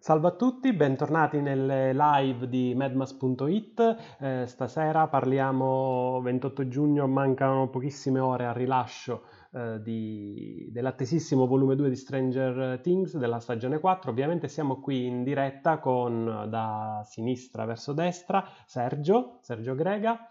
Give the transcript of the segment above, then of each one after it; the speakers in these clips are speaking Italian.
Salve a tutti, bentornati nelle live di medmas.it. Eh, stasera parliamo 28 giugno, mancano pochissime ore al rilascio eh, di, dell'attesissimo volume 2 di Stranger Things della stagione 4. Ovviamente siamo qui in diretta con da sinistra verso destra Sergio, Sergio Grega,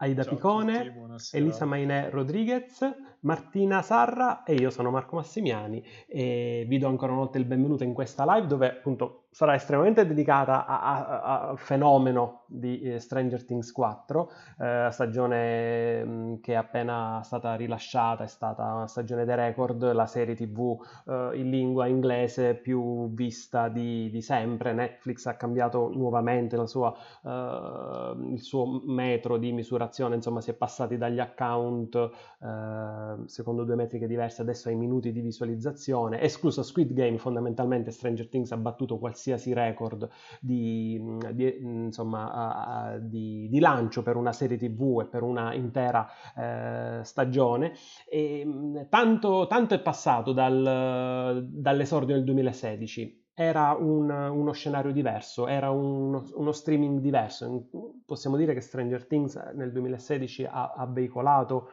Aida Ciao Picone, tutti. Elisa Mainè Rodriguez, Martina Sarra e io sono Marco Massimiani e vi do ancora una volta il benvenuto in questa live dove appunto sarà estremamente dedicata al fenomeno di eh, Stranger Things 4, eh, stagione mh, mm, che è appena stata rilasciata, è stata una stagione dei record, la serie tv eh, in lingua inglese più vista di, di, sempre, Netflix ha cambiato nuovamente sua, eh, il suo metro di misurazione, insomma si è passati dagli account eh, secondo due metriche diverse adesso ai minuti di visualizzazione, escluso Squid Game fondamentalmente Stranger Things ha battuto qualsiasi qualsiasi record di, di, insomma, di, di, lancio per una serie tv e per una intera eh, stagione. E, tanto, tanto, è passato dal, dall'esordio del 2016 era un, uno scenario diverso, era uno, uno, streaming diverso. Possiamo dire che Stranger Things nel 2016 ha, ha veicolato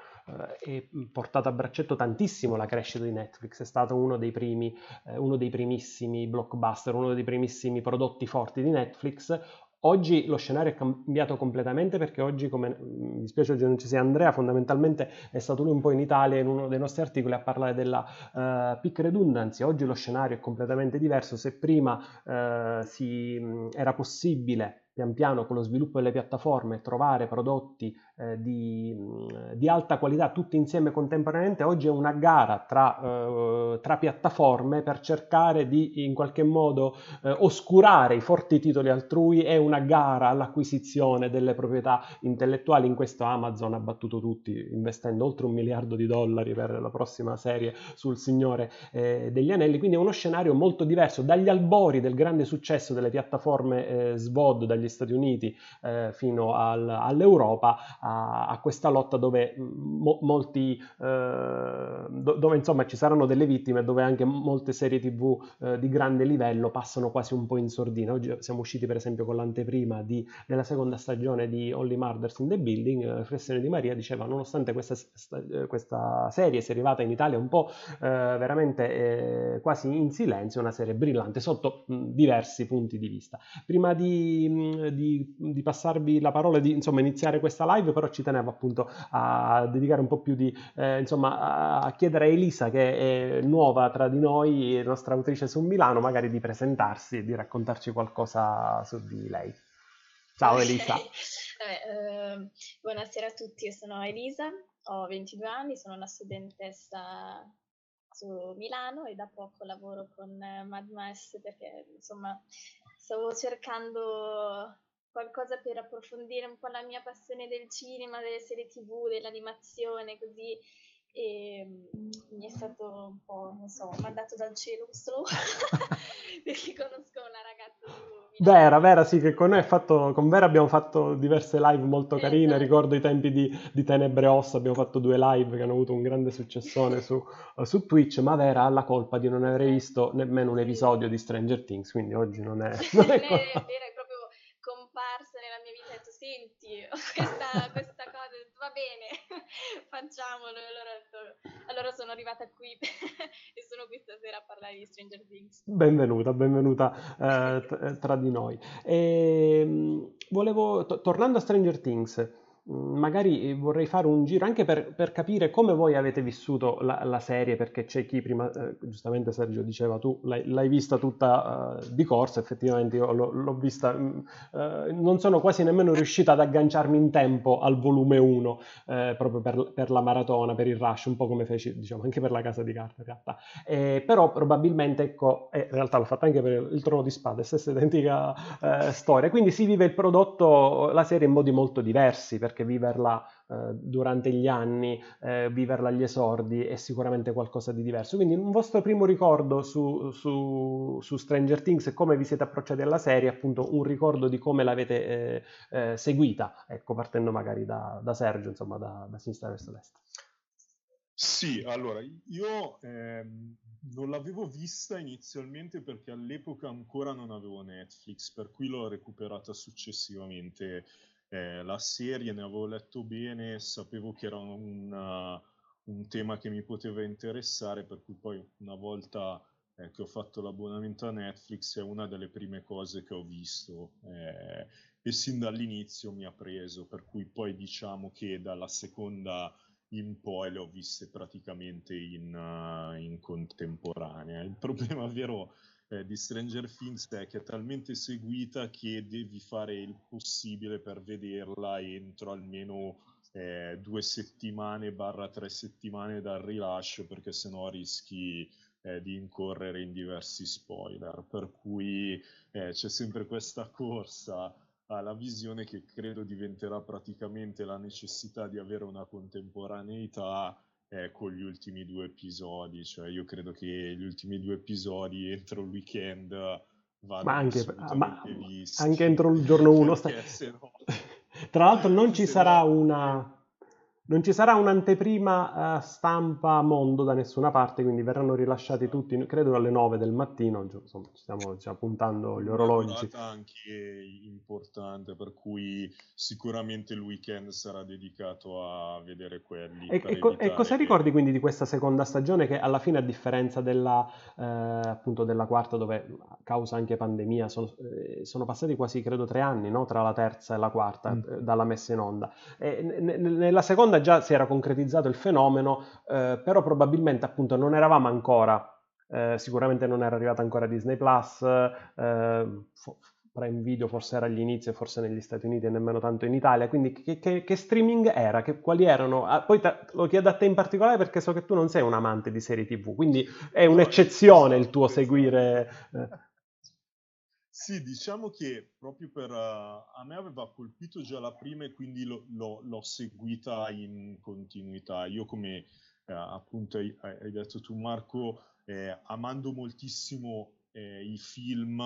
e portato a braccetto tantissimo la crescita di Netflix, è stato uno dei primi, eh, uno dei primissimi blockbuster, uno dei primissimi prodotti forti di Netflix. Oggi lo scenario è cambiato completamente perché oggi, come mi dispiace oggi non ci sia Andrea, fondamentalmente è stato lui un po' in Italia in uno dei nostri articoli a parlare della uh, peak redundancy. Oggi lo scenario è completamente diverso. Se prima uh, si, era possibile pian piano con lo sviluppo delle piattaforme trovare prodotti eh, di, di, alta qualità tutti insieme contemporaneamente, oggi è una gara tra, eh, tra piattaforme per cercare di in qualche modo eh, oscurare i forti titoli altrui, è una gara all'acquisizione delle proprietà intellettuali, in questo Amazon ha battuto tutti investendo oltre un miliardo di dollari per la prossima serie sul Signore eh, degli Anelli, quindi è uno scenario molto diverso. Dagli albori del grande successo delle piattaforme eh, SVOD dagli Stati Uniti eh, fino al, all'Europa a, a questa lotta dove, mm, mo, molti, eh, do, dove insomma ci saranno delle vittime, dove anche molte serie tv eh, di grande livello passano quasi un po' in sordina. Oggi siamo usciti per esempio con l'anteprima di, della seconda stagione di Only Murders in the Building, la riflessione di Maria diceva nonostante questa, questa serie sia arrivata in Italia un po' eh, veramente eh, quasi in silenzio, una serie brillante sotto mh, diversi punti di vista. Prima di, mh, di, di passarvi la parola, di insomma, iniziare questa live, però ci tenevo appunto a dedicare un po' più di, eh, insomma, a chiedere a Elisa, che è nuova tra di noi, nostra autrice su Milano, magari di presentarsi e di raccontarci qualcosa su di lei. Ciao Elisa. Vabbè, eh, buonasera a tutti, io sono Elisa, ho 22 anni, sono una studentessa su Milano e da poco lavoro con Mad Mess perché insomma stavo cercando qualcosa per approfondire un po' la mia passione del cinema, delle serie tv, dell'animazione, così. E mm, mi è stato un po', non so, mandato dal cielo questo perché conosco una ragazza Vera, Vera, sì, che con noi ha fatto, con Vera abbiamo fatto diverse live molto carine, esatto. ricordo i tempi di, di Tenebre Ossa, abbiamo fatto due live che hanno avuto un grande successone su, su Twitch, ma Vera ha la colpa di non aver visto nemmeno un episodio di Stranger Things, quindi oggi non è... Non è colpa comparsa senti questa, questa cosa va bene facciamolo. Allora, allora, sono arrivata qui e sono qui stasera a parlare di Stranger Things. Benvenuta benvenuta eh, t- tra di noi. E, ehm, volevo t- tornando a Stranger Things magari vorrei fare un giro anche per, per capire come voi avete vissuto la, la serie, perché c'è chi prima, eh, giustamente Sergio diceva tu l'hai, l'hai vista tutta uh, di corsa, effettivamente io l'ho, l'ho vista, uh, non sono quasi nemmeno riuscita ad agganciarmi in tempo al volume 1, eh, proprio per, per, la maratona, per il rush, un po' come feci diciamo anche per la casa di carta in realtà. Eh, però probabilmente, ecco, eh, in realtà l'ho fatto anche per il trono di spade, stessa identica storia, quindi si vive il prodotto, la serie in modi molto diversi, perché viverla eh, durante gli anni, eh, viverla agli esordi è sicuramente qualcosa di diverso. Quindi un vostro primo ricordo su, su, su Stranger Things e come vi siete approcciati alla serie, appunto un ricordo di come l'avete eh, eh seguita, ecco, partendo magari da, da Sergio, insomma, da, da sinistra verso destra. Sì, allora io ehm, non l'avevo vista inizialmente perché all'epoca ancora non avevo Netflix, per cui l'ho recuperata successivamente eh, la serie, ne avevo letto bene, sapevo che era un, un tema che mi poteva interessare, per cui poi una volta eh, che ho fatto l'abbonamento a Netflix è una delle prime cose che ho visto eh, e sin dall'inizio mi ha preso, per cui poi diciamo che dalla seconda in poi le ho viste praticamente in, uh, in contemporanea. Il problema vero eh, di Stranger Things è che è talmente seguita che devi fare il possibile per vederla entro almeno eh, due settimane barra tre settimane dal rilascio perché sennò rischi eh, di incorrere in diversi spoiler. Per cui eh, c'è sempre questa corsa alla visione che credo diventerà praticamente la necessità di avere una contemporaneità eh, con gli ultimi due episodi, cioè io credo che gli ultimi due episodi entro il weekend vadano ma anche, ma anche entro il giorno 1 sta... no... tra l'altro non ci sarà una non ci sarà un'anteprima uh, stampa mondo da nessuna parte, quindi verranno rilasciati tutti, credo alle 9 del mattino, insomma, stiamo già puntando gli orologi. Una anche importante, per cui sicuramente il weekend sarà dedicato a vedere quelli. E, e, co- e cosa che... ricordi quindi di questa seconda stagione che alla fine, a differenza della, eh, appunto della quarta, dove a causa anche pandemia, sono, eh, sono passati quasi, credo, tre anni no? tra la terza e la quarta, mm. eh, dalla messa in onda. E, n- n- nella seconda seconda già si era concretizzato il fenomeno, eh, però probabilmente appunto non eravamo ancora, eh, sicuramente non era arrivata ancora Disney Plus, eh, Prime Video forse era agli inizi, forse negli Stati Uniti e nemmeno tanto in Italia, quindi che, che, che streaming era? Che, quali erano? Ah, poi te, lo chiedo a te in particolare perché so che tu non sei un amante di serie TV, quindi è un'eccezione il tuo seguire... Eh. Sì, diciamo che proprio per... Uh, a me aveva colpito già la prima e quindi lo, lo, l'ho seguita in continuità. Io come uh, appunto hai, hai, detto tu Marco, eh, amando moltissimo eh, i film,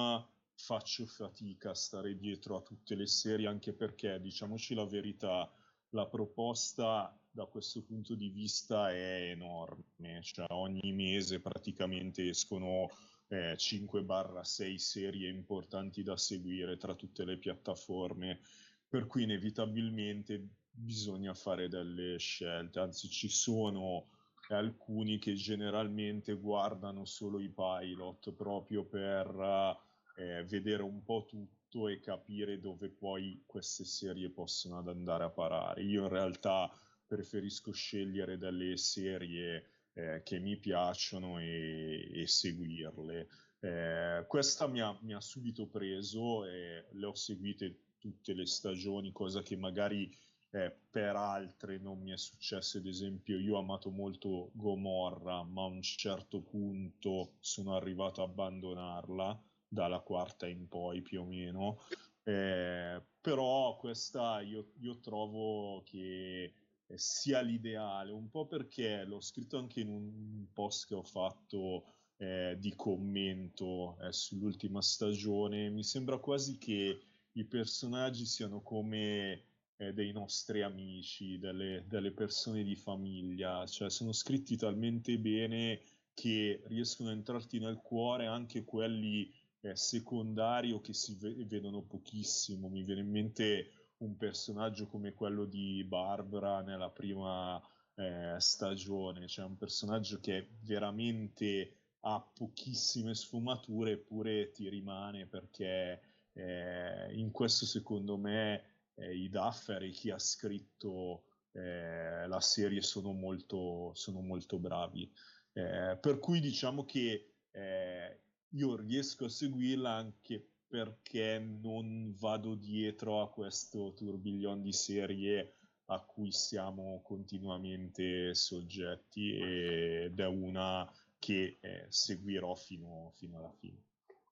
faccio fatica a stare dietro a tutte le serie anche perché, diciamoci la verità, la proposta da questo punto di vista è enorme, cioè ogni mese praticamente escono eh, 5-6 serie importanti da seguire tra tutte le piattaforme, per cui inevitabilmente bisogna fare delle scelte, anzi ci sono alcuni che generalmente guardano solo i pilot proprio per eh, vedere un po' tutto e capire dove poi queste serie possono andare a parare. Io in realtà preferisco scegliere delle serie eh, che mi piacciono e, e seguirle. Eh, questa mi ha, mi ha, subito preso e le ho seguite tutte le stagioni, cosa che magari eh, per altre non mi è successo. Ad esempio, io ho amato molto Gomorra, ma a un certo punto sono arrivato a abbandonarla, dalla quarta in poi più o meno. Eh, però questa io, io trovo che sia l'ideale, un po' perché l'ho scritto anche in un post che ho fatto eh, di commento eh, sull'ultima stagione, mi sembra quasi che i personaggi siano come eh, dei nostri amici, delle, delle, persone di famiglia, cioè sono scritti talmente bene che riescono a entrarti nel cuore anche quelli eh, secondari o che si v- vedono pochissimo. Mi viene in mente un personaggio come quello di Barbara nella prima eh, stagione, cioè un personaggio che veramente ha pochissime sfumature eppure ti rimane perché eh, in questo secondo me eh, i Duffer e chi ha scritto eh, la serie sono molto, sono molto bravi. Eh, per cui diciamo che eh, io riesco a seguirla anche perché non vado dietro a questo tourbillon di serie a cui siamo continuamente soggetti ed è una che eh, seguirò fino, fino alla fine.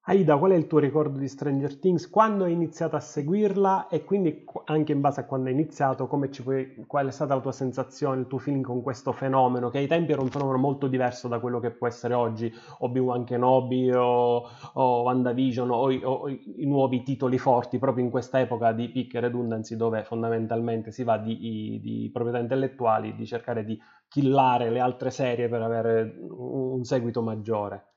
Aida, qual è il tuo ricordo di Stranger Things? Quando hai iniziato a seguirla e quindi anche in base a quando hai iniziato, puoi, qual è stata la tua sensazione, il tuo feeling con questo fenomeno, che ai tempi era un fenomeno molto diverso da quello che può essere oggi, Obi-Wan Kenobi o, o WandaVision o, o, i nuovi titoli forti proprio in questa epoca di e redundancy dove fondamentalmente si va di, di proprietà intellettuali, di cercare di killare le altre serie per avere un seguito maggiore.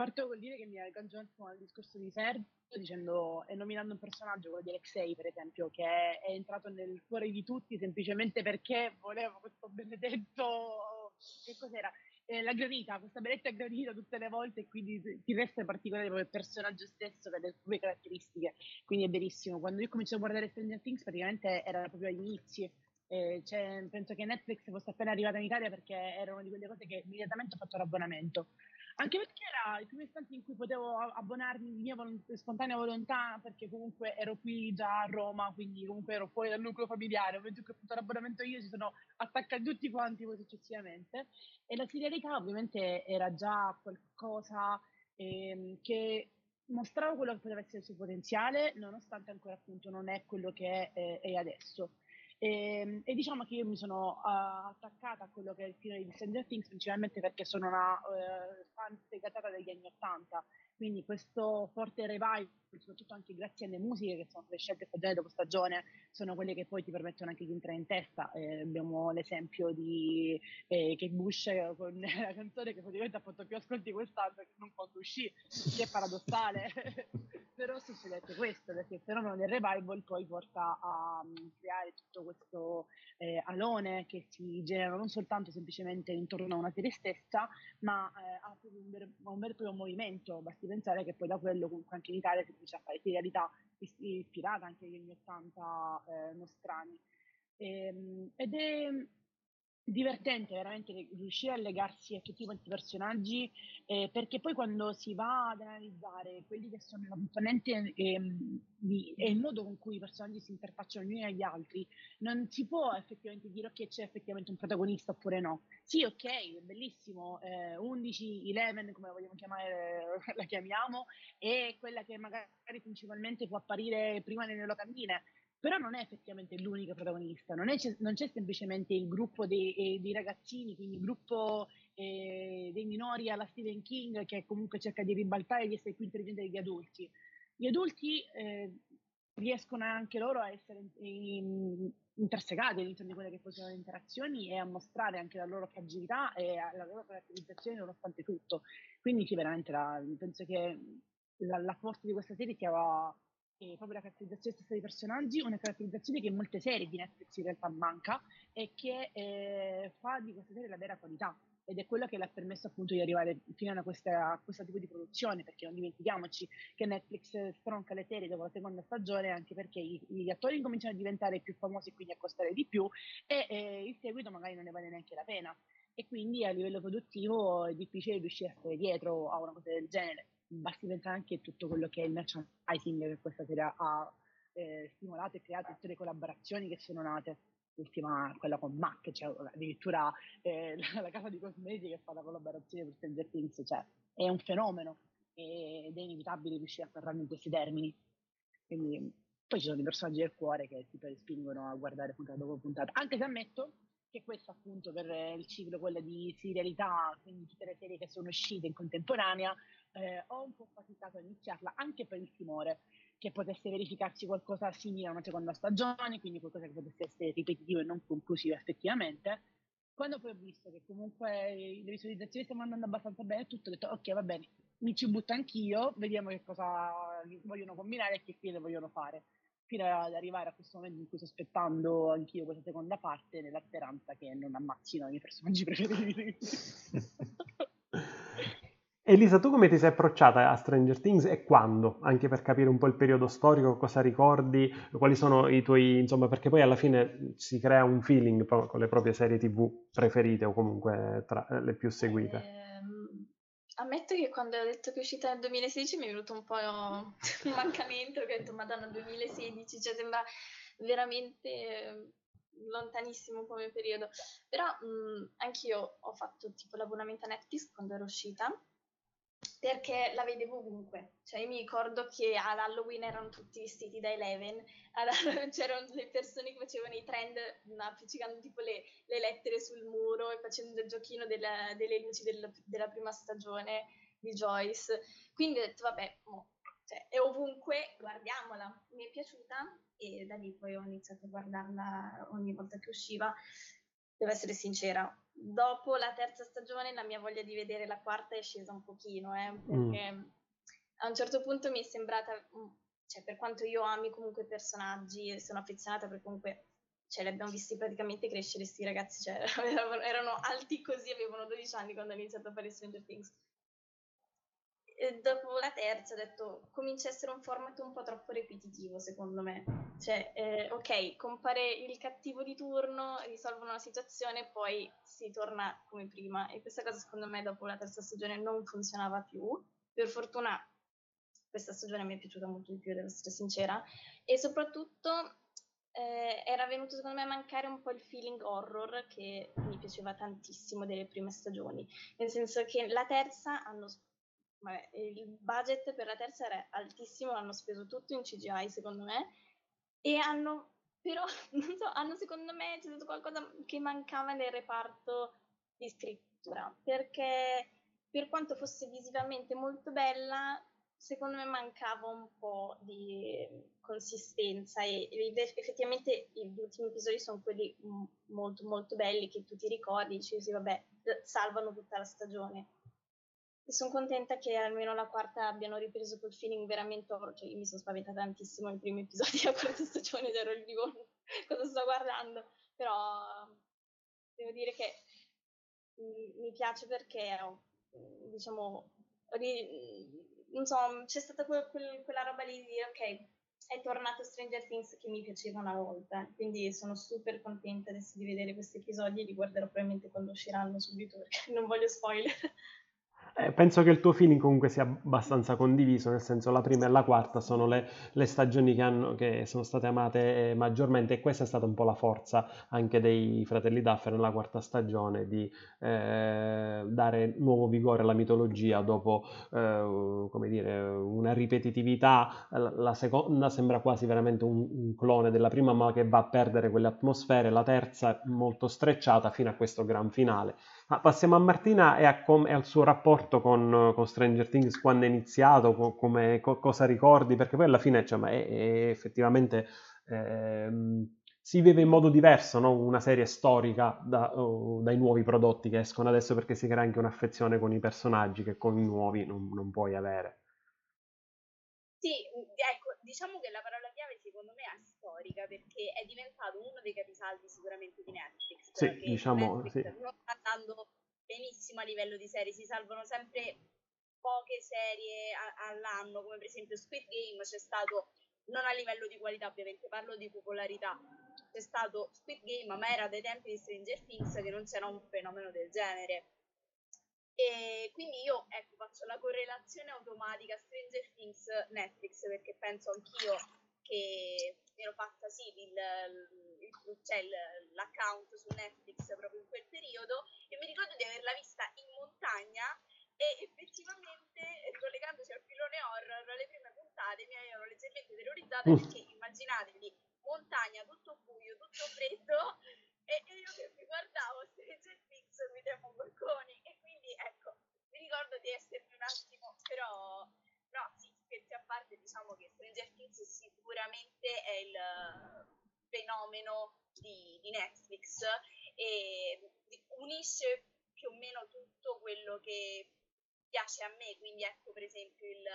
Parto col dire che mi aggancio un attimo al discorso di Sergio dicendo e nominando un personaggio, quello di Alexei per esempio, che è, è, entrato nel cuore di tutti semplicemente perché volevo questo benedetto, che cos'era? Eh, la granita, questa benedetta granita tutte le volte e quindi ti resta particolare proprio il personaggio stesso per le sue caratteristiche, quindi è verissimo. Quando io cominciai a guardare Stranger Things praticamente era proprio agli inizi, eh, cioè, penso che Netflix fosse appena arrivata in Italia perché era una di quelle cose che immediatamente ho fatto l'abbonamento. Anche perché era i primi istanti in cui potevo abbonarmi di mia volontà, spontanea volontà, perché comunque ero qui già a Roma, quindi comunque ero fuori dal nucleo familiare. Nel momento cui ho fatto l'abbonamento io, si sono attaccati tutti quanti poi successivamente. E la serialità ovviamente era già qualcosa ehm, che mostrava quello che poteva essere il suo potenziale, nonostante ancora appunto non è quello che è, è, è adesso. E, ehm, e, diciamo che io mi sono uh, attaccata a quello che è il finale di Stranger Things principalmente perché sono una uh, fan sfegatata degli anni Ottanta quindi questo forte revival, soprattutto anche grazie alle musiche che sono scelte stagione dopo stagione, sono quelle che poi ti permettono anche di entrare in testa. Eh, abbiamo l'esempio di eh, Kate Bush con la canzone che praticamente ha fatto più ascolti quest'anno che non quando uscì, che è paradossale. Però succede questo, perché il fenomeno del revival poi porta a um, creare tutto questo eh, alone che si genera non soltanto semplicemente intorno a una serie stessa, ma eh, un, un vero e proprio movimento. Basti pensare che poi da quello comunque anche in Italia si comincia a fare serialità ispirata anche agli anni 80 eh, nostrani. E, ehm, ed è divertente veramente riuscire a legarsi a tutti quanti i personaggi eh, perché poi quando si va ad analizzare quelli che sono la componente eh, e il modo con cui i personaggi si interfacciano gli uni agli altri non si può effettivamente dire ok c'è effettivamente un protagonista oppure no sì ok è bellissimo eh, 11, 11 come la vogliamo chiamare la chiamiamo è quella che magari principalmente può apparire prima nelle locandine però non è effettivamente l'unica protagonista, non, è, non c'è semplicemente il gruppo dei, eh, dei ragazzini, quindi il gruppo eh, dei minori alla Stephen King che comunque cerca di ribaltare e di essere più intelligente degli adulti. Gli adulti eh, riescono anche loro a essere in, intersecati all'interno di quelle che possono le interazioni e a mostrare anche la loro fragilità e la loro caratterizzazione nonostante tutto. Quindi sì, veramente la, penso che la, la forza di questa serie sia eh, proprio la caratterizzazione stessa dei personaggi, una caratterizzazione che in molte serie di Netflix in realtà manca e che eh, fa di questa serie la vera qualità ed è quella che l'ha permesso appunto di arrivare fino a, questa, a questo tipo di produzione perché non dimentichiamoci che Netflix stronca le serie dopo la seconda stagione anche perché i, gli attori incominciano a diventare più famosi e quindi a costare di più e eh, il seguito magari non ne vale neanche la pena. E quindi a livello produttivo è difficile riuscire a stare dietro a una cosa del genere basti pensare anche a tutto quello che è il merchandising che questa serie ha eh, stimolato e creato, tutte le collaborazioni che sono nate. L'ultima, quella con Mac, cioè addirittura eh, la, la, casa di cosmetici che fa la collaborazione per Stranger Things, cioè è un fenomeno ed è inevitabile riuscire a parlarne in questi termini. Quindi, poi ci sono i personaggi del cuore che ti spingono a guardare puntata dopo puntata, anche se ammetto che questo appunto per il ciclo, quello di serialità, quindi tutte le serie che sono uscite in contemporanea, eh, ho un po' faticato a iniziarla anche per il timore che potesse verificarsi qualcosa simile a una seconda stagione, quindi qualcosa che potesse essere ripetitivo e non conclusivo effettivamente. Quando poi ho visto che comunque le visualizzazioni stanno andando abbastanza bene, tutto ho detto ok va bene, mi ci butto anch'io, vediamo che cosa vogliono combinare e che fine vogliono fare fino ad arrivare a questo momento in cui sto aspettando anch'io questa seconda parte nella speranza che non ammazzino i miei personaggi preferiti. Elisa, tu come ti sei approcciata a Stranger Things e quando? Anche per capire un po' il periodo storico, cosa ricordi, quali sono i tuoi, insomma, perché poi alla fine si crea un feeling con le proprie serie TV preferite o comunque tra le più seguite. Eh ammetto che quando ho detto che è uscita nel 2016 mi è venuto un po' un mancamento, che ho detto madonna 2016, cioè sembra veramente lontanissimo come periodo. Però mh, anch'io ho fatto tipo l'abbonamento a Netflix quando era uscita perché la vedevo ovunque. Cioè, io mi ricordo che ad Halloween erano tutti vestiti da Eleven, c'erano le persone che facevano i trend appiccicando tipo le, le, lettere sul muro e facendo il giochino della, delle luci del, della prima stagione di Joyce. Quindi ho detto, vabbè, mo, cioè, è ovunque, guardiamola. Mi è piaciuta e da lì poi ho iniziato a guardarla ogni volta che usciva. Devo essere sincera, dopo la terza stagione la mia voglia di vedere la quarta è scesa un pochino, eh, perché mm. a un certo punto mi è sembrata, mm, cioè per quanto io ami comunque i personaggi e sono affezionata perché comunque cioè, li abbiamo visti praticamente crescere questi ragazzi, cioè, erano alti così, avevano 12 anni quando hanno iniziato a fare Stranger Things dopo la terza ho detto comincia a essere un format un po' troppo ripetitivo secondo me. Cioè, eh, ok, compare il cattivo di turno, risolvono la situazione e poi si torna come prima. E questa cosa secondo me dopo la terza stagione non funzionava più. Per fortuna questa stagione mi è piaciuta molto di più, devo essere sincera. E soprattutto eh, era venuto secondo me a mancare un po' il feeling horror che mi piaceva tantissimo delle prime stagioni. Nel senso che la terza hanno vabbè, il budget per la terza era altissimo, hanno speso tutto in CGI secondo me. E hanno però, non so, hanno secondo me c'è stato qualcosa che mancava nel reparto di scrittura, perché per quanto fosse visivamente molto bella, secondo me mancava un po' di consistenza. E, effettivamente gli ultimi episodi sono quelli molto molto belli che tu ti ricordi, dici sì vabbè, salvano tutta la stagione e sono contenta che almeno la quarta abbiano ripreso quel feeling veramente horror. Cioè, io mi sono spaventata tantissimo nei primi episodi della quarta stagione, ero il vivo cosa sto guardando. Però devo dire che mi piace perché, diciamo, non so, c'è stata quel, quel, quella roba lì di dire, ok, è tornato Stranger Things che mi piaceva una volta, quindi sono super contenta adesso di vedere questi episodi e li guarderò probabilmente quando usciranno subito perché non voglio spoiler. Eh, penso che il tuo feeling comunque sia abbastanza condiviso, nel senso la prima e la quarta sono le, le stagioni che, hanno, che, sono state amate eh, maggiormente e questa è stata un po' la forza anche dei fratelli Duffer nella quarta stagione di eh, dare nuovo vigore alla mitologia dopo eh, dire, una ripetitività, la, la, seconda sembra quasi veramente un, un, clone della prima ma che va a perdere quelle atmosfere, la terza molto strecciata fino a questo gran finale. Ma passiamo a Martina e, a com- e al suo rapporto con, con, Stranger Things quando è iniziato, co- come, co- cosa ricordi, perché poi alla fine cioè, è, è effettivamente ehm, si vive in modo diverso no? una serie storica da, oh, dai nuovi prodotti che escono adesso perché si crea anche un'affezione con i personaggi che con i nuovi non, non puoi avere. Sì, ecco, diciamo che la parola secondo me è storica perché è diventato uno dei capisaldi sicuramente di Netflix. Sì, diciamo, Netflix sì. non sta andando benissimo a livello di serie, si salvano sempre poche serie a- all'anno, come per esempio Squid Game, c'è stato, non a livello di qualità ovviamente, parlo di popolarità, c'è stato Squid Game, ma era dai tempi di Stranger Things che non c'era un fenomeno del genere. E quindi io ecco, faccio la correlazione automatica Stranger Things Netflix perché penso anch'io che mi ero fatta sì il, il, cioè l'account su Netflix proprio in quel periodo e mi ricordo di averla vista in montagna e effettivamente collegandosi al filone horror le prime puntate mi avevano leggermente terrorizzata mm. perché immaginatevi montagna tutto buio tutto freddo e, e io che mi guardavo Stranger Things mi temo balconi e quindi ecco mi ricordo di essermi un attimo però no sì scherzi a parte diciamo che Stranger Things sicuramente è il fenomeno di, di Netflix e unisce più o meno tutto quello che piace a me, quindi ecco per esempio il,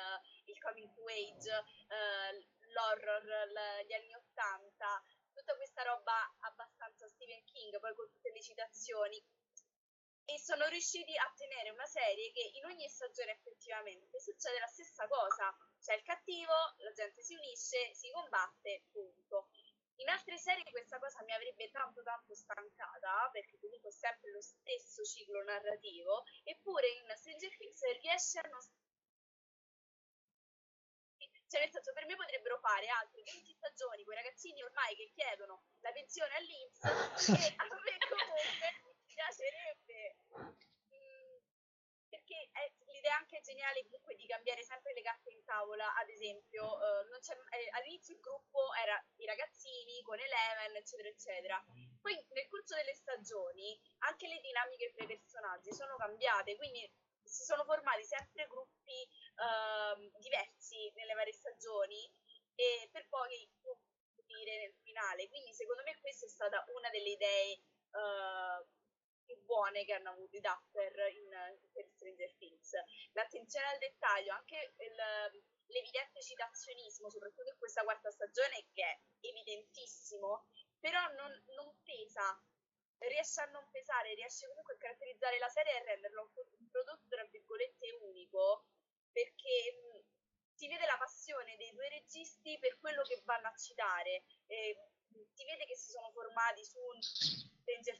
il coming to age, eh, l'horror, l- gli anni Ottanta, tutta questa roba abbastanza Stephen King, poi con tutte le citazioni. E sono riusciti a tenere una serie che in ogni stagione effettivamente succede la stessa cosa. C'è il cattivo, la gente si unisce, si combatte, punto. In altre serie questa cosa mi avrebbe tanto tanto stancata, perché comunque è sempre lo stesso ciclo narrativo, eppure in Stranger Things riesce a non cioè nel senso per me potrebbero fare altre 20 stagioni quei ragazzini ormai che chiedono la pensione all'Inps e a me comunque piacerebbe mm, perché è, l'idea anche geniale comunque di cambiare sempre le carte in tavola, ad esempio, eh, eh, all'inizio il gruppo era i ragazzini con Eleven, eccetera, eccetera. Poi nel corso delle stagioni anche le dinamiche fra i personaggi sono cambiate, quindi si sono formati sempre gruppi eh, diversi nelle varie stagioni e per poi dire nel finale. Quindi secondo me questa è stata una delle idee uh, più buone che hanno avuto i Dapper in, per Stranger Things. L'attenzione al dettaglio, anche il, l'evidente citazionismo, soprattutto in questa quarta stagione, che è evidentissimo, però non, non pesa, riesce a non pesare, riesce comunque a caratterizzare la serie e a renderlo un prodotto, tra virgolette, unico, perché si vede la passione dei due registi per quello che vanno a citare. Eh, si vede che si sono formati su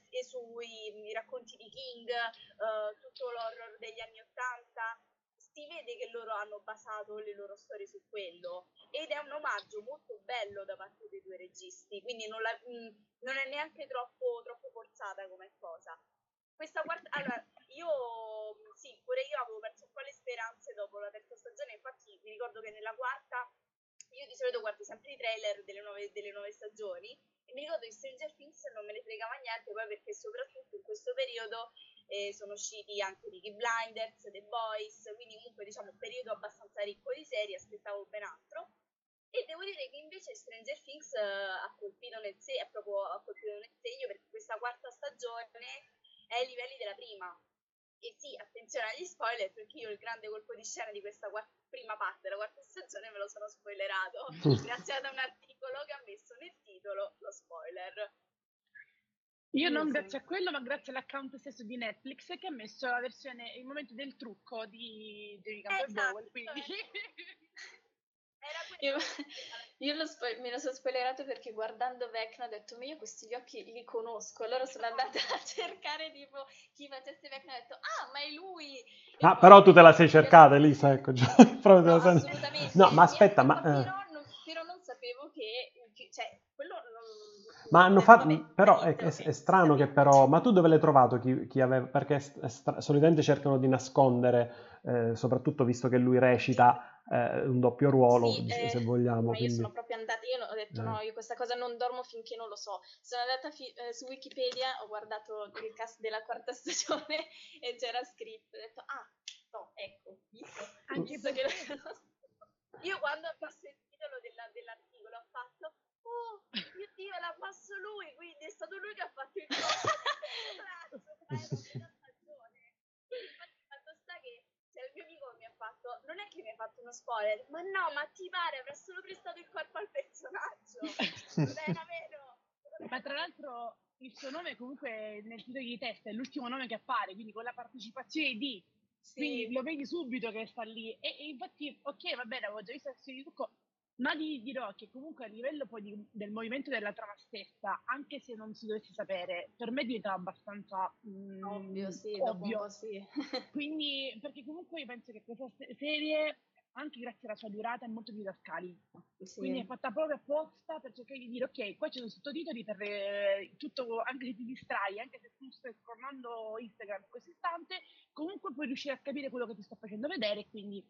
e sui racconti di King, uh, tutto l'horror degli anni Ottanta, si vede che loro hanno basato le loro storie su quello ed è un omaggio molto bello da parte dei due registi, quindi non, la, mh, non è neanche troppo, troppo forzata come cosa. Questa quarta, allora, io sì, pure io avevo perso un po' le speranze dopo la terza stagione, infatti mi ricordo che nella quarta io di solito guardo sempre i trailer delle nuove, delle nuove stagioni e mi ricordo che Stranger Things non me ne fregava niente, poi perché soprattutto in questo periodo eh, sono usciti anche Ricky Blinders, The Boys, quindi comunque diciamo un periodo abbastanza ricco di serie, aspettavo ben altro. E devo dire che invece Stranger Things uh, ha colpito nel è proprio ha colpito nel segno perché questa quarta stagione è ai livelli della prima. E sì, attenzione agli spoiler, perché io il grande colpo di scena di questa quarta, prima parte della quarta stagione me lo sono spoilerato, grazie ad un articolo che ha messo nel titolo lo spoiler. Io non grazie a quello, ma grazie all'account stesso di Netflix che ha messo la versione, il momento del trucco di Jerry Campbell esatto, Bowl, quindi... Io, io spo- me lo sono spoilerato perché guardando Vecna ho detto, ma io questi occhi li conosco. Allora sono andata a cercare tipo chi facesse Vecna e ho detto, ah, ma è lui! E ah, però tu te la sei cercata, Elisa, ecco. Già, no, assolutamente. No, ma aspetta, ma... Però, eh. non, però non sapevo che... Cioè, quello non ma hanno fatto, però è, è, è, strano che però, ma tu dove l'hai trovato chi, chi aveva, perché stra- solitamente cercano di nascondere, eh, soprattutto visto che lui recita eh, un doppio ruolo, sì, se, se vogliamo. Ma quindi... io sono proprio andata, io ho detto eh. no, io questa cosa non dormo finché non lo so. Sono andata fi- eh, su Wikipedia, ho guardato il cast della quarta stagione e c'era scritto, ho detto ah, no, ecco, visto. Anche perché... io quando ho visto il titolo della, dell'articolo ho fatto oh mio dio l'ha fatto lui quindi è stato lui che ha fatto il coso il mio amico mi ha fatto non è che mi ha fatto uno spoiler ma no ma ti pare avrà solo prestato il corpo al personaggio. Non era vero. Ma tra l'altro il suo nome comunque nel titolo di testa è l'ultimo nome che appare quindi con la partecipazione di sì. quindi lo vedi subito che sta lì. E, e infatti ok va bene avevo già visto la serie di trucco ma ti dirò che comunque a livello poi di, del movimento della trama stessa, anche se non si dovesse sapere, per me diventa abbastanza mm, ovvio, sì, ovvio. sì. Quindi, perché comunque io penso che questa serie, anche grazie alla sua durata, è molto didascalica. Sì. Quindi è fatta proprio apposta per cercare di dire, ok, qua ci sono sottotitoli per eh, tutto, anche se ti distrai, anche se tu stai scrollando Instagram in questo istante, comunque puoi riuscire a capire quello che ti sto facendo vedere, quindi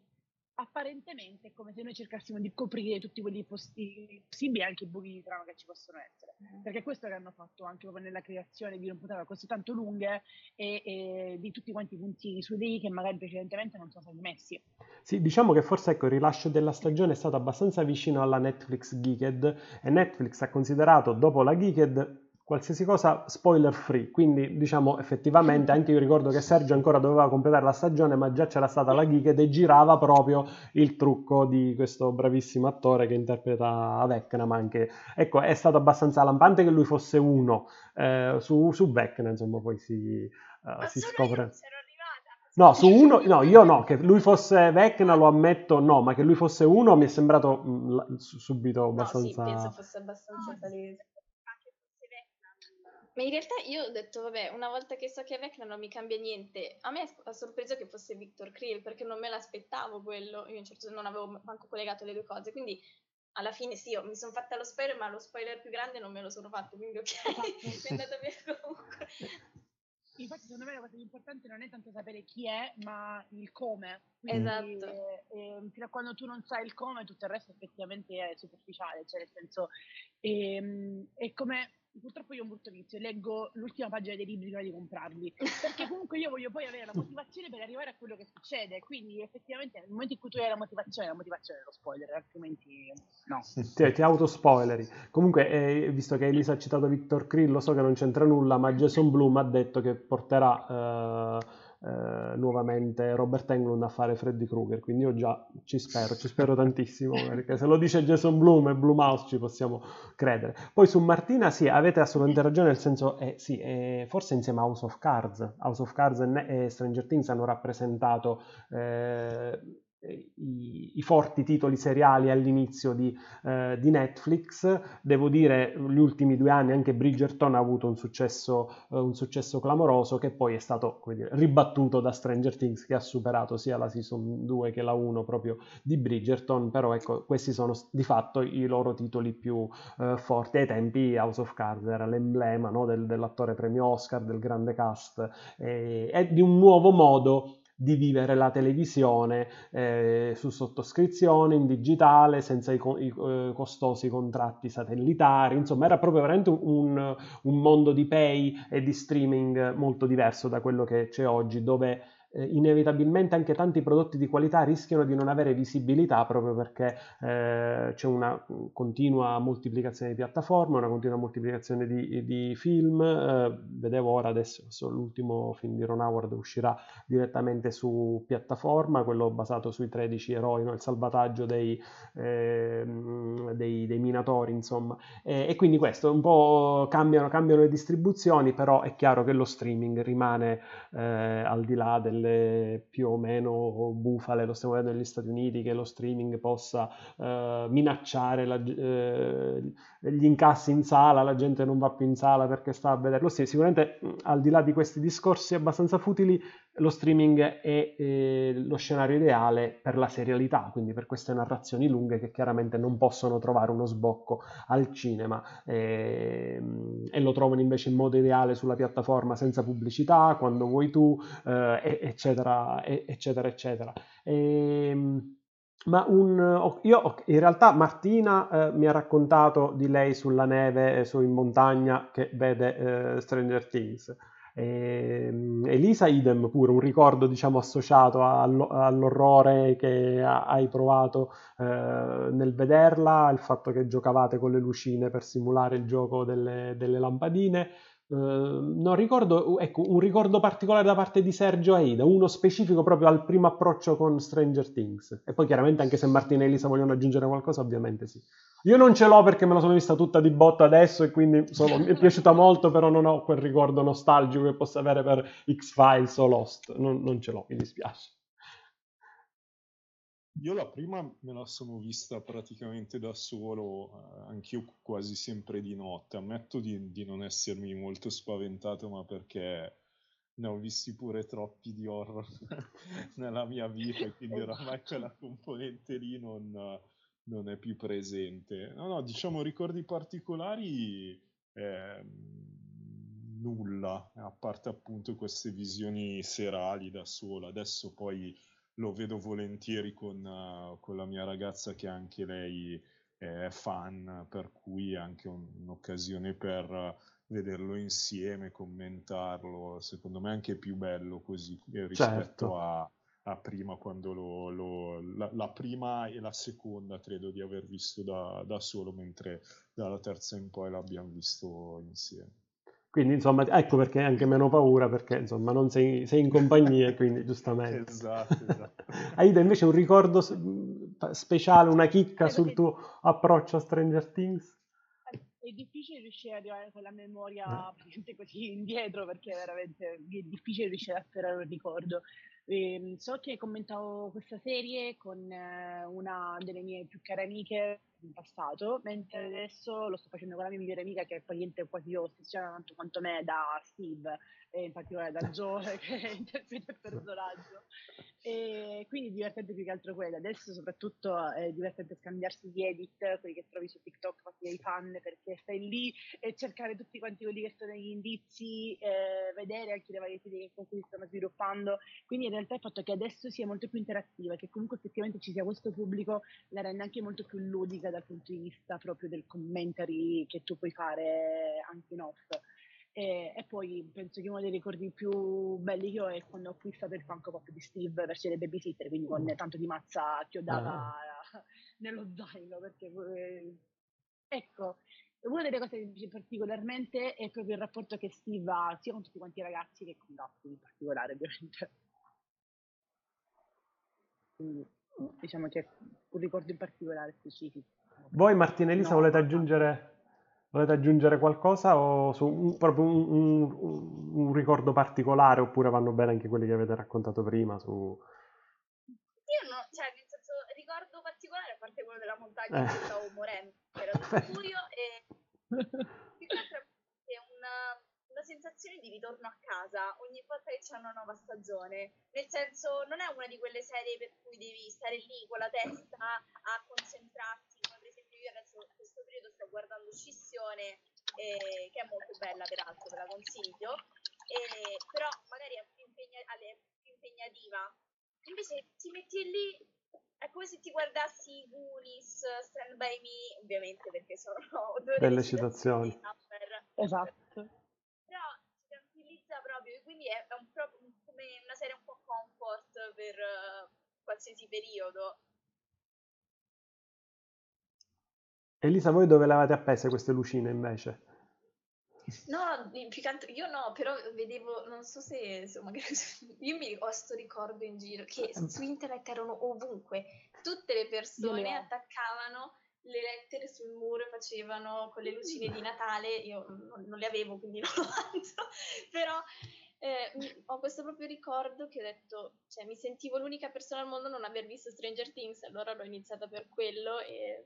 apparentemente è come se noi cercassimo di coprire tutti quelli posti possibili anche i buchi di trama che ci possono essere mm. perché questo che hanno fatto anche proprio nella creazione di non puntate così tanto lunghe e, e, di tutti quanti i puntini su dei che magari precedentemente non sono stati messi sì diciamo che forse ecco il rilascio della stagione è stato abbastanza vicino alla Netflix Geeked e Netflix ha considerato dopo la Geeked qualsiasi cosa spoiler free, quindi diciamo effettivamente anche io ricordo che Sergio ancora doveva completare la stagione ma già c'era stata la geek e girava proprio il trucco di questo bravissimo attore che interpreta Vecna, ma anche ecco è stato abbastanza lampante che lui fosse uno eh, su, su Vecna insomma poi si, uh, si scopre. No, su uno, no, io no, che lui fosse Vecna lo ammetto, no, ma che lui fosse uno mi è sembrato mh, mm, subito abbastanza... No, sì, penso fosse abbastanza palese. Ma in realtà io ho detto, vabbè, una volta che so che è Vecna non mi cambia niente. A me ha sorpreso che fosse Victor Krill, perché non me l'aspettavo quello. Io in certo non avevo manco collegato le due cose, quindi alla fine sì, mi sono fatta lo spoiler, ma lo spoiler più grande non me lo sono fatto, quindi ok, è andato via comunque. infatti secondo me la cosa più importante non è tanto sapere chi è, ma il come. Quindi, Esatto. eh, eh, fino a quando tu non sai il come, tutto il resto effettivamente è superficiale, cioè nel senso, ehm, è come purtroppo io ho un brutto vizio, leggo l'ultima pagina dei libri prima di comprarli, perché comunque io voglio poi avere la motivazione per arrivare a quello che succede, quindi effettivamente nel momento in cui tu hai la motivazione, la motivazione è lo spoiler, altrimenti no. Ti, ti autospoileri. Comunque, eh, visto che Elisa ha citato Victor Krill, lo so che non c'entra nulla, ma Jason Bloom ha detto che porterà eh, eh, nuovamente Robert Englund a fare Freddy Krueger, quindi io già ci spero, ci spero tantissimo, perché se lo dice Jason Bloom e Blumhouse ci possiamo credere. Poi su Martina sì, avete assolutamente ragione, nel senso, eh, sì, eh, forse insieme a House of Cards, House of Cards e, e Stranger Things hanno rappresentato eh, i, i forti titoli seriali all'inizio di, eh, di Netflix. Devo dire, gli ultimi due anni anche Bridgerton ha avuto un successo, eh, un successo clamoroso che poi è stato dire, ribattuto da Stranger Things che ha superato sia la season 2 che la 1 proprio di Bridgerton, però ecco, questi sono di fatto i loro titoli più eh, forti. Ai tempi House of Cards era l'emblema no, del- dell'attore premio Oscar, del grande cast e, e di un nuovo modo di vivere la televisione eh, su sottoscrizione in digitale senza i, co- i, eh, costosi contratti satellitari. Insomma era proprio veramente un, un mondo di pay e di streaming molto diverso da quello che c'è oggi dove eh, inevitabilmente anche tanti prodotti di qualità rischiano di non avere visibilità proprio perché eh, c'è una continua moltiplicazione di piattaforme, una continua moltiplicazione di, di film. Eh, vedevo ora adesso l'ultimo film di Ron Howard uscirà direttamente su piattaforma, quello basato sui 13 eroi, no? il salvataggio dei, eh, dei, dei minatori, insomma. E, e, quindi questo un po' cambiano, cambiano le distribuzioni, però è chiaro che lo streaming rimane eh, al di là delle più o meno bufale, lo stiamo vedendo negli Stati Uniti, che lo streaming possa eh, minacciare la, eh, gli incassi in sala, la gente non va più in sala perché sta a vederlo. Sì, sicuramente al di là di questi discorsi abbastanza futili, lo streaming è eh, lo scenario ideale per la serialità, quindi per queste narrazioni lunghe che chiaramente non possono trovare uno sbocco al cinema e, e lo trovano invece in modo ideale sulla piattaforma senza pubblicità, quando vuoi tu, eh, eccetera, eccetera, eccetera. E, ma un, io in realtà Martina eh, mi ha raccontato di lei sulla neve, eh, su in montagna che vede eh, Stranger Things. E, Elisa idem pure, un ricordo diciamo associato allo, all'orrore che hai provato eh, nel vederla, il fatto che giocavate con le lucine per simulare il gioco delle, delle lampadine. Uh, non ricordo, ecco, un ricordo particolare da parte di Sergio Aida, uno specifico proprio al primo approccio con Stranger Things. E poi chiaramente anche se Martina e Elisa vogliono aggiungere qualcosa, ovviamente sì. Io non ce l'ho perché me la sono vista tutta di botto adesso e quindi sono, mi è piaciuta molto, però non ho quel ricordo nostalgico che posso avere per X-Files o Lost. Non, non ce l'ho, mi dispiace. Io la prima me la sono vista praticamente da solo, eh, anch'io quasi sempre di notte. Ammetto di, di, non essermi molto spaventato, ma perché ne ho visti pure troppi di horror nella mia vita, e quindi oramai quella componente lì non, non, è più presente. No, no, diciamo ricordi particolari, eh, nulla, a parte appunto queste visioni serali da sola. Adesso poi lo vedo volentieri con, uh, con, la mia ragazza che anche lei è fan, per cui è anche un, un'occasione per uh, vederlo insieme, commentarlo. Secondo me è anche più bello così rispetto certo. a, a, prima, quando lo, lo, la, la, prima e la seconda credo di aver visto da, da solo, mentre dalla terza in poi l'abbiamo visto insieme. Quindi, insomma, ecco perché hai anche meno paura, perché insomma non sei, sei in compagnia, quindi giustamente. esatto, esatto. Aida, invece un ricordo speciale, una chicca sul tuo approccio a Stranger Things? È difficile riuscire ad arrivare con la memoria eh. così indietro, perché veramente è difficile riuscire a sperare un ricordo. Eh, so che commentavo questa serie con eh, una delle mie più care amiche in passato, mentre adesso lo sto facendo con la mia migliore amica che è praticamente quasi ossessionata tanto quanto me da Steve. e in particolare da Joe che interpreta il personaggio. E quindi divertente più che altro quello. Adesso soprattutto è divertente scambiarsi gli edit, quelli che trovi su TikTok fatti dai fan, perché stai lì e cercare tutti quanti quelli che sono gli indizi, eh, vedere anche le varie serie con cui si stanno sviluppando. Quindi in realtà il fatto che adesso sia molto più interattiva, che comunque effettivamente ci sia questo pubblico, la rende anche molto più ludica dal punto di vista proprio del commentary che tu puoi fare anche in off. E, e, poi penso che uno dei ricordi più belli che ho è quando ho acquistato il Funko Pop di Steve versione babysitter, quindi con tanto di mazza chiodata ah. nello zaino. Perché, eh, ecco, una delle cose che mi piace particolarmente è proprio il rapporto che Steve ha sia con tutti quanti i ragazzi che con Dustin in particolare, ovviamente. Quindi, diciamo che è un ricordo in particolare specifico. Voi Martina Elisa no, volete aggiungere Volete aggiungere qualcosa o su un, proprio un, un, un, ricordo particolare oppure vanno bene anche quelli che avete raccontato prima? Su... Io no, cioè nel senso ricordo particolare a parte quello della montagna eh. stavo morendo, era furio e più che altro è una, una sensazione di ritorno a casa ogni volta che c'è una nuova stagione. Nel senso non è una di quelle serie per cui devi stare lì con la testa a concentrarti io adesso in questo periodo sto guardando Scissione, eh, che è molto bella peraltro, ve la consiglio, eh, però magari è più, impegna- più impegnativa. Invece ti metti lì, è come se ti guardassi Goonies, Stand By Me, ovviamente perché sono due belle citazioni. Esatto. Però ti tranquillizza proprio, quindi è, è un, proprio, come una serie un po' comfort per uh, qualsiasi periodo. Elisa, voi dove le avete appese queste lucine invece? No, più che altro, io no, però vedevo, non so se, insomma, io mi ho sto ricordo in giro che ehm. su internet erano ovunque, tutte le persone attaccavano le lettere sul muro e facevano con le lucine di Natale, io non, non le avevo quindi non lo faccio, però eh, ho questo proprio ricordo che ho detto, cioè mi sentivo l'unica persona al mondo a non aver visto Stranger Things, allora l'ho iniziata per quello e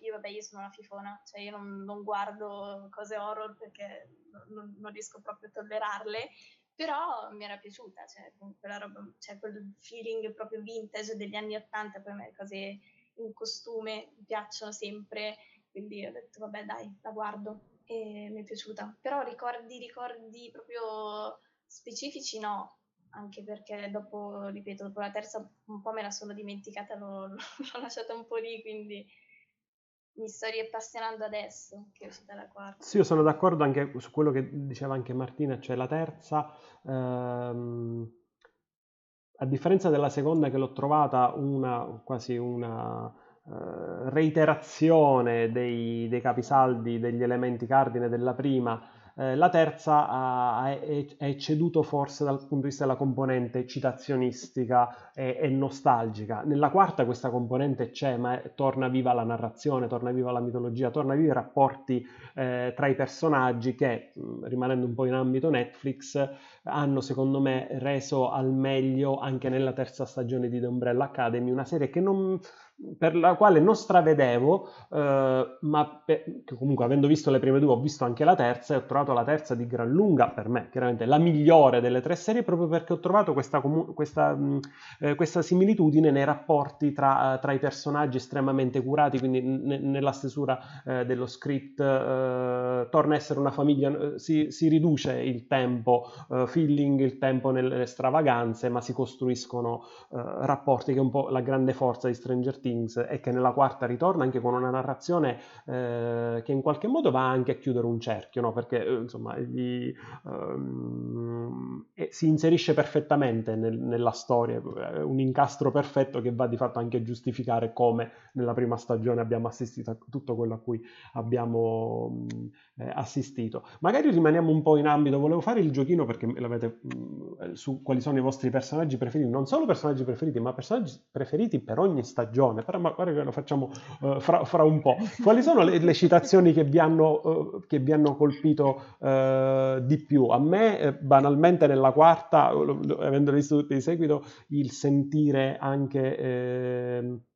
io vabbè io sono una fifona, cioè io non, non guardo cose horror perché non, non, riesco proprio a tollerarle, però mi era piaciuta, cioè roba, cioè quel feeling proprio vintage degli anni Ottanta, poi a me le cose in costume mi piacciono sempre, quindi ho detto vabbè dai, la guardo. E mi è piaciuta, però ricordi, ricordi proprio specifici no, anche perché dopo, ripeto, dopo la terza un po' me la sono dimenticata, l'ho, l'ho lasciata un po' lì, quindi mi sto riappassionando adesso che è uscita la quarta. Sì, io sono d'accordo anche su quello che diceva anche Martina, cioè la terza, ehm, a differenza della seconda che l'ho trovata una, quasi una uh, reiterazione dei, dei capisaldi, degli elementi cardine della prima, eh, la terza ha, è, è, ceduto forse dal punto di vista della componente citazionistica e, e nostalgica. Nella quarta questa componente c'è, ma è, torna viva la narrazione, torna viva la mitologia, torna viva i rapporti eh, tra i personaggi che, rimanendo un po' in ambito Netflix, hanno secondo me reso al meglio anche nella terza stagione di The Umbrella Academy una serie che non per la quale non stravedevo, eh, ma per, comunque avendo visto le prime due ho visto anche la terza e ho trovato la terza di gran lunga, per me chiaramente la migliore delle tre serie, proprio perché ho trovato questa, questa, mh, eh, questa similitudine nei rapporti tra, tra, i personaggi estremamente curati, quindi n- nella stesura uh, dello script uh, torna a essere una famiglia, si, si, riduce il tempo feeling, il tempo nelle stravaganze, ma si costruiscono rapporti che è un po' la grande forza di Stranger Things Things e che nella quarta ritorna anche con una narrazione eh, che in qualche modo va anche a chiudere un cerchio, no? perché eh, insomma gli, um, si inserisce perfettamente nel, nella storia, un incastro perfetto che va di fatto anche a giustificare come nella prima stagione abbiamo assistito a tutto quello a cui abbiamo eh, assistito. Magari rimaniamo un po' in ambito, volevo fare il giochino perché l'avete mh, su quali sono i vostri personaggi preferiti, non solo personaggi preferiti, ma personaggi preferiti per ogni stagione, però magari lo facciamo uh, fra, fra, un po'. Quali sono le, le citazioni che vi hanno, uh, che vi hanno colpito uh, di più? A me, banalmente, nella quarta, avendo visto tutti di seguito, il sentire anche...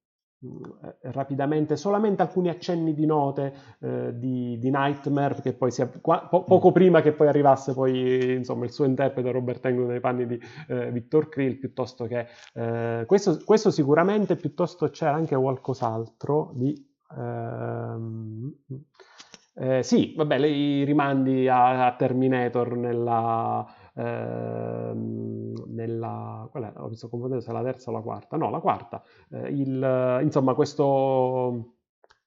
Eh, eh, rapidamente solamente alcuni accenni di note eh, di, di, Nightmare che poi qua, po- poco mm. prima che poi arrivasse poi insomma il suo interprete Robert Englund nei panni di eh, Victor Krill piuttosto che eh, questo, questo, sicuramente piuttosto c'era anche qualcos'altro di ehm, eh, sì vabbè i rimandi a, a Terminator nella Ehm, nella, qual è? Ho visto confondere se la terza o la quarta, no, la quarta, eh, il, insomma questo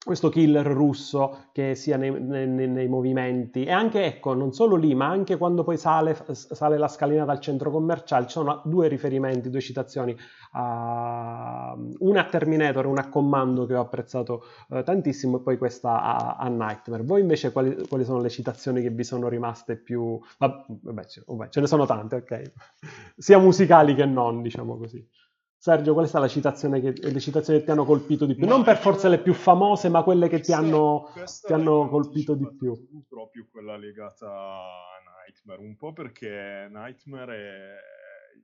questo killer russo che sia nei, nei, nei, movimenti. E anche ecco non solo lì ma anche quando poi sale, sale la scalinata al centro commerciale ci sono due riferimenti due citazioni. A, una a Terminator una a Commando che ho apprezzato eh, tantissimo e poi questa a, a Nightmare. Voi invece quali, quali, sono le citazioni che vi sono rimaste più? Vabbè, vabbè ce ne sono tante ok. Sia musicali che non diciamo così Sergio, qual è stata la citazione che, le citazioni che ti hanno colpito di più? Ma non per forza le più famose, ma quelle che ti hanno, ti hanno colpito di più. Proprio quella legata a Nightmare, un po' perché Nightmare è...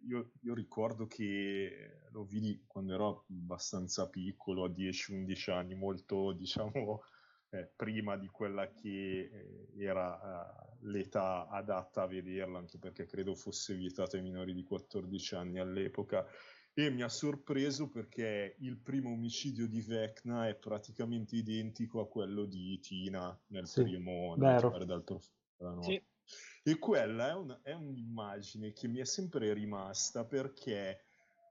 Io, io, ricordo che lo vidi quando ero abbastanza piccolo, a 10-11 anni, molto diciamo eh, prima di quella che eh, era eh, l'età adatta a vederla, anche perché credo fosse vietata ai minori di 14 anni all'epoca e mi ha sorpreso perché il primo omicidio di Vecna è praticamente identico a quello di Tina nel sì, primo Nightmare dal sì. E quella è, un, è, un'immagine che mi è sempre rimasta perché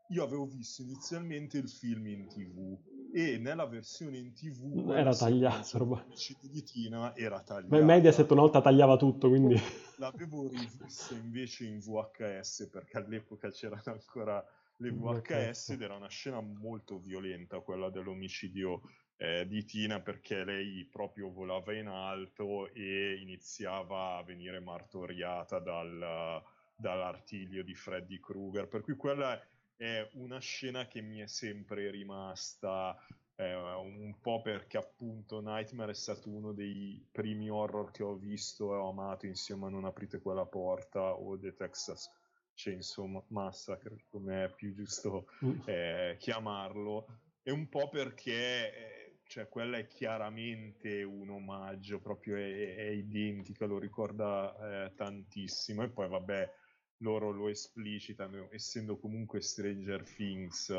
io avevo visto inizialmente il film in tv e nella versione in tv era tagliato l'omicidio di Tina era tagliato ma Mediaset una volta tagliava tutto quindi. L'avevo rivista invece in VHS perché all'epoca c'erano ancora le VHS ed era una scena molto violenta quella dell'omicidio eh, di Tina perché lei proprio volava in alto e iniziava a venire martoriata dal, dall'artiglio di Freddy Krueger. Per cui quella è una scena che mi è sempre rimasta eh, un po' perché appunto Nightmare è stato uno dei primi horror che ho visto e ho amato insieme a Non aprite quella porta o The Texas Chainsaw Massacre, come è più giusto mm. eh, chiamarlo, è un po' perché eh, cioè, quella è chiaramente un omaggio, proprio è, è identica, lo ricorda eh, tantissimo e poi vabbè loro lo esplicitano, essendo comunque Stranger Things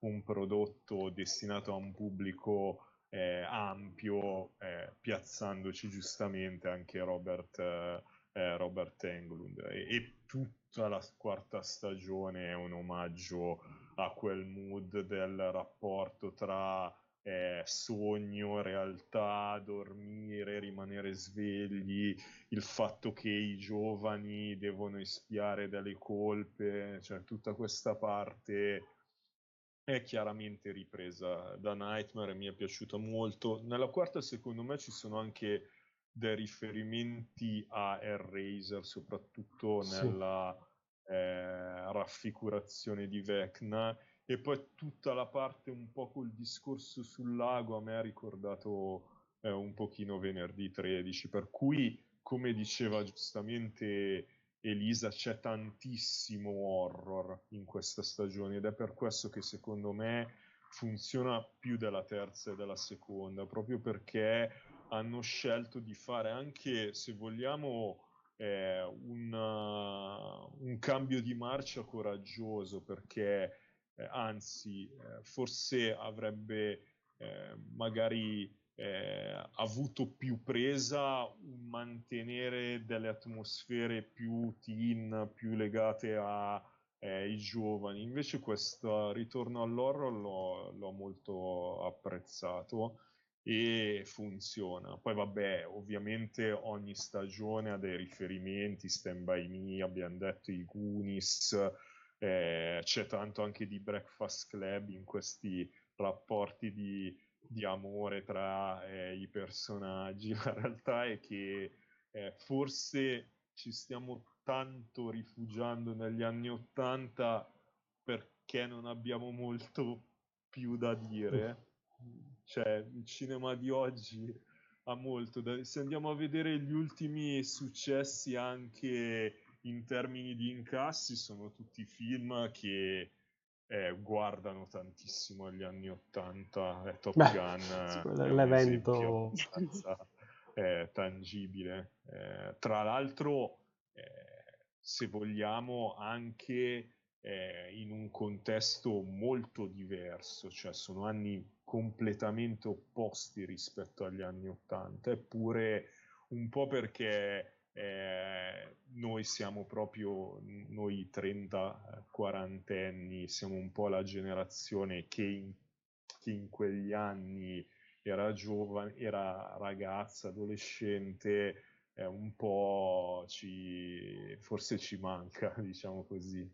un prodotto destinato a un pubblico eh, ampio, eh, piazzandoci giustamente anche Robert, eh, Robert Englund. E, e tutta la quarta stagione è un omaggio a quel mood del rapporto tra eh, sogno, realtà, dormire, rimanere svegli, il fatto che i giovani devono espiare delle colpe, cioè tutta questa parte è chiaramente ripresa da Nightmare e mi è piaciuta molto. Nella quarta secondo me ci sono anche dei riferimenti a Hellraiser, soprattutto sì. nella eh, raffigurazione di Vecna. E poi tutta la parte un po' col discorso sul lago a me ha ricordato eh, un pochino venerdì 13, per cui, come diceva giustamente Elisa, c'è tantissimo horror in questa stagione ed è per questo che secondo me funziona più della terza e della seconda, proprio perché hanno scelto di fare anche, se vogliamo, eh, una, un cambio di marcia coraggioso perché eh, anzi eh, forse avrebbe eh, magari eh, avuto più presa un mantenere delle atmosfere più teen, più legate ai eh, giovani. Invece questo ritorno all'horror l'ho, l'ho molto apprezzato e funziona. Poi vabbè, ovviamente ogni stagione ha dei riferimenti, Stand By Me, abbiamo detto i Goonies, eh, c'è tanto anche di Breakfast Club in questi rapporti di, di amore tra eh, i personaggi. La realtà è che eh, forse ci stiamo tanto rifugiando negli anni Ottanta perché non abbiamo molto più da dire cioè il cinema di oggi ha molto da... se andiamo a vedere gli ultimi successi anche in termini di incassi sono tutti film che eh, guardano tantissimo agli anni 80 e Top Beh, Gun sì, è l'evento abbastanza eh, tangibile. Eh, tra l'altro, eh, se vogliamo, anche eh, in un contesto molto diverso, cioè sono anni completamente opposti rispetto agli anni 80, eppure un po' perché eh, noi siamo proprio, noi 30-40 anni, siamo un po' la generazione che in, che in quegli anni era giovane, era ragazza, adolescente, eh, un po' ci, forse ci manca, diciamo così.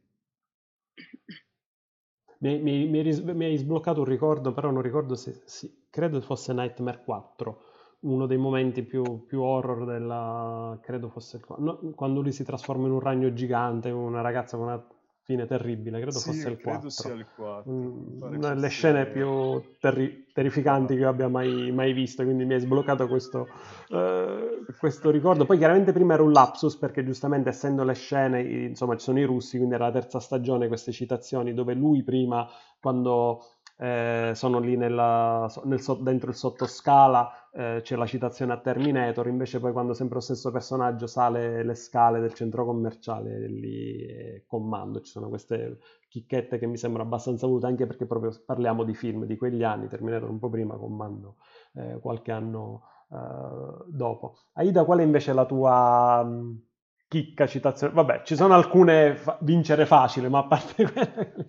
Mi, mi, mi, mi, hai sbloccato un ricordo, però non ricordo se, sì, credo fosse Nightmare 4, uno dei momenti più, più horror della, credo fosse no, quando lui si trasforma in un ragno gigante, una ragazza con una fine terribile, credo sì, fosse il credo 4. sia il 4. una delle scene più terri- terrificanti che io abbia mai, mai, visto, quindi mi hai sbloccato questo, uh, questo, ricordo. Poi chiaramente prima era un lapsus perché giustamente essendo le scene, insomma ci sono i russi, quindi era la terza stagione queste citazioni dove lui prima quando eh, sono lì nella, nel, dentro il sottoscala, eh, c'è la citazione a Terminator, invece poi quando sempre lo stesso personaggio sale le scale del centro commerciale, lì comando, ci sono queste chicchette che mi sembrano abbastanza volute, anche perché proprio parliamo di film di quegli anni, Terminator un po' prima, comando eh, qualche anno eh, dopo. Aida, qual è invece la tua... Mh, chicca, citazione. Vabbè, ci sono alcune fa- vincere facile, ma a parte quelle,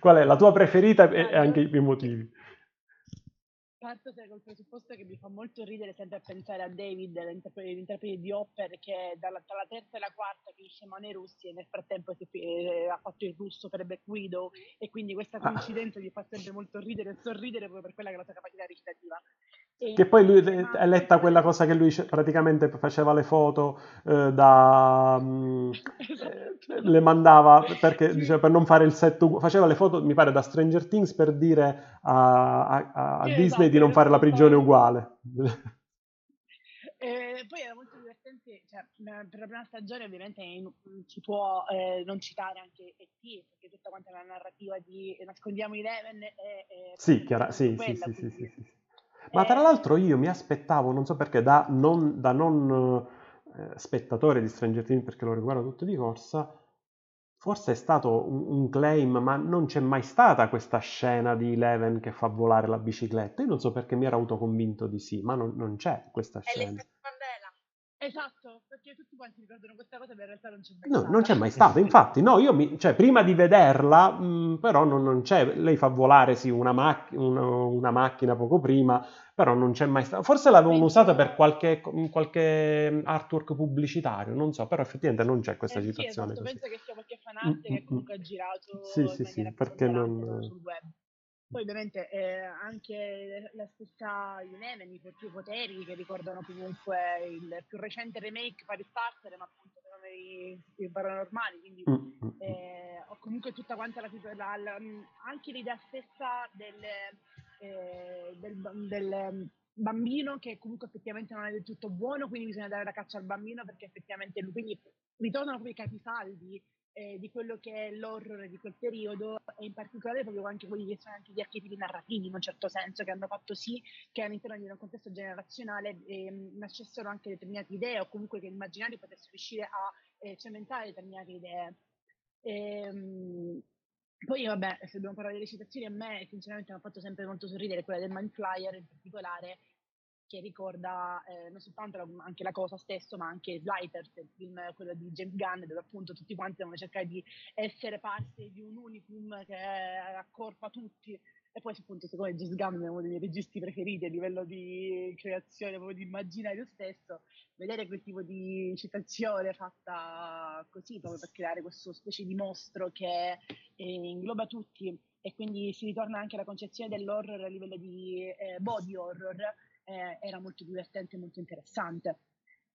qual è la tua preferita e anche i motivi? Parto col presupposto che mi fa molto ridere sempre a pensare a David, l'interprete, di Hopper, che dalla, tra la terza e la quarta finisce in mano ai russi e nel frattempo si, eh, ha fatto il russo per Black Widow e quindi questa ah. coincidenza ah. gli fa sempre molto ridere e sorridere proprio per quella che è la sua capacità recitativa. Che poi lui è letta quella cosa che lui praticamente faceva le foto eh, da um, esatto. le mandava perché sì. diceva per non fare il set faceva le foto mi pare da Stranger Things per dire a, a, a sì, Disney esatto, di non fare la prigione uguale. Eh, poi era molto divertente, cioè, per la prima stagione ovviamente si può eh, non citare anche E.T., perché tutta quanta la narrativa di nascondiamo i Eleven è, è sì, chiara, sì, quella, sì, sì, sì, sì, Ma tra l'altro io mi aspettavo, non so perché, da non, da non eh, spettatore di Stranger Things, perché lo riguardo tutto di corsa, Forse è stato un, un, claim, ma non c'è mai stata questa scena di Eleven che fa volare la bicicletta. Io non so perché mi ero autoconvinto di sì, ma non, non c'è questa scena. Esatto, perché tutti quanti ricordano questa cosa, ma in realtà non c'è mai no, stata. Non c'è mai stata, infatti, no, io mi, cioè, prima di vederla, mh, mm, però non, non, c'è, lei fa volare sì una, mac- una, una, macchina poco prima, però non c'è mai stata. Forse l'avevano usata per qualche, qualche, artwork pubblicitario, non so, però effettivamente non c'è questa eh, citazione. Sì, esatto, penso che sia qualche fanart mm, che mm, comunque ha girato sì, sì, sì, perché non... sul web. Poi ovviamente eh, anche la stessa Eleven, i più poteri che ricordano comunque il più recente remake Fire Starter, ma appunto fenomeni paranormali, quindi mm, mm, mm. eh, ho comunque tutta quanta la, la, la anche l'idea stessa del, eh, del, del bambino che comunque effettivamente non è del tutto buono, quindi bisogna dare la caccia al bambino perché effettivamente lui, quindi ritornano proprio i capisaldi eh, di quello che è l'horror di quel periodo e in particolare proprio anche quelli che sono anche gli archetipi narrativi in un certo senso che hanno fatto sì che all'interno di un contesto generazionale eh, nascessero anche determinate idee o comunque che l'immaginario potesse riuscire a eh, cementare determinate idee. E, ehm, poi vabbè, se dobbiamo parlare delle citazioni, a me sinceramente mi ha fatto sempre molto sorridere quella del Mind Flyer in particolare, che ricorda eh, non soltanto la, anche la cosa stesso, ma anche Sliders, il film quello di James Gunn, dove appunto tutti quanti devono cercare di essere parte di un unicum che accorpa tutti. E poi appunto, secondo James Gunn è uno dei miei registi preferiti a livello di creazione, proprio di immaginario stesso, vedere quel tipo di citazione fatta così, proprio per creare questo specie di mostro che eh, ingloba tutti e quindi si ritorna anche alla concezione dell'horror a livello di eh, body horror, eh, era molto divertente e molto interessante.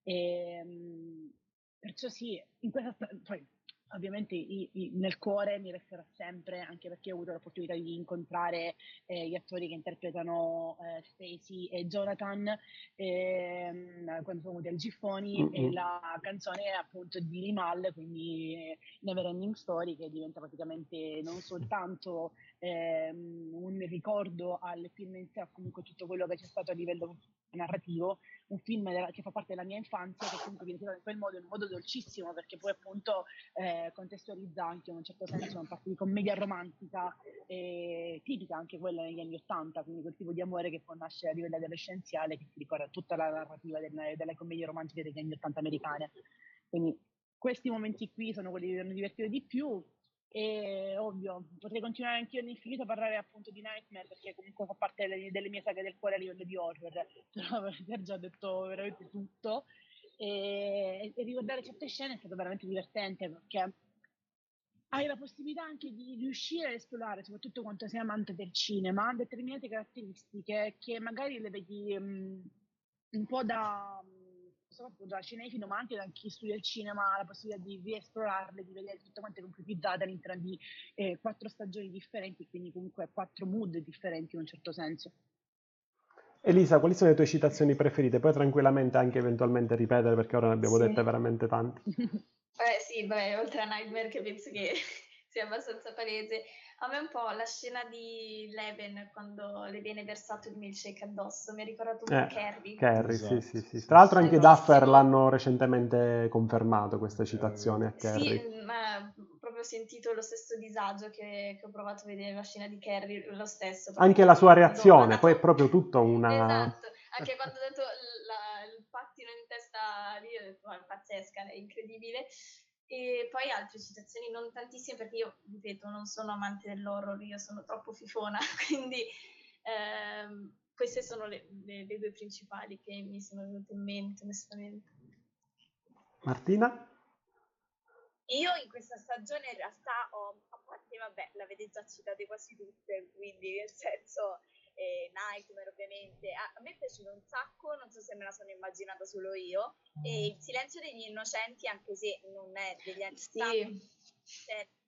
E, ehm, perciò sì, in questa, poi ovviamente i, i, nel cuore mi resterà sempre, anche perché ho avuto l'opportunità di incontrare eh, gli attori che interpretano eh, Stacy e Jonathan ehm, quando sono venuti al Giffoni mm-hmm. e la canzone è appunto di Limal, quindi eh, Never Ending Story, che diventa praticamente non soltanto ehm, un ricordo al film in sé, comunque tutto quello che c'è stato a livello narrativo, un film che fa parte della mia infanzia, che comunque viene tirato in quel modo, in un modo dolcissimo, perché poi appunto eh, contestualizza anche in un certo senso una parte di commedia romantica, eh, tipica anche quella negli anni Ottanta, quindi quel tipo di amore che può nascere a livello adolescenziale, che ti ricorda tutta la narrativa delle, delle commedie romantiche degli anni Ottanta americane. Quindi questi momenti qui sono quelli che mi hanno divertito di più, e ovvio, potrei continuare anche io all'infinito a parlare appunto di Nightmare perché comunque fa parte delle, delle mie saghe del cuore a livello di horror, però già detto veramente tutto. E, e ricordare certe scene è stato veramente divertente perché hai la possibilità anche di riuscire a esplorare, soprattutto quando sei amante del cinema, determinate caratteristiche che magari le vedi um, un po' da soprattutto da cinefilo, ma anche da chi studia il cinema, la possibilità di riesplorarle, di vedere tutte quante concretizzate all'interno di eh, quattro stagioni differenti, quindi comunque quattro mood differenti in un certo senso. Elisa, quali sono le tue citazioni preferite? Puoi tranquillamente anche eventualmente ripetere perché ora ne abbiamo sì. dette veramente tante. Beh, sì, beh, oltre a Nightmare che penso che sia abbastanza palese, a me un po' la scena di Leven quando le viene versato il milkshake addosso, mi ha ricordato un eh, po' Carrie. Carrie, esatto. sì, sì, sì. Tra l'altro anche Duffer l'hanno recentemente confermato questa citazione a Carrie. Sì, ma proprio sentito lo stesso disagio che, che ho provato a vedere la scena di Carrie, lo stesso. Anche la sua reazione, poi è proprio tutto una... Esatto, anche quando ho detto la, il pattino in testa lì, ho detto, è pazzesca, è incredibile. E poi altre citazioni, non tantissime perché io, ripeto, non sono amante dell'horror, io sono troppo fifona, quindi ehm, queste sono le, le, le, due principali che mi sono venute in mente, onestamente. Martina? Io in questa stagione in realtà ho, a parte, vabbè, l'avete già citate quasi tutte, quindi nel senso eh, Nightmare ovviamente. A, me è piaciuto un sacco, non so se me la sono immaginata solo io, e Il silenzio degli innocenti, anche se non è degli anni sì. in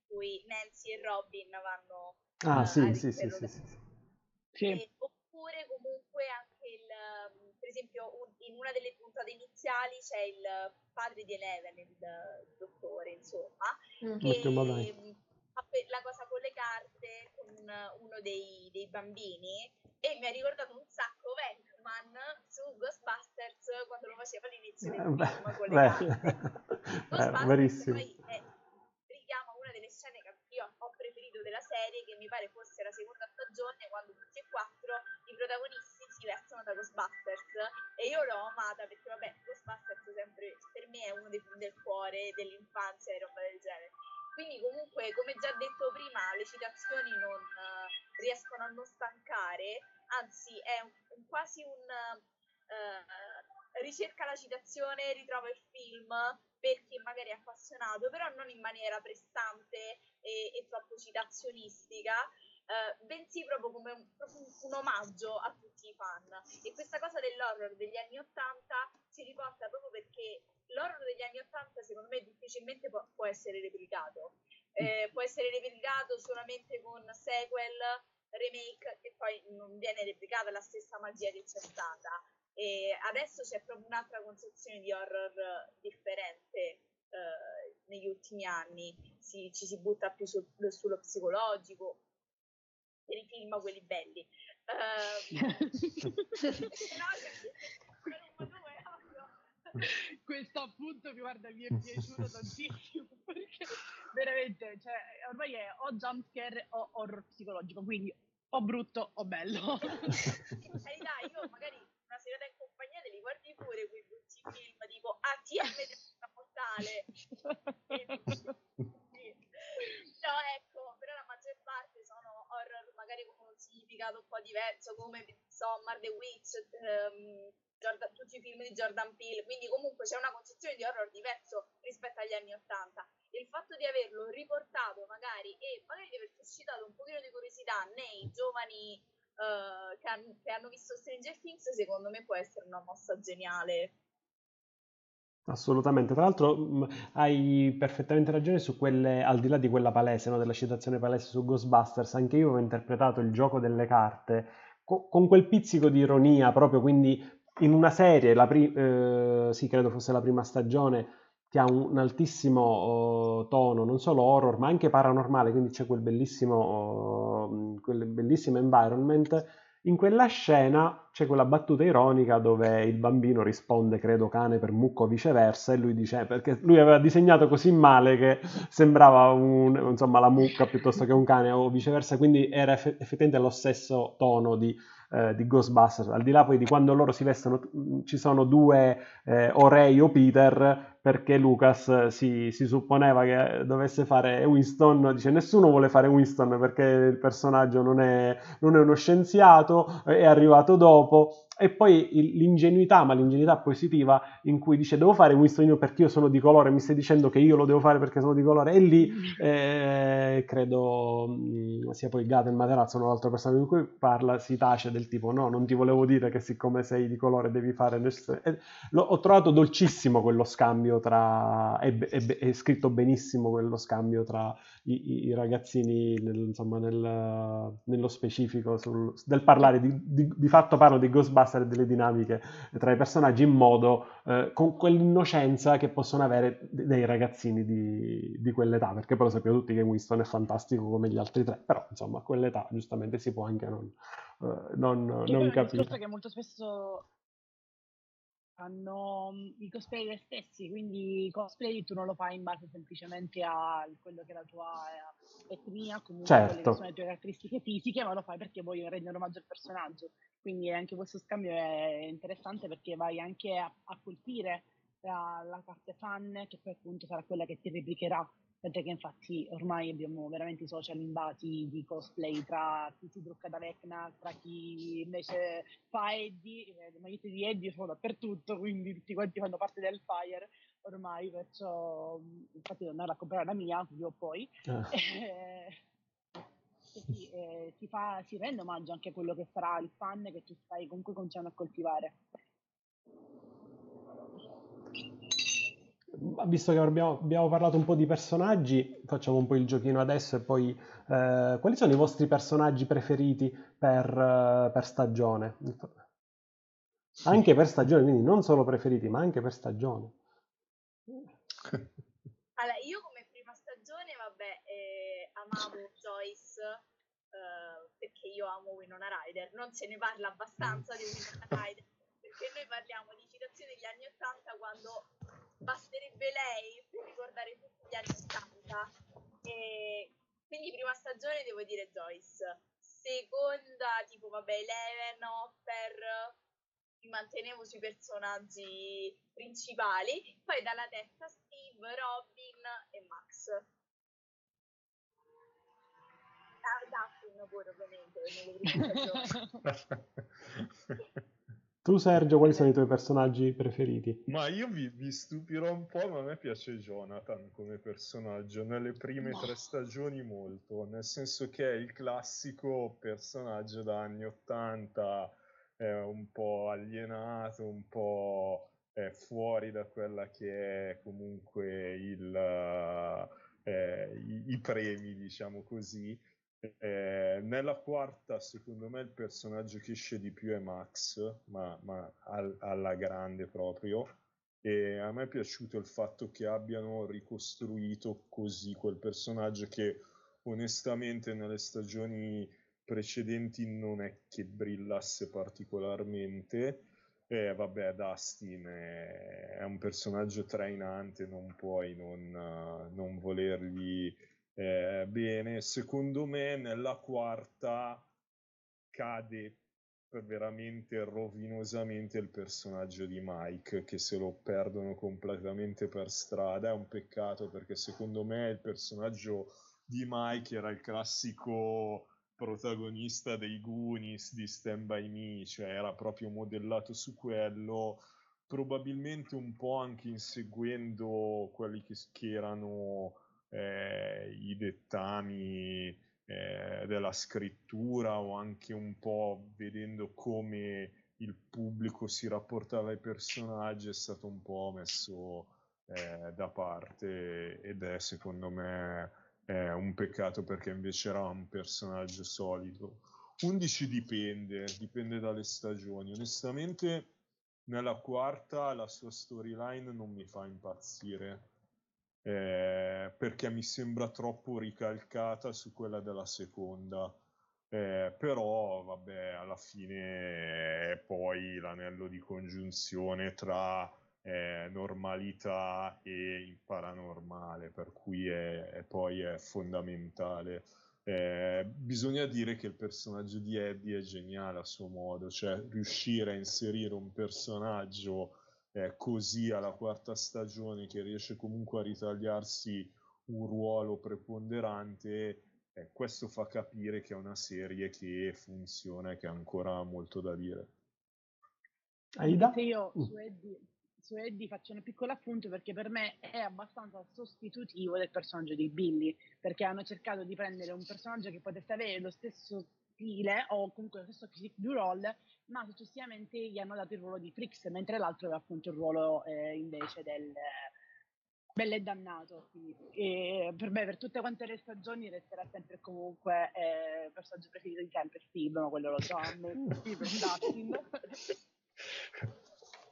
cui Nancy e Robin vanno ah, uh, sì, sì, sì, sì, sì. E, oppure comunque anche il, um, per esempio un, in una delle puntate iniziali c'è il padre di Eleven, il, il dottore, insomma, mm. che la cosa con le carte con uno dei, dei bambini e mi ha ricordato un sacco Venkman su Ghostbusters quando lo faceva all'inizio del film beh, con le beh, carte. Ghostbusters verissimo. poi richiama una delle scene che io ho preferito della serie che mi pare fosse la seconda stagione quando tutti e quattro i protagonisti si vestono da Ghostbusters e io l'ho amata perché vabbè Ghostbusters sempre per me è uno dei film del cuore dell'infanzia e roba del genere quindi comunque, come già detto prima, le citazioni non uh, riescono a non stancare, anzi è un, quasi un uh, ricerca la citazione, ritrova il film per chi magari è appassionato, però non in maniera prestante e, e troppo citazionistica, uh, bensì proprio come un, proprio un, omaggio a tutti i fan. E questa cosa dell'horror degli anni Ottanta si riporta proprio perché l'horror degli anni Ottanta secondo me difficilmente può, può essere replicato. Eh, può essere replicato solamente con sequel, remake e poi non viene replicata la stessa magia che c'è stata. E adesso c'è proprio un'altra concezione di horror differente eh, negli ultimi anni, si, ci si butta più su, sullo psicologico, per i film quelli belli. Uh, no, questo appunto guarda mi è piaciuto tantissimo perché veramente cioè, ormai è o jumpscare o horror psicologico quindi o brutto o bello. Carità io magari una serata in compagnia te li guardi pure quei brutti film tipo ATM della mortale no ecco però la maggior parte sono horror magari con un significato un po' diverso come Midsommar, The Witch um, Jordan, tutti i film di Jordan Peele, quindi comunque c'è una concezione di horror diverso rispetto agli anni Ottanta. Il fatto di averlo riportato magari e magari di aver suscitato un pochino di curiosità nei giovani uh, che, han, che, hanno visto Stranger Things, secondo me può essere una mossa geniale. Assolutamente, tra l'altro mh, hai perfettamente ragione su quelle, al di là di quella palese, no, della citazione palese su Ghostbusters, anche io ho interpretato il gioco delle carte co- con quel pizzico di ironia, proprio quindi in una serie, la pri- eh, sì, credo fosse la prima stagione, che ha un, altissimo oh, tono, non solo horror, ma anche paranormale, quindi c'è quel bellissimo, oh, quel bellissimo environment. In quella scena c'è quella battuta ironica dove il bambino risponde, credo, cane per mucco o viceversa, e lui dice, perché lui aveva disegnato così male che sembrava un, insomma, la mucca piuttosto che un cane o viceversa, quindi era eff- effettivamente lo stesso tono di, eh, di Ghostbusters. Al di là poi di quando loro si vestono, ci sono due eh, o o Peter, perché Lucas si, si, supponeva che dovesse fare Winston, dice nessuno vuole fare Winston perché il personaggio non è, non è uno scienziato, è arrivato dopo. E poi l'ingenuità, ma l'ingenuità positiva, in cui dice devo fare Winston io perché io sono di colore, mi stai dicendo che io lo devo fare perché sono di colore, e lì eh, credo mh, mm, sia poi Gaten Materazzo, un'altra persona con cui parla, si tace del tipo no, non ti volevo dire che siccome sei di colore devi fare... Lo, ho trovato dolcissimo quello scambio tra... è, è, è scritto benissimo quello scambio tra i, i ragazzini, nel, insomma, nel, nello specifico, sul, del parlare, di, di, di fatto parlo di Ghostbusters e delle dinamiche tra i personaggi in modo eh, con quell'innocenza che possono avere dei ragazzini di, di, quell'età, perché poi lo sappiamo tutti che Winston è fantastico come gli altri tre, però insomma a quell'età giustamente si può anche non, eh, non, non capire. È che molto spesso hanno i cosplayer stessi, quindi cosplay tu non lo fai in base semplicemente a quello che è la tua etnia, comunque certo. quelle che sono le tue caratteristiche fisiche, ma lo fai perché vuoi rendere omaggio al personaggio. Quindi anche questo scambio è interessante perché vai anche a, a colpire la, la, parte fan, che poi appunto sarà quella che ti replicherà. Mentre che infatti ormai abbiamo veramente i social invasi di cosplay tra chi si trucca da Vecna, tra chi invece fa Eddie, eh, le magliette di Eddie sono dappertutto, quindi tutti quanti fanno parte del Fire ormai, perciò infatti andare a comprare la mia, prima o poi. Ah. Eh, si, eh, si, fa, si rende omaggio anche a quello che sarà il fan che tu stai comunque continuando a coltivare. Visto che abbiamo, abbiamo, parlato un po' di personaggi, facciamo un po' il giochino adesso e poi eh, quali sono i vostri personaggi preferiti per, uh, per stagione? Anche per stagione, quindi non solo preferiti, ma anche per stagione. Allora, io come prima stagione, vabbè, eh, amavo Joyce eh, perché io amo Winona Ryder. Non se ne parla abbastanza di Winona Ryder perché noi parliamo di citazioni degli anni Ottanta quando basterebbe lei per ricordare tutti gli anni Ottanta. quindi prima stagione devo dire Joyce. Seconda, tipo, vabbè, Eleven, Hopper, mi mantenevo sui personaggi principali, poi dalla terza Steve, Robin e Max. Ah, Dustin pure ovviamente, Tu Sergio, quali sono i tuoi personaggi preferiti? Ma io vi, vi, stupirò un po', ma a me piace Jonathan come personaggio, nelle prime no. tre stagioni molto, nel senso che è il classico personaggio da anni 80 è un po' alienato, un po' eh, fuori da quella che è comunque il, eh, i, i, premi, diciamo così. Eh, nella quarta, secondo me, il personaggio che esce di più è Max, ma, ma al, alla grande proprio. E a me è piaciuto il fatto che abbiano ricostruito così quel personaggio che onestamente nelle stagioni precedenti non è che brillasse particolarmente. E vabbè, Dustin è, è un personaggio trainante, non puoi non, non volergli eh, bene. Secondo me nella quarta cade veramente rovinosamente il personaggio di Mike che se lo perdono completamente per strada è un peccato perché secondo me il personaggio di Mike era il classico protagonista dei Goonies di Stand By Me, cioè era proprio modellato su quello, probabilmente un po' anche inseguendo quelli che, che erano eh, i dettami eh, della scrittura o anche un po' vedendo come il pubblico si rapportava ai personaggi è stato un po' messo eh, da parte ed è secondo me un peccato perché invece era un personaggio solido. 11 dipende, dipende dalle stagioni. Onestamente nella quarta la sua storyline non mi fa impazzire. Eh, perché mi sembra troppo ricalcata su quella della seconda. Eh, però, vabbè, alla fine è poi l'anello di congiunzione tra eh, normalità e paranormale, per cui è, è poi è fondamentale. Eh, bisogna dire che il personaggio di Eddie è geniale a suo modo, cioè riuscire a inserire un personaggio eh, così alla quarta stagione che riesce comunque a ritagliarsi un ruolo preponderante, eh, questo fa capire che è una serie che funziona e che ha ancora molto da dire. Aida? Io mm. su Eddie su Eddie faccio un piccolo appunto perché per me è abbastanza sostitutivo del personaggio di Billy, perché hanno cercato di prendere un personaggio che potesse avere lo stesso stile o comunque lo stesso physique du role, ma successivamente gli hanno dato il ruolo di Frix, mentre l'altro aveva appunto il ruolo eh, invece del bello e dannato. E per me, per tutte quante le stagioni, resterà sempre comunque eh, il personaggio preferito di sempre, Steve, ma quello lo so, Steve Dustin.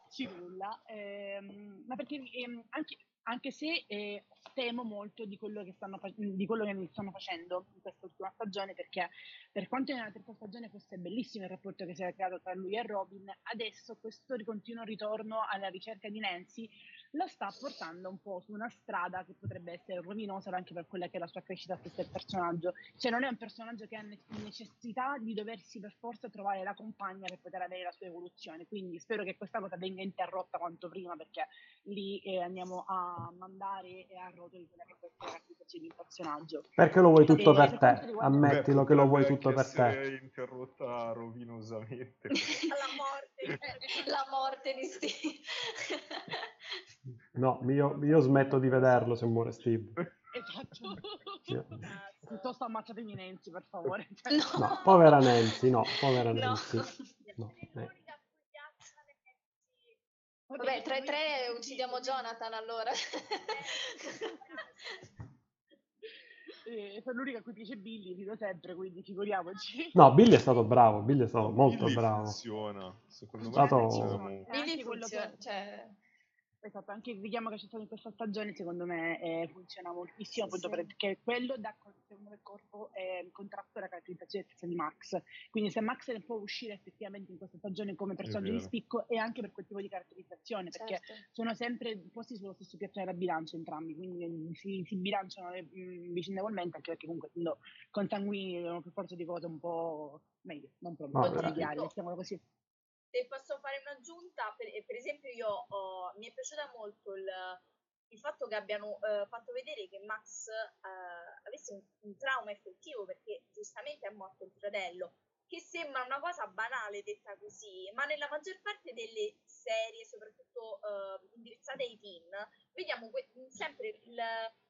Cirulla, ehm, ma perché ehm, anche, anche, se eh, temo molto di quello, che stanno, di quello che stanno facendo in questa ultima stagione, perché per quanto nella terza stagione fosse bellissimo il rapporto che si era creato tra lui e Robin, adesso questo continuo ritorno alla ricerca di Nancy lo sta portando un po' su una strada che potrebbe essere rovinosa anche per quella che è la sua crescita stesso del personaggio. Cioè non è un personaggio che ha necessità di doversi per forza trovare la compagna per poter avere la sua evoluzione, quindi spero che questa cosa venga interrotta quanto prima perché lì eh, andiamo a mandare e a rotoli quella che può essere la di un personaggio. Perché lo vuoi tutto e per te? Ammettilo Beh, che lo vuoi tutto per te. interrotta rovinosamente. la morte, la morte di Steve. No, io, io, smetto di vederlo se muore Steve. Esatto. Io... Piuttosto ammazzatemi Nancy, per favore. No. no, povera Nancy, no, povera Nancy. No. No, eh. Vabbè, 3-3 uccidiamo Jonathan allora. eh, sono l'unica a cui piace Billy, rido sempre, quindi figuriamoci. No, Billy è stato bravo, Billy è stato molto Billy bravo. funziona, secondo me. Stato... Billy funziona, cioè... Esatto, anche il richiamo che c'è stato in questa stagione secondo me eh, funziona moltissimo sì, appunto sì. perché quello dà secondo me corpo e contrasto alla caratterizzazione stessa di Max. Quindi se Max ne può uscire effettivamente in questa stagione come personaggio di spicco è anche per quel tipo di caratterizzazione, perché certo. sono sempre posti sullo stesso piatto della bilancia entrambi, quindi si, si bilanciano mm, vicendevolmente anche perché comunque essendo consanguini per forza di cose un po' meglio, non proprio no, mediali, mettiamolo così se posso fare un'aggiunta, per, per esempio io oh, mi è piaciuta molto il, il fatto che abbiano eh, fatto vedere che Max eh, avesse un, un, trauma effettivo perché giustamente è morto il fratello, che sembra una cosa banale detta così, ma nella maggior parte delle serie, soprattutto eh, indirizzate ai teen, vediamo que- sempre il,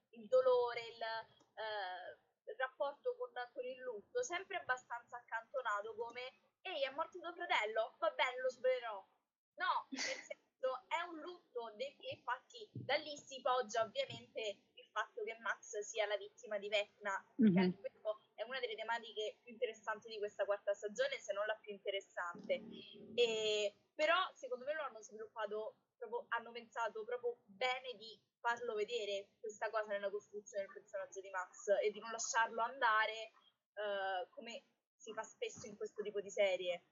il dolore, il, eh, il rapporto con, con il lutto, sempre abbastanza accantonato come ehi, è morto tuo fratello, va bene, lo supererò. No, nel senso, è un lutto, de- infatti da lì si poggia ovviamente il fatto che Max sia la vittima di Vecna, mm-hmm. anche questo è una delle tematiche più interessanti di questa quarta stagione, se non la più interessante. E, però secondo me lo hanno sviluppato, proprio, hanno pensato proprio bene di farlo vedere questa cosa nella costruzione del personaggio di Max e di non lasciarlo andare uh, come si fa spesso in questo tipo di serie.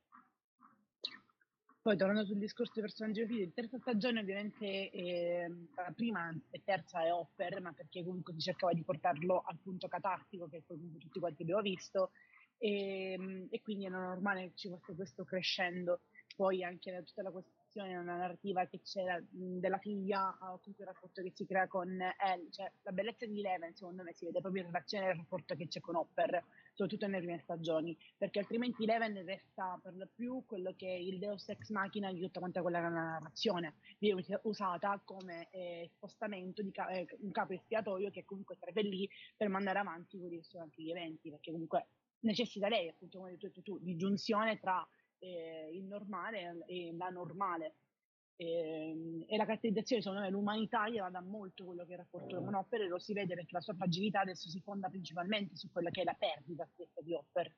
Poi tornando sul discorso dei personaggi figli, terza stagione ovviamente eh, la prima e terza è Hopper, ma perché comunque si cercava di portarlo al punto catartico che comunque tutti quanti abbiamo visto e, ehm, e quindi era normale che ci fosse questo crescendo. Poi anche tutta la questione una narrativa che c'è della figlia, o il rapporto che si crea con Elle, cioè la bellezza di Eleven secondo me si vede proprio in relazione al rapporto che c'è con Hopper, soprattutto nelle prime stagioni, perché altrimenti Eleven resta per lo più quello che il deus ex machina di tutta quanta quella narrazione, viene usata come eh, spostamento di ca- eh, un capo espiatorio che comunque sarebbe lì per mandare avanti quelli che sono anche gli eventi, perché comunque necessita lei, appunto come hai detto tu, di giunzione tra eh, il normale e la normale. E, e, la caratterizzazione, secondo me, l'umanità gliela dà molto quello che è il rapporto con Hopper e lo si vede perché la sua fragilità adesso si fonda principalmente su quella che è la perdita stessa di Hopper.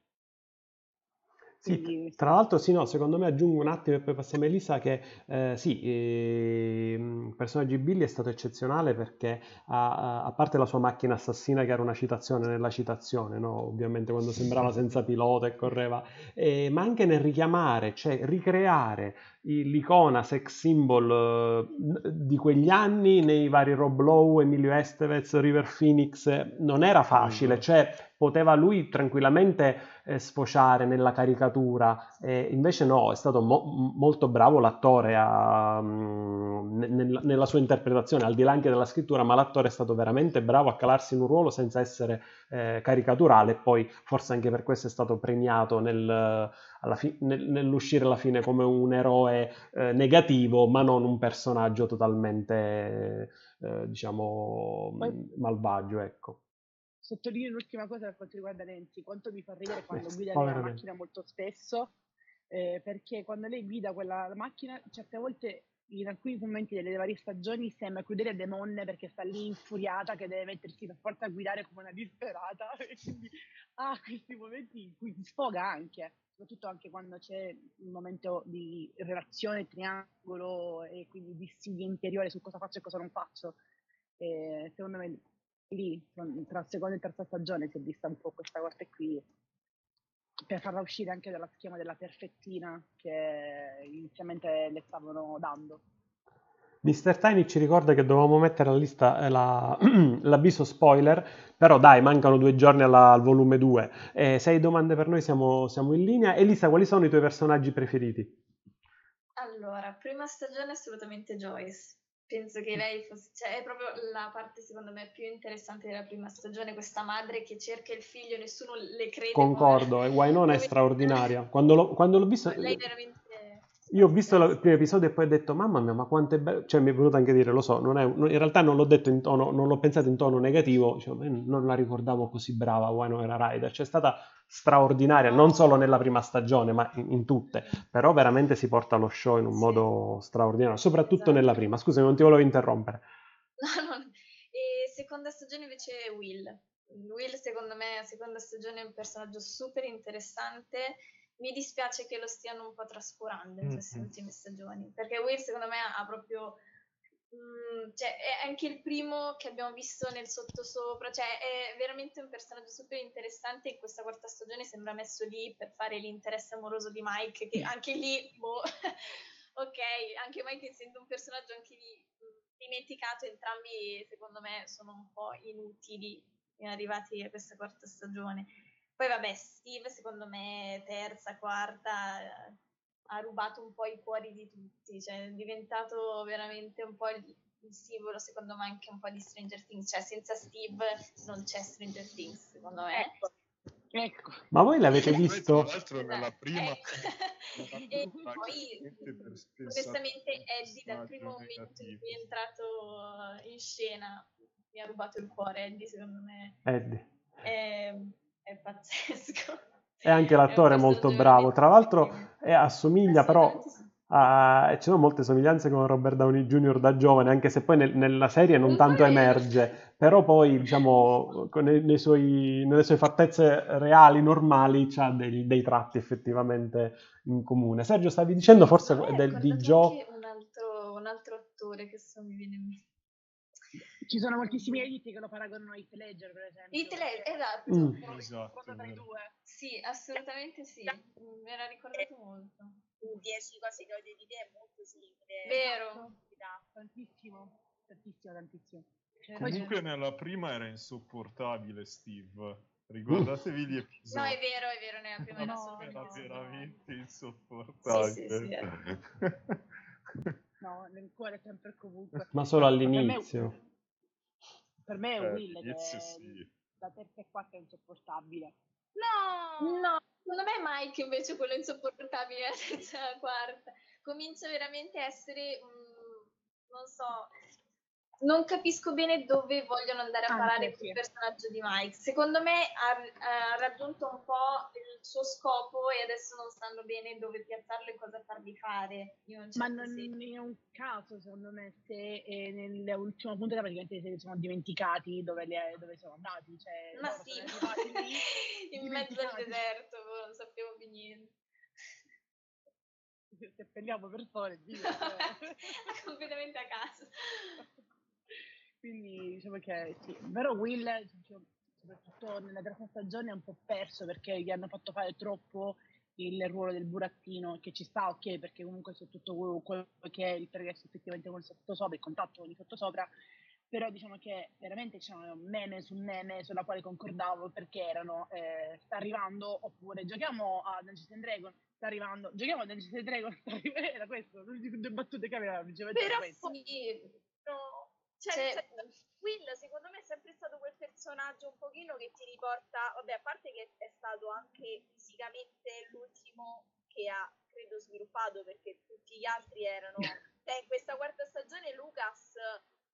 Sì, tra l'altro sì, no, secondo me aggiungo un attimo e poi passiamo a Elisa che eh, sì, eh, il personaggio di Billy è stato eccezionale perché a, a, parte la sua macchina assassina che era una citazione nella citazione, no? ovviamente quando sembrava senza pilota e correva, eh, ma anche nel richiamare, cioè ricreare l'icona sex symbol uh, di quegli anni nei vari Rob Lowe, Emilio Estevez, River Phoenix non era facile, cioè poteva lui tranquillamente eh, sfociare nella caricatura, eh, invece no, è stato mo- molto bravo l'attore a, mh, mm, nel, nella sua interpretazione, al di là anche della scrittura, ma l'attore è stato veramente bravo a calarsi in un ruolo senza essere eh, caricaturale. E poi forse anche per questo è stato premiato nel fi- nel, nell'uscire alla fine come un eroe eh, negativo, ma non un personaggio totalmente, eh, diciamo, Poi, malvagio, ecco. Sottolineo l'ultima cosa per quanto riguarda Nancy, quanto mi fa ridere quando guida la macchina molto spesso, eh, perché quando lei guida quella macchina, certe volte in alcuni momenti delle varie stagioni sembra crudele demonne perché sta lì infuriata che deve mettersi per forza a guidare come una disperata e quindi ha questi momenti in cui si sfoga anche soprattutto anche quando c'è un momento di relazione, triangolo e quindi dissidio interiore su cosa faccio e cosa non faccio. E secondo me lì, tra seconda e terza stagione, si è vista un po' questa cosa qui per farla uscire anche dalla schema della perfettina che inizialmente le stavano dando. Mr. Tiny ci ricorda che dovevamo mettere alla lista eh, la, l'avviso spoiler, però dai, mancano due giorni alla, al volume 2. Eh, se hai domande per noi siamo, siamo, in linea. Elisa, quali sono i tuoi personaggi preferiti? Allora, prima stagione assolutamente Joyce. Penso che lei fosse, cioè è proprio la parte secondo me più interessante della prima stagione, questa madre che cerca il figlio, nessuno le crede. Concordo, e Wynonna è straordinaria. Quando, lo, quando l'ho vista... Lei veramente io ho visto il primo episodio e poi ho detto, mamma mia, ma quanto è bello. Cioè, mi è venuto anche a dire, lo so, è, in realtà non l'ho detto in tono, non l'ho pensato in tono negativo, cioè, non la ricordavo così brava, Winona Rider. Cioè, è stata straordinaria, non solo nella prima stagione, ma in, in, tutte. Però veramente si porta lo show in un modo straordinario, soprattutto esatto. nella prima. Scusami, non ti volevo interrompere. No, no. E seconda stagione invece Will. Will, secondo me, seconda stagione è un personaggio super interessante mi dispiace che lo stiano un po' trascurando in queste mm-hmm. ultime stagioni, perché Will secondo me ha proprio... Mm, cioè, è anche il primo che abbiamo visto nel sottosopra, cioè è veramente un personaggio super interessante in questa quarta stagione sembra messo lì per fare l'interesse amoroso di Mike, che anche lì, boh, ok, anche Mike essendo un personaggio anche lì mm, dimenticato, entrambi secondo me sono un po' inutili arrivati a questa quarta stagione. Poi vabbè, Steve secondo me terza, quarta ha rubato un po' i cuori di tutti, cioè è diventato veramente un po' il, il simbolo secondo me anche un po' di Stranger Things, cioè senza Steve non c'è Stranger Things secondo me. Ecco. Ecco. Ma voi l'avete visto? Tra l'altro nella prima... Ecco. e poi, onestamente, Eddie dal primo momento in cui è entrato in scena mi ha rubato il cuore, Eddie secondo me. Eddie. È, è pazzesco. E anche l'attore è molto bravo. Tra l'altro è, assomiglia però a, ci sono molte somiglianze con Robert Downey Jr. da giovane, anche se poi nel, nella serie non tanto emerge, però poi diciamo nei, nei suoi, nelle sue fattezze reali, normali, ha dei, dei, tratti effettivamente in comune. Sergio, stavi dicendo forse del, di Joe... Un altro, un altro attore che so, mi viene in mente ci sono moltissimi editi che lo paragonano a Heath Ledger, per esempio. Heath Ledger, esatto. Mm. esatto. Sì, assolutamente sì. Me l'ha ricordato molto. 10 cose che odio di te è molto simile. Vero. Tantissimo, tantissimo, tantissimo. Comunque nella prima era insopportabile Steve. Ricordatevi gli episodi. No, è vero, è vero, nella prima no, era veramente insopportabile. Sì, sì, sì, no, nel cuore sempre comunque. Ma solo all'inizio. Per me è eh, Will che sì. da terza e quarta è insopportabile. No, no, secondo me Mike invece quello insopportabile la terza e la quarta. Comincia veramente a essere, um, non so, non capisco bene dove vogliono andare a parare sì. il personaggio di Mike. Secondo me ha, ha, raggiunto un po' il suo scopo e adesso non sanno bene dove piazzarlo e cosa fargli fare. Certo Ma non è un caso, secondo me, se eh, nell'ultima puntata praticamente si sono dimenticati dove, le, dove sono andati. Cioè, Ma sì, in mezzo al deserto, boh, non sappiamo più niente seppelliamo persone, Dio, completamente a caso. Quindi diciamo che sì, vero Will, diciamo, soprattutto nella terza stagione, è un po' perso perché gli hanno fatto fare troppo il ruolo del burattino, che ci sta ok, perché comunque su tutto quello che è il progresso effettivamente con il sottosopra, il contatto con il sottosopra, però diciamo che veramente c'erano meme su meme sulla quale concordavo perché erano eh, sta arrivando oppure giochiamo a Dungeons and Dragons sta arrivando giochiamo a Dungeons and Dragons sta arrivando era questo due battute che aveva però sì no, cioè, cioè, Will secondo me è sempre stato quel personaggio un pochino che ti riporta vabbè a parte che è stato anche fisicamente l'ultimo che ha credo sviluppato perché tutti gli altri erano cioè, in questa quarta stagione Lucas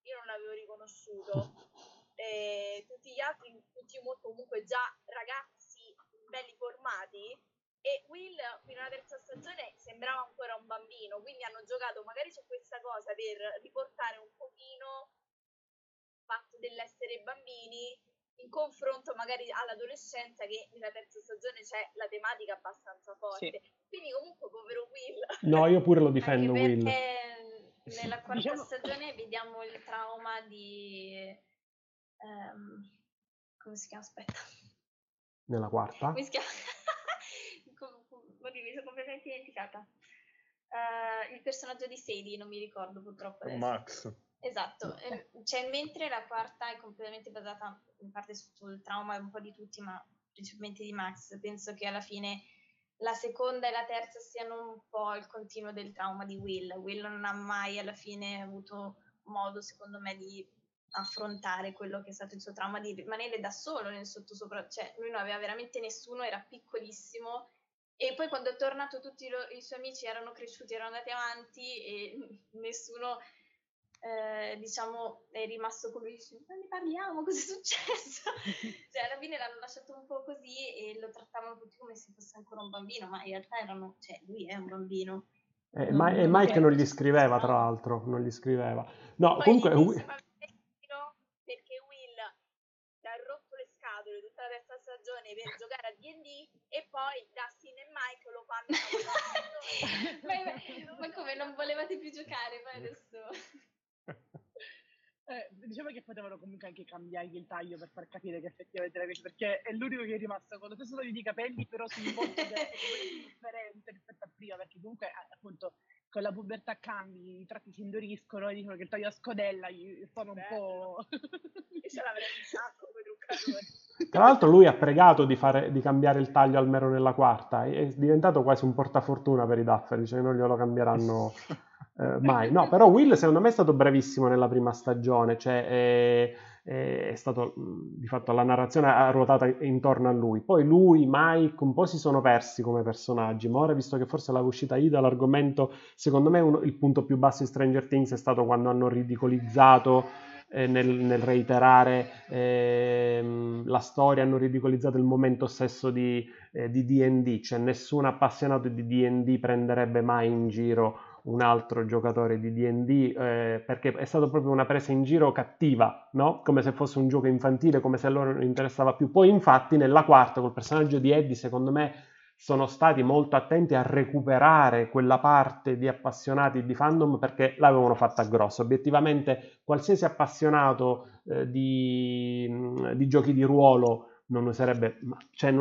io non l'avevo riconosciuto. E tutti gli altri, tutti molto comunque già ragazzi belli formati. E Will fino alla terza stagione sembrava ancora un bambino, quindi hanno giocato magari su questa cosa per riportare un pochino il fatto dell'essere bambini in confronto magari all'adolescenza che nella terza stagione c'è la tematica abbastanza forte. Sì. Quindi comunque povero Will. No, io pure lo difendo Will nella quarta diciamo... stagione vediamo il trauma di... Um, come si chiama? Aspetta. Nella quarta? Come si chiama? Oddio, mi sono completamente dimenticata. Uh, il personaggio di Sadie, non mi ricordo purtroppo adesso. Max. Esatto, cioè, mentre la quarta è completamente basata in parte sul trauma un po' di tutti, ma principalmente di Max, penso che alla fine la seconda e la terza siano un po' il continuo del trauma di Will. Will non ha mai alla fine avuto modo, secondo me, di affrontare quello che è stato il suo trauma, di rimanere da solo nel sottosopra, cioè lui non aveva veramente nessuno, era piccolissimo e poi quando è tornato tutti lo, i suoi amici erano cresciuti, erano andati avanti e nessuno eh, diciamo è rimasto come dice ma ne parliamo cosa è successo? Cioè alla fine l'hanno lasciato un po' così e lo trattavano tutti come se fosse ancora un bambino ma in realtà erano cioè lui è un bambino. Eh, ma, e Mike non gli scriveva tra l'altro non gli scriveva. No poi comunque perché Will ha rotto le scatole tutta la terza stagione per giocare a D&D e poi Dustin e Mike lo fanno ma, ma come non volevate più giocare poi adesso? Eh, diciamo che potevano comunque anche cambiare il taglio per far capire che effettivamente era questo, perché è l'unico che è rimasto con lo stesso taglio di capelli, però sul volto differente rispetto a prima, perché comunque eh, appunto con la pubertà cambi, i tratti si induriscono e dicono che il taglio a scodella gli fanno un po'... ce l'avrei un sacco per un Tra l'altro lui ha pregato di, fare, di, cambiare il taglio almeno nella quarta, è diventato quasi un portafortuna per i Duffer, cioè non glielo cambieranno eh, mai. No, però Will secondo me è stato bravissimo nella prima stagione, cioè è, è stato di fatto la narrazione ha ruotata intorno a lui. Poi lui, Mike, un po' si sono persi come personaggi, ma ora visto che forse l'ha uscita Ida, l'argomento, secondo me uno, il punto più basso di Stranger Things è stato quando hanno ridicolizzato eh, nel, nel, reiterare eh, la storia, hanno ridicolizzato il momento stesso di, eh, di D&D, cioè nessun appassionato di D&D prenderebbe mai in giro un altro giocatore di DD eh, perché è stata proprio una presa in giro cattiva, no? come se fosse un gioco infantile, come se a loro non interessava più. Poi infatti nella quarta col personaggio di Eddie secondo me sono stati molto attenti a recuperare quella parte di appassionati di fandom perché l'avevano fatta grossa. Obiettivamente qualsiasi appassionato eh, di, di giochi di ruolo non userebbe, cioè,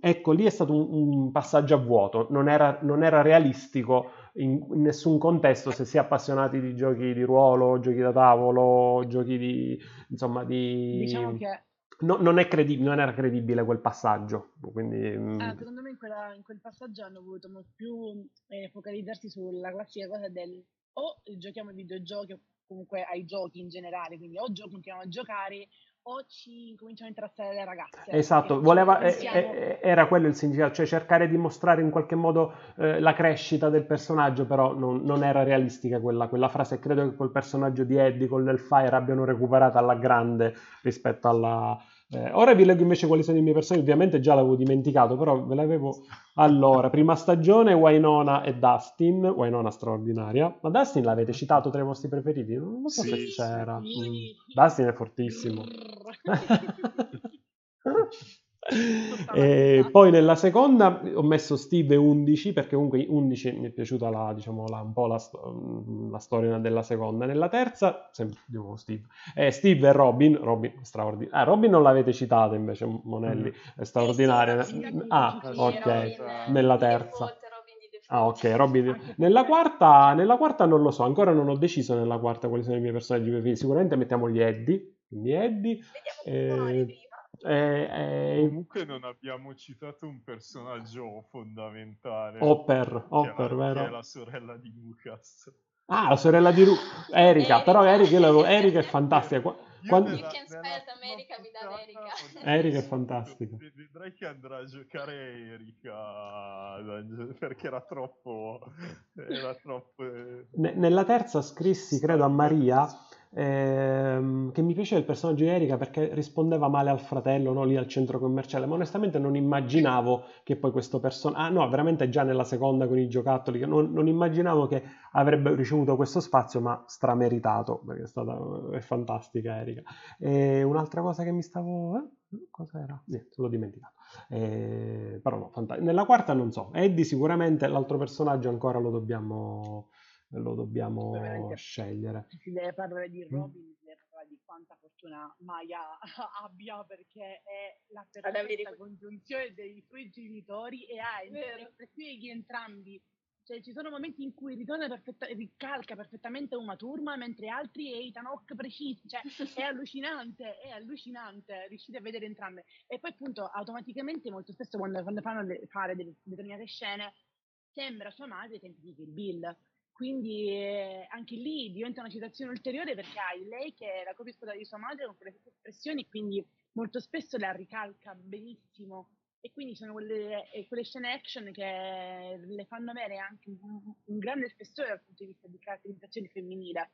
ecco lì è stato un, un passaggio a vuoto, non era, non era realistico in, in, nessun contesto, se si è appassionati di giochi di ruolo, giochi da tavolo, giochi di... insomma di... Diciamo che... No, non, credib- non, era credibile quel passaggio. Quindi, mm. ah, secondo me in, quella, in, quel passaggio hanno voluto più eh, focalizzarsi sulla classica cosa del o giochiamo ai videogiochi o comunque ai giochi in generale, quindi o gio- continuiamo a giocare o ci cominciano a interessare le ragazze. Esatto, voleva, eh, era quello il significato, cioè cercare di mostrare in qualche modo eh, la crescita del personaggio, però non, non era realistica quella, quella, frase. Credo che quel personaggio di Eddie con l'Hellfire abbiano recuperato alla grande rispetto alla, Eh, ora vi leggo invece quali sono i miei personaggi, ovviamente già l'avevo dimenticato, però ve l'avevo... Allora, prima stagione, Wynonna e Dustin, Wynonna straordinaria, ma Dustin l'avete citato tra i vostri preferiti? Non so Sì, se c'era. Sì. Mm. Dustin è fortissimo. E vita. poi nella seconda ho messo Steve e 11 perché comunque 11 mi è piaciuta la, diciamo, la- un po' la, la storia della seconda. Nella terza, sempre di nuovo Steve, eh, Steve e Robin, Robin straordinario. Ah, Robin non l'avete citata invece, Monelli, è straordinaria. Eh ah, ok, Robin, nella terza. Ah, ok, Robin. Nella quarta, nella quarta non lo so, ancora non ho deciso nella quarta quali sono i miei personaggi preferiti. Sicuramente mettiamo gli Eddie, quindi Eddie. Vediamo un po' Eh. Eh, Comunque non abbiamo citato un personaggio fondamentale. Hopper, che è Hopper, la- vero? Che è la sorella di Lucas. Ah, la sorella di Ru- Erika, Erika. però Erika, io l'avevo- Erika è fantastica. Qua- quando- nella- America Erika. è "Sì, fantastica." ved- Vedrai che andrà a giocare Erika perché era troppo. Era troppo. eh, Ne- nella terza scrissi, credo, a Maria ehm, che mi piaceva il personaggio di Erika perché rispondeva male al fratello, no, lì al centro commerciale, ma onestamente non immaginavo che poi questo personaggio... Ah no, veramente già nella seconda con i giocattoli, non, non immaginavo che avrebbe ricevuto questo spazio, ma strameritato, perché è stata è fantastica Erika. E un'altra cosa che mi stavo... Eh? Cos'era? Niente, l'ho dimenticato. Eh, però no, fanta- nella quarta non so. Eddie sicuramente, l'altro personaggio ancora lo dobbiamo, lo dobbiamo scegliere. Si deve parlare di Mm. Robin, si deve parlare di quanta fortuna Maya abbia perché è la perfetta congiunzione dei suoi genitori e ha di entrambi. Cioè, ci sono momenti in cui ritorna perfetta- ricalca perfettamente Uma Thurman, mentre altri è Ethan Hawke preciso. Cioè, è allucinante, è allucinante. Riuscite a vedere entrambe. E poi, appunto, automaticamente, molto spesso, quando, quando fanno le- fare delle determinate scene, sembra sua madre ai tempi di Kill Bill. Quindi eh, anche lì diventa una citazione ulteriore perché hai lei che è la copia sposata di sua madre con quelle stesse espressioni, quindi molto spesso la ricalca benissimo. E quindi sono quelle, eh, quelle scene action che le fanno avere anche un, un grande spessore dal punto di vista di caratterizzazione femminile.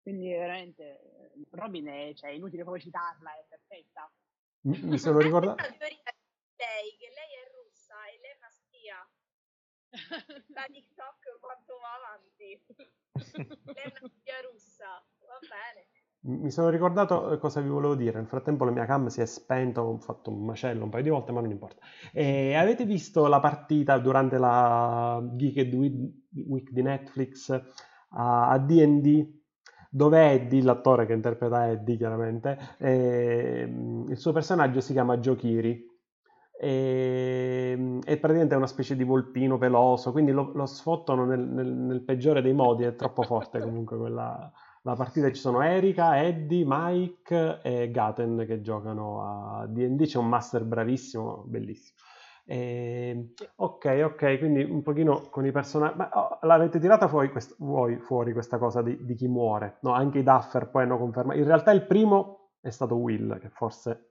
Quindi veramente eh, Robin è cioè, inutile proprio citarla, è perfetta. Mi, mi sono ricordato... lei, che lei è russa e lei è una spia. Da TikTok quanto va avanti. Lei è una spia russa. Va bene. Mi sono ricordato eh, cosa vi volevo dire. Nel frattempo la mia cam si è spenta, ho fatto un macello un paio di volte, ma non importa. E avete visto la partita durante la Geeked Week di Netflix a D&D? Dove Eddie, l'attore che interpreta Eddie chiaramente, ehm, il suo personaggio si chiama Jokiri e, è praticamente una specie di volpino peloso, quindi lo, lo sfottano nel, nel- nel peggiore dei modi, è troppo forte comunque quella, la partita. Ci sono Erika, Eddie, Mike e Gaten che giocano a D&D, c'è un master bravissimo, bellissimo. E- ok, ok, quindi un pochino con i personaggi. Ma oh, l'avete tirata fuori, quest- voi fuori questa cosa di, di chi muore? No, anche i Duffer poi hanno confermato. In realtà il primo è stato Will, che forse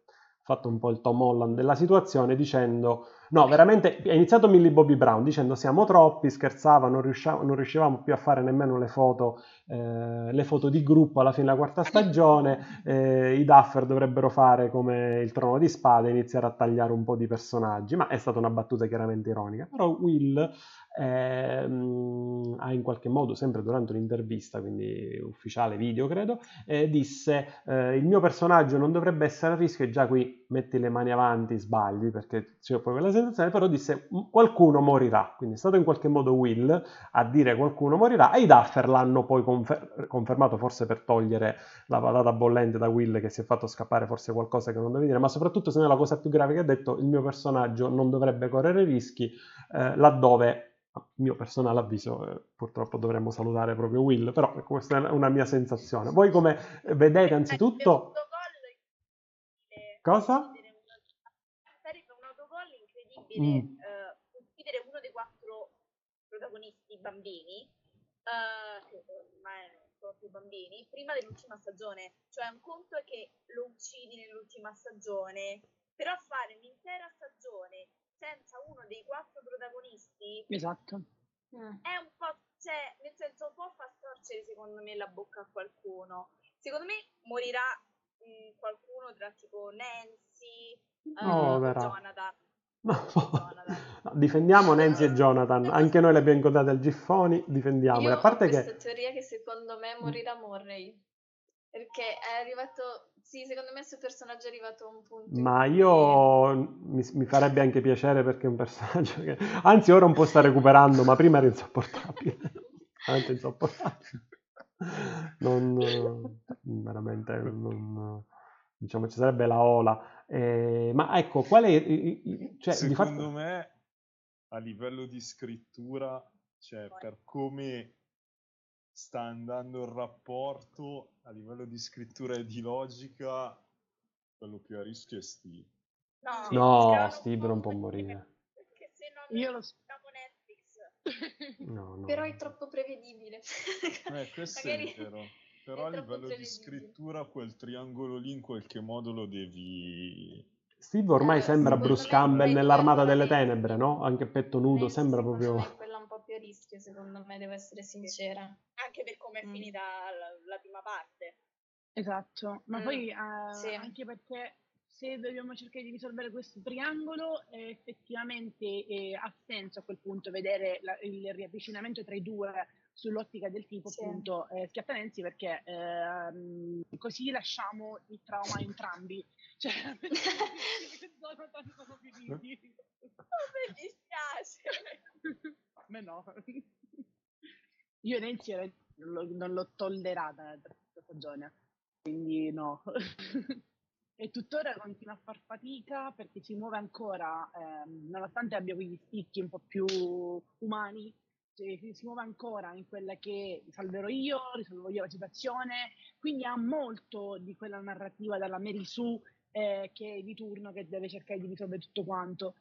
fatto un po' il Tom Holland della situazione dicendo no, veramente è iniziato Millie Bobby Brown dicendo siamo troppi, scherzava, non, riusciamo- non riuscivamo più a fare nemmeno le foto, eh, le foto di gruppo alla fine della quarta stagione, eh, i Duffer dovrebbero fare come il Trono di Spade, iniziare a tagliare un po' di personaggi, ma è stata una battuta chiaramente ironica, però Will ehm, ha in qualche modo, sempre durante un'intervista, quindi ufficiale video credo, eh, disse eh, il mio personaggio non dovrebbe essere a rischio e già qui metti le mani avanti, sbagli perché c'è poi quella sensazione, però disse "M- qualcuno morirà, quindi è stato in qualche modo Will a dire qualcuno morirà e i Duffer l'hanno poi confer- confermato forse per togliere la patata bollente da Will che si è fatto scappare forse qualcosa che non doveva dire, ma soprattutto se no la cosa più grave che ha detto il mio personaggio non dovrebbe correre rischi eh, laddove a mio personale avviso, eh, purtroppo dovremmo salutare proprio Will, però questa è una mia sensazione. Voi come vedete anzitutto... Cosa? Sarebbe un autogol incredibile Mm. eh, uccidere uno dei quattro protagonisti bambini, eh, che ormai non sono più bambini, prima dell'ultima stagione. Cioè un conto è che lo uccidi nell'ultima stagione, però fare un'intera stagione senza uno dei quattro protagonisti Esatto. è un po', cioè, nel senso, può far storcere secondo me la bocca a qualcuno. Secondo me morirà mm, qualcuno tra tipo Nancy Oh, uh, vera. Jonathan. No, difendiamo Nancy e Jonathan, anche noi le abbiamo incontrate al Giffoni, difendiamoli. Io A parte ho questa che teoria che secondo me morirà Morley. Perché è arrivato... Sì, secondo me questo personaggio è arrivato a un punto Ma io mi, mi farebbe anche piacere perché è un personaggio che... Anzi, ora un po' sta recuperando, ma prima era insopportabile. Veramente insopportabile. Non... Veramente... Non, diciamo, ci sarebbe la ola. Eh, ma ecco, qual è... Cioè, di Secondo fatto... me, a livello di scrittura, cioè per come sta andando il rapporto, a livello di scrittura e di logica, quello più a rischio è Steve. No, No, Steve non può morire. Perché se no Io lo facciamo Netflix. No, no. Però è troppo prevedibile. Eh, questo Magari è vero. Però a è livello di scrittura quel triangolo lì in qualche modo lo devi... Steve ormai Eh, sembra Bruce Campbell nell'Armata delle. Tenebre, no? Anche petto nudo, sembra proprio... a rischio, secondo me, devo essere sincera. Anche per come è Mm. finita la, la prima parte. Esatto, ma Mm, poi eh, sì. anche perché se dobbiamo cercare di risolvere questo triangolo, eh, effettivamente eh, ha senso a quel punto vedere la- il riavvicinamento tra i due sull'ottica del tipo Sì. appunto eh, Schiattamenzi perché ehm, così lasciamo il trauma a entrambi. Cioè, sono finiti. Oh, mi dispiace. Me no. Io Nancy non l'ho, non l'ho tollerata nella terza stagione, quindi no. e tuttora continua a far fatica perché si muove ancora, ehm, nonostante abbia quegli spicchi un po' più umani, cioè, si, muove ancora in quella che salverò io, risolvo io la situazione, quindi ha molto di quella narrativa dalla Mary Sue eh, che è di turno che deve cercare di risolvere tutto quanto.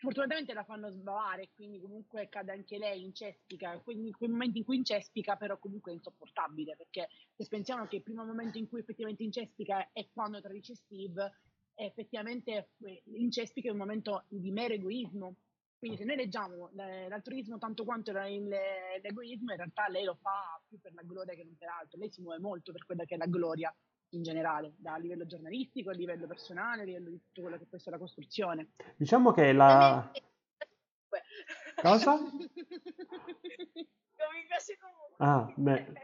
Fortunatamente la fanno sbavare, quindi comunque cade anche lei in cespica, quindi in quei momenti in cui incespica però comunque è insopportabile, perché se pensiamo che il primo momento in cui effettivamente incespica è quando tradisce Steve, effettivamente eh, incespica è un momento di mero egoismo. Quindi se noi leggiamo eh, l'altruismo tanto quanto l'egoismo, in realtà lei lo fa più per la gloria che non per altro. Lei si muove molto per quella che è la gloria in generale, da a livello giornalistico, a livello personale, a livello di tutto quello che può essere la costruzione. Diciamo che la... me- Cosa? Non mi piace comunque. Ah, beh,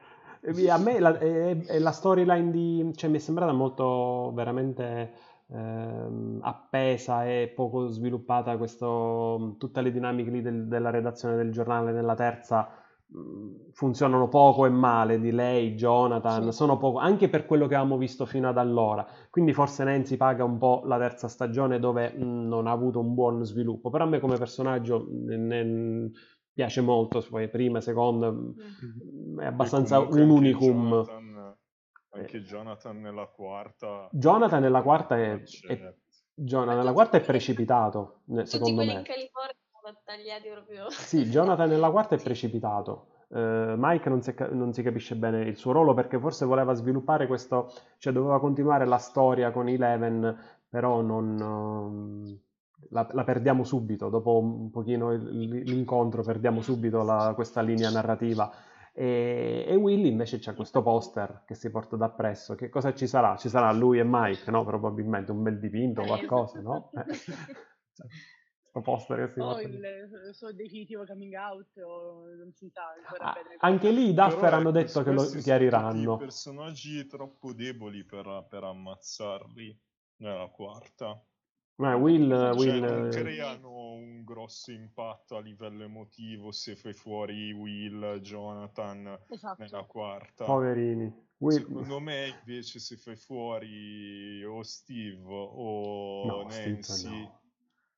eh, a me la, è- è la storyline di... cioè mi è sembrata molto veramente ehm, appesa e poco sviluppata questo, tutte le dinamiche lì del- della redazione del giornale nella terza funzionano poco e male di lei, Jonathan, Sì. sono poco, anche per quello che avevamo visto fino ad allora. Quindi forse Nancy paga un po' la terza stagione dove mh, non ha avuto un buon sviluppo, però a me come personaggio ne- ne- piace molto, poi prima, seconda, mh, è abbastanza un anche unicum. Jonathan, anche Eh. Jonathan nella quarta... Jonathan nella quarta è, è-. Jonathan nella quarta è precipitato, secondo me. in California sono tagliati proprio. Sì, Jonathan nella quarta è precipitato. Eh, Mike non si, non si capisce bene il suo ruolo perché forse voleva sviluppare questo, cioè doveva continuare la storia con Eleven, però non, ehm, la, la perdiamo subito, dopo un pochino il- l'incontro perdiamo subito la- questa linea narrativa. E, e Willy invece c'ha questo poster che si porta da presso. Che cosa ci sarà? Ci sarà lui e Mike, no? Probabilmente un bel dipinto o qualcosa, no? Eh. Poster che si o il eh, suo definitivo coming out o non si sa ancora Ah, bene. anche lì i Duffer hanno detto che lo chiariranno. personaggi troppo deboli per, per ammazzarli nella quarta. Eh, Will, Cioè, Will, non eh, creano un grosso impatto a livello emotivo se fai fuori Will, Jonathan Esatto. nella quarta. poverini. Will- Secondo me invece se fai fuori o Steve o No, Steve Nancy, no.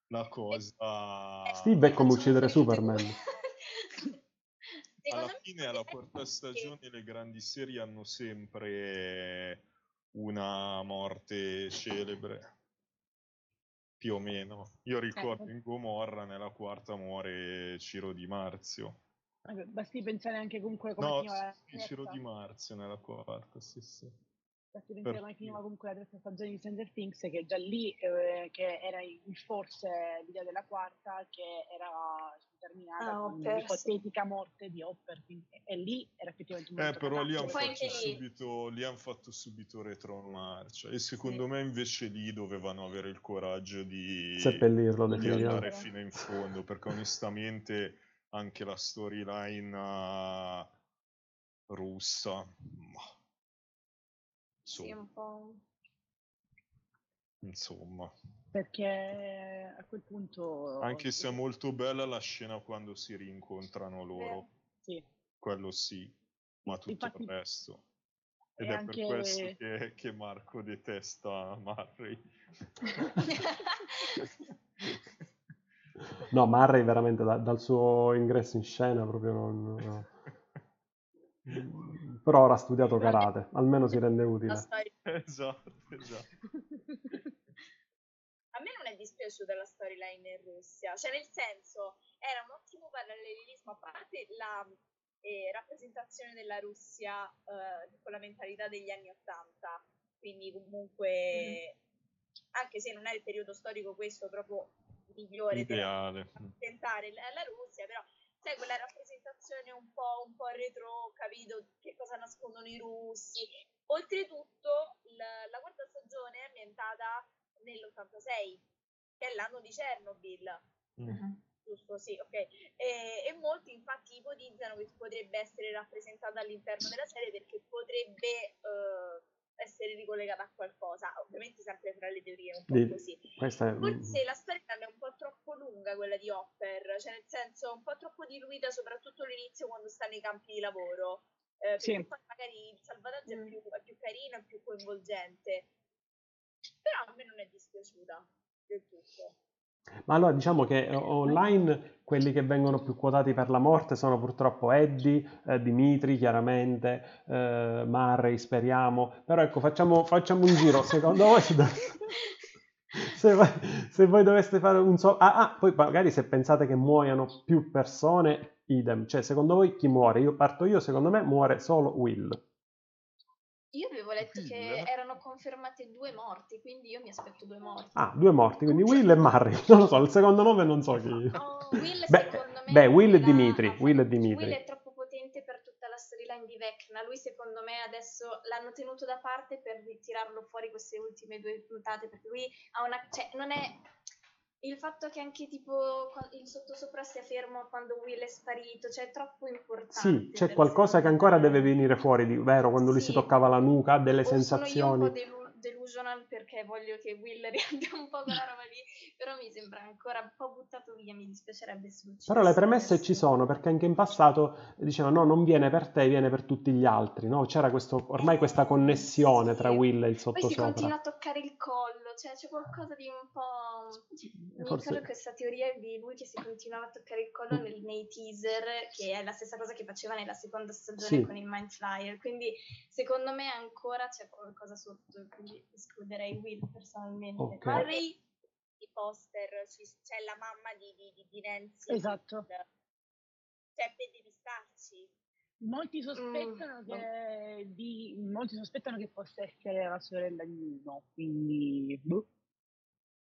La cosa... Steve è come Facciamo uccidere Superman. Alla fine, alla quarta stagione, le grandi serie hanno sempre una morte celebre, più o meno. Io ricordo Ecco. in Gomorra, nella quarta muore Ciro Di Marzio. Vabbè, Basti pensare anche comunque come No, sì, Ciro. Di Marzio nella quarta, sì, sì. Come Perfetto. finiva comunque la terza stagione di Stranger Things, che già lì eh, che era il forse l'idea della quarta, che era terminata Ah, con l'ipotetica morte di Hopper, quindi, e lì era effettivamente Eh, molto però lì hanno fatto, subito, lì han fatto subito retromarcia. E secondo me invece lì dovevano avere il coraggio di, Seppellirlo di andare fino in fondo perché onestamente anche la storyline eh, russa ma, Sì, insomma, un po'. insomma. perché a quel punto anche se è molto bella la scena quando si rincontrano loro sì, quello sì ma tutto Infatti- il resto ed è per anche- questo che, che Marco detesta Murray No, Murray veramente da- dal suo ingresso in scena proprio non... no. Però ora ha studiato karate, almeno si rende La utile. esatto, esatto. A me non è dispiaciuta la storyline in Russia, cioè nel senso era un ottimo parallelismo, a parte la eh, rappresentazione della Russia eh, con la mentalità degli anni Ottanta, quindi comunque anche se non è il periodo storico questo proprio migliore per Ideale. rappresentare la, la Russia, però sai quella rappresentazione un po', un po' retro, capito che cosa nascondono i russi. Oltretutto la, la quarta stagione è ambientata nell'86, che è l'anno di Chernobyl, giusto? Sì, ok. E, e molti infatti ipotizzano che potrebbe essere rappresentata all'interno della serie perché potrebbe eh, essere ricollegata a qualcosa, ovviamente sempre fra le teorie, un po' Di- così. Questa è... Forse la storia è un po' troppo lunga quella di Hopper, cioè nel senso un po' troppo diluita, soprattutto all'inizio quando sta nei campi di lavoro. Eh, perché Sì. poi magari il salvataggio è Mm. più, è più carino, è più coinvolgente. Però a me non è dispiaciuta del tutto. Ma allora diciamo che eh, online quelli che vengono più quotati per la morte sono purtroppo Eddie, eh, Dimitri chiaramente, eh, Murray speriamo, però ecco facciamo, facciamo un giro, secondo voi se, dov- se voi, se voi doveste fare un solo... Ah, ah, poi magari se pensate che muoiano più persone, idem, cioè secondo voi chi muore? Io parto io, secondo me muore solo Will. Io avevo letto Will? che erano confermate due morti, quindi io mi aspetto due morti. Ah, due morti, quindi Will e Murray, non lo so, il secondo nome non so chi... Oh, Will Beh, secondo me beh, Will e Dimitri, Will e Dimitri. Will è troppo potente per tutta la storyline di Vecna. Lui secondo me adesso l'hanno tenuto da parte per ritirarlo fuori queste ultime due puntate perché lui ha una cioè non è il fatto che anche tipo il sottosopra sia fermo quando Will è sparito, cioè è troppo importante. Sì, c'è qualcosa che ancora deve venire fuori, di vero, quando lui si Sì. toccava la nuca, ha delle O sono io un sensazioni. po' delusional perché voglio che Will riabbia un po' quella roba lì, però mi sembra ancora un po' buttato via, mi dispiacerebbe se lo Però le premesse ci sono, perché anche in passato diceva no, non viene per te, viene per tutti gli altri, no? C'era questo, ormai questa connessione tra Will e il Poi si sottosopra. continua a toccare il collo, cioè c'è qualcosa di un po'... Mi Forse- ricordo questa teoria di lui che si continuava a toccare il collo nel- nei teaser, che è la stessa cosa che faceva nella seconda stagione Sì. con il Mind Flyer, quindi secondo me ancora c'è qualcosa sotto, quindi escluderei Will personalmente. Ok. Murray I poster, c'è la mamma di, di, di, Nancy. Esatto. Cioè, per depistarci. Molti sospettano, Mm. che, di, molti sospettano che possa essere la sorella di uno, quindi... boh.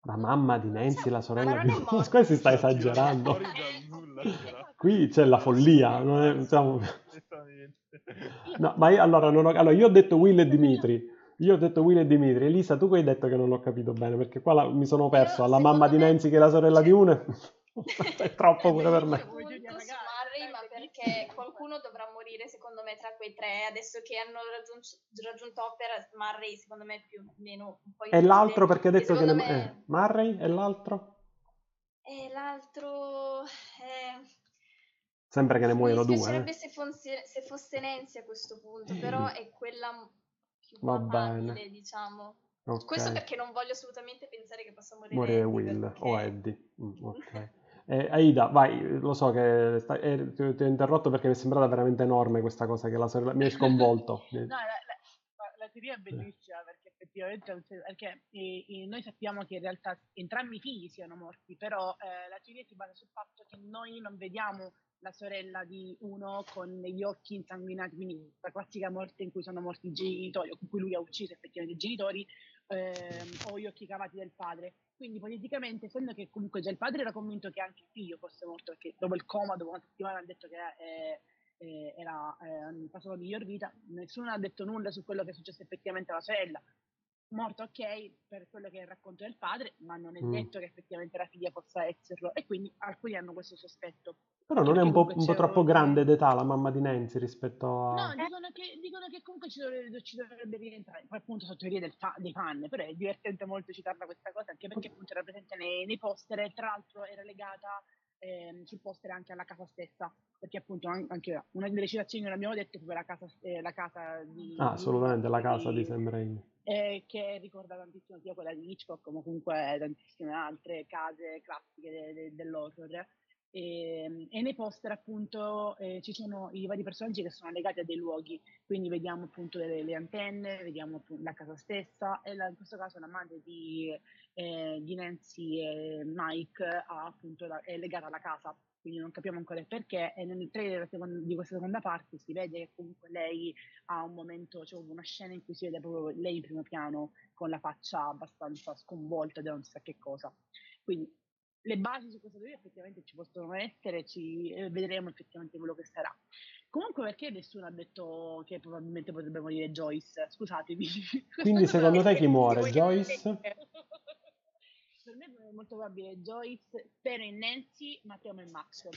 La mamma di Nancy, la sorella ma di... morta. Qua si sta esagerando. Qui c'è la follia, non è- diciamo-. No, ma io allora, non ho... allora, io ho detto Will e Dimitri. Io ho detto Will e Dimitri. Elisa, tu che hai detto che non l'ho capito bene, perché qua la- mi sono perso. Alla mamma di Nancy che è la sorella di c'è- uno. è troppo pure per me. Ma perché qualcuno dovrà morire secondo me tra quei tre. Adesso che hanno raggiunto, raggiunto Opera, Murray secondo me è più o meno un po' E l'altro perché ha detto che... ne- me- eh, Murray e l'altro? E l'altro... eh, Sempre che ne muoiono mi due. dispiacerebbe eh. se, fosse, se fosse Nancy a questo punto, però è quella più Va bene. diciamo. Ok. Questo perché non voglio assolutamente pensare che possa morire, Morire Will perché- o Eddie. Mm, ok. Eh, Aida, vai, lo so che sta- eh, ti, ti ho interrotto perché mi è sembrata veramente enorme questa cosa che la sorella mi hai sconvolto. No, la, la- la teoria è bellissima perché effettivamente perché, eh, eh, noi sappiamo che in realtà entrambi i figli siano morti, però eh, la teoria si basa sul fatto che noi non vediamo la sorella di uno con gli occhi insanguinati, quindi la classica morte in cui sono morti i genitori, o con cui lui ha ucciso effettivamente i genitori, ehm, o gli occhi cavati del padre. quindi politicamente, essendo che comunque già il padre era convinto che anche il figlio fosse morto, perché dopo il coma, dopo una settimana, ha detto che eh, eh, era eh, passato la miglior vita, nessuno ha detto nulla su quello che è successo effettivamente alla sorella. Morto ok per quello che è il racconto del padre, ma non è mm. detto che effettivamente la figlia possa esserlo e quindi alcuni hanno questo sospetto. Però non è un po', un po troppo un... grande d'età la mamma di Nancy rispetto a... No, dicono che, dicono che comunque ci dovrebbe, ci dovrebbe, rientrare, poi appunto sono teorie fa, dei fan, però è divertente molto citarla questa cosa, anche perché appunto era presente nei, nei poster e tra l'altro era legata eh, sul poster anche alla casa stessa, perché appunto anche una delle citazioni che abbiamo detto è la casa, eh, la casa di... Ah, assolutamente, la casa di, di Sam Raimi. Eh, che ricorda tantissimo sia quella di Hitchcock, come comunque tantissime altre case classiche de, de, dell'horror. E, ehm, e, nei poster appunto eh, ci sono i vari personaggi che sono legati a dei luoghi, quindi vediamo appunto le, le antenne, vediamo la casa stessa e la, in questo caso la madre di, eh, di Nancy e Mike ha, appunto la, è legata alla casa, quindi non capiamo ancora il perché. E nel trailer di questa seconda parte si vede che comunque lei ha un momento, cioè una scena in cui si vede proprio lei in primo piano con la faccia abbastanza sconvolta da non si sa che cosa. Quindi le basi su questa teoria effettivamente ci possono essere, ci, eh, vedremo effettivamente quello che sarà. Comunque perché nessuno ha detto che probabilmente potrebbe morire Joyce? Scusatemi. Quindi secondo te chi muore? Joyce? Per me è molto probabile Joyce, spero in Nancy, ma temo in Max.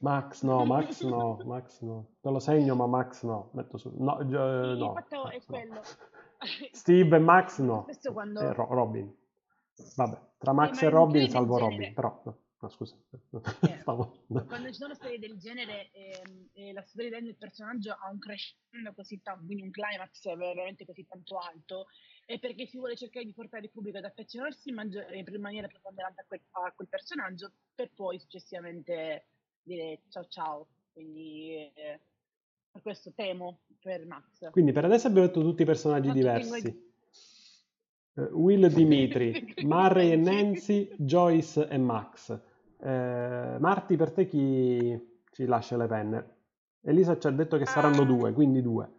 Max no, Max no, Max no. Te lo segno ma Max no. Metto su... No, gio... no. È quello. Steve e Max no. Quando... E Ro- Robin. Vabbè, tra Max e Robin salvo genere... Robin, però no, no scusa. Eh, quando ci sono storie del genere e, e la storia del personaggio ha un crescendo così tanto, quindi un climax veramente così tanto alto, è perché si vuole cercare di portare il pubblico ad affezionarsi in, maggior, in maniera preponderante a quel, a quel, personaggio per poi successivamente dire ciao ciao. Quindi eh, per questo temo per Max. Quindi per adesso abbiamo detto tutti i personaggi diversi. Uh, Will Dimitri, Murray e Nancy, Joyce e Max. Uh, Marti, per te chi ci lascia le penne? Elisa ci ha detto che saranno uh, due, quindi due.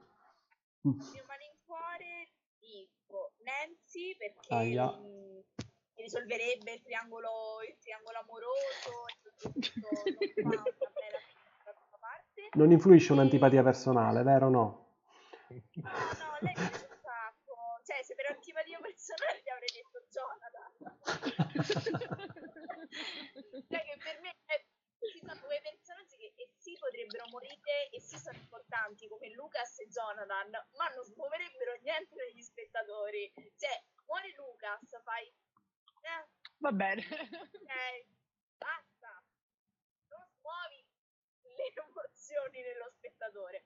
Mio malincuore dico Nancy perché Aia. mi risolverebbe il triangolo, il triangolo amoroso non Non influisce un'antipatia personale, vero o no? No, no, lei cioè se per antipatia personale gli avrei detto Jonathan. Cioè che per me è, ci sono due personaggi che e sì potrebbero morire e sì sono importanti come Lucas e Jonathan, ma non smuoverebbero niente negli spettatori. Cioè, muore Lucas, fai... Eh, Va bene. Ok, basta. Non smuovi le emozioni nello spettatore.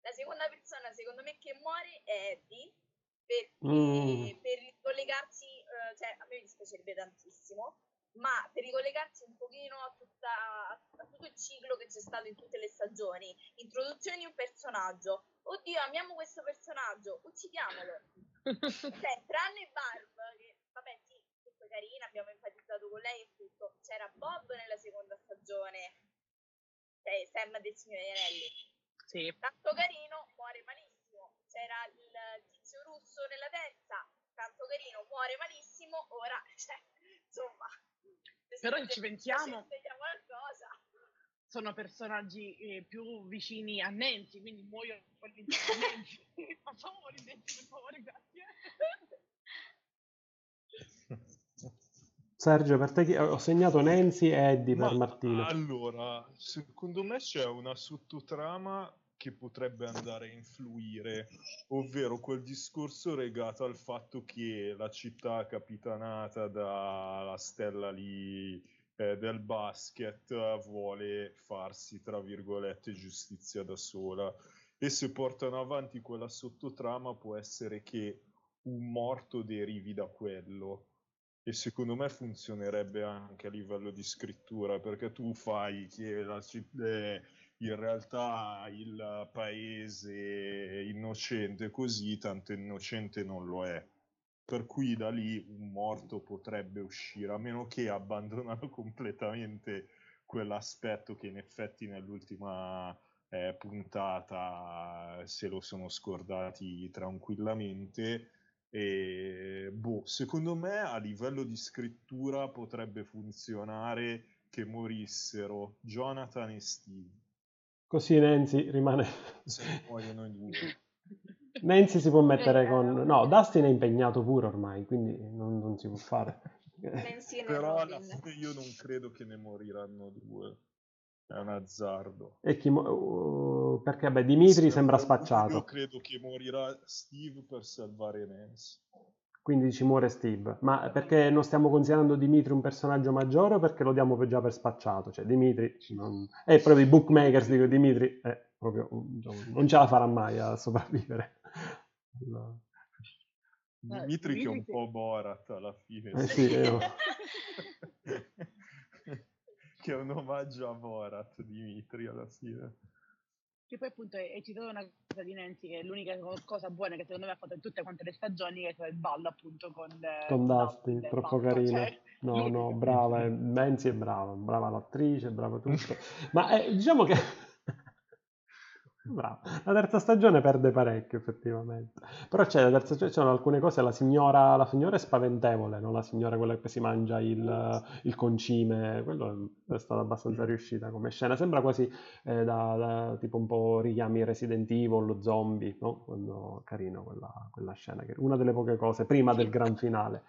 La seconda persona, secondo me, che muore è Eddie perché mm. per ricollegarsi, eh, cioè a me mi dispiacerebbe tantissimo, ma per ricollegarsi un pochino a, tutta, a, tutto il ciclo che c'è stato in tutte le stagioni, introduzione di un personaggio, oddio amiamo questo personaggio, uccidiamolo. cioè, tranne Barb, che vabbè sì, tutto carina, abbiamo enfatizzato con lei e tutto, c'era Bob nella seconda stagione, cioè Sam del Signore Anelli. Sì. Tanto carino, muore malissimo. C'era il tizio russo nella terza, tanto carino, muore malissimo, ora, cioè, insomma... Però ci pensiamo... Sono personaggi eh, più vicini a Nancy, quindi muoiono quelli di Nancy. Facciamo morire Nancy, per favore, grazie. Sergio, per te chi... ho segnato Nancy e Eddie Ma, per Martino. Allora, secondo me c'è una sottotrama che potrebbe andare a influire, ovvero quel discorso legato al fatto che la città capitanata dalla stella lì eh, del basket vuole farsi, tra virgolette, giustizia da sola. E se portano avanti quella sottotrama può essere che un morto derivi da quello. E secondo me funzionerebbe anche a livello di scrittura, perché tu fai che la. Eh, in realtà il paese innocente così, tanto innocente non lo è. Per cui da lì un morto potrebbe uscire, a meno che abbandonano completamente quell'aspetto che in effetti nell'ultima eh, puntata se lo sono scordati tranquillamente E boh, secondo me a livello di scrittura potrebbe funzionare che morissero Jonathan e Steve. Così Nancy rimane... Se muoiono i due. Nancy si può mettere con... No, Dustin è impegnato pure ormai, quindi non, non si può fare. Nancy Però alla fine io non credo che ne moriranno due. È un azzardo. E chi mo- uh, perché, beh, Dimitri Se sembra spacciato, credo che morirà Steve per salvare Nancy. Quindi ci muore Steve. Ma perché non stiamo considerando Dimitri un personaggio maggiore o perché lo diamo già per spacciato? Cioè, Dimitri... Non... E proprio i bookmakers dicono Dimitri è proprio... un- non ce la farà mai a sopravvivere. No. Dimitri che è un po' Borat alla fine. Eh sì, io- che è un omaggio a Borat, Dimitri alla fine. Che poi appunto hai hai citato una cosa di Nancy che è l'unica co- cosa buona che secondo me ha fatto in tutte quante le stagioni che è il ballo appunto con, eh, Con Dustin, del troppo ballo, carino. cioè, No, no, brava, è- Nancy è brava, brava l'attrice, brava tutto. Ma eh, diciamo che... Brava. La terza stagione perde parecchio, effettivamente. Però c'è la terza stagione, ci sono alcune cose, la signora, la signora è spaventevole, non la signora quella che si mangia il, il concime, quello è stata abbastanza riuscita come scena. Sembra quasi eh, da, da- tipo un po' richiami Resident Evil, lo zombie, no? Quando, carino quella, quella scena, una delle poche cose, prima del gran finale.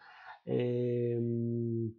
Ehm,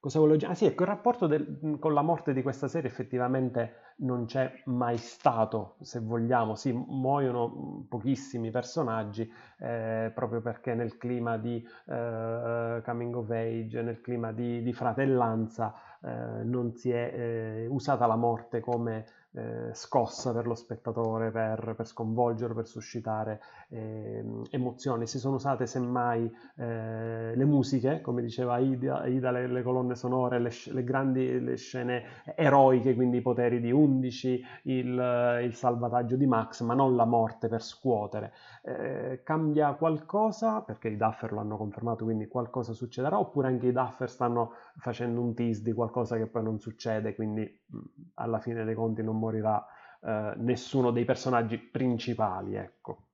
cosa volevo dire? Ah sì, ecco, il rapporto del- con la morte di questa serie effettivamente non c'è mai stato, se vogliamo. Sì, muoiono mh, pochissimi personaggi, eh, proprio perché nel clima di eh, coming of age, nel clima di, di fratellanza, eh, non si è eh, usata la morte come eh, scossa per lo spettatore, per, per sconvolgerlo, per suscitare ehm, emozioni. Si sono usate semmai eh, le musiche, come diceva Ida, Ida, le, le colonne sonore, le, le grandi le scene eroiche, quindi i poteri di 11, il, il salvataggio di Max, ma non la morte per scuotere. Eh, cambia qualcosa, perché i Duffer lo hanno confermato, quindi qualcosa succederà, oppure anche i Duffer stanno facendo un tease di qualcosa che poi non succede, quindi mh, alla fine dei conti non morirà eh, nessuno dei personaggi principali, ecco.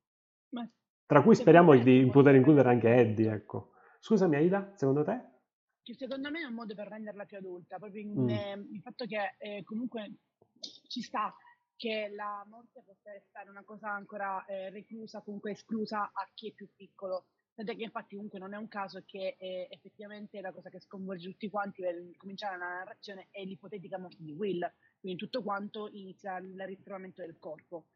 Ma Tra cui speriamo di poter includere anche Eddie, ecco. Scusami Aida, secondo te? che secondo me è un modo per renderla più adulta, proprio in, Mm. eh, il fatto che eh, comunque ci sta che la morte possa restare una cosa ancora eh, reclusa, comunque esclusa a chi è più piccolo. Tant'è che infatti comunque non è un caso che eh, effettivamente la cosa che sconvolge tutti quanti per cominciare la narrazione è l'ipotetica morte di Will, quindi tutto quanto inizia il ritrovamento del corpo.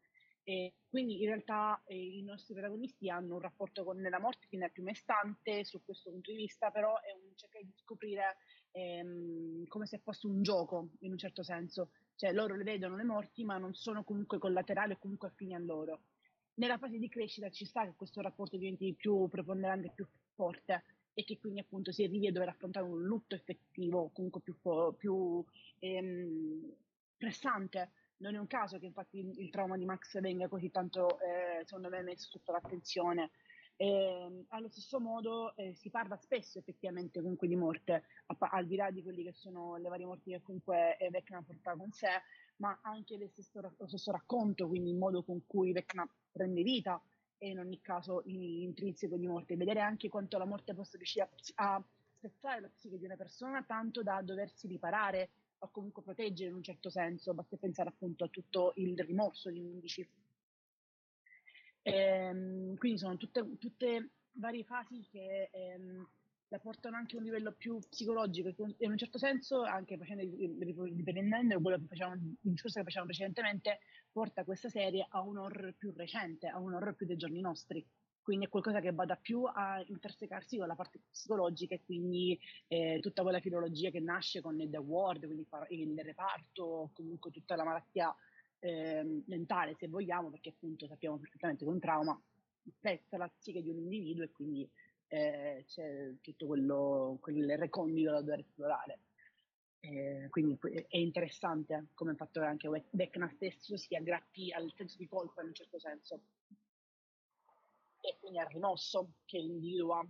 E quindi in realtà eh, i nostri protagonisti hanno un rapporto con la morte che non è più mai stante su questo punto di vista, però è un cercare di scoprire ehm, come se fosse un gioco in un certo senso, cioè loro le vedono le morti ma non sono comunque collaterali o comunque affini a loro. Nella fase di crescita ci sta che questo rapporto diventi più preponderante e più forte e che quindi appunto si arrivi a dover affrontare un lutto effettivo, comunque più, più ehm, pressante. Non è un caso che infatti il, il trauma di Max venga così tanto, eh, secondo me, messo sotto l'attenzione. Ehm, allo stesso modo eh, si parla spesso effettivamente comunque di morte, a al di là di quelli che sono le varie morti che comunque eh, Vecna porta con sé, ma anche stesso, lo stesso racconto, quindi il modo con cui Vecna prende vita è in ogni caso i- intrinseco di morte, vedere anche quanto la morte possa riuscire a, a spezzare la psiche di una persona tanto da doversi riparare o comunque proteggere in un certo senso, basta pensare appunto a tutto il rimorso di 11. Ehm, quindi sono tutte, tutte varie fasi che ehm, la portano anche a un livello più psicologico e in un certo senso, anche facendo riprendendo quello che facevamo, il discorso che facevamo precedentemente, porta questa serie a un horror più recente, a un horror più dei giorni nostri. Quindi è qualcosa che vada più a intersecarsi con la parte psicologica e quindi eh, tutta quella filologia che nasce con The Ward, quindi il reparto, comunque tutta la malattia ehm, mentale, se vogliamo, perché appunto sappiamo perfettamente che un trauma spezza la psiche di un individuo e quindi eh, c'è tutto quello, quel recondito da dover esplorare. Eh, quindi è interessante come fatto che anche Vecna stesso si aggratti al senso di colpa in un certo senso e quindi al rimosso che l'individuo ha.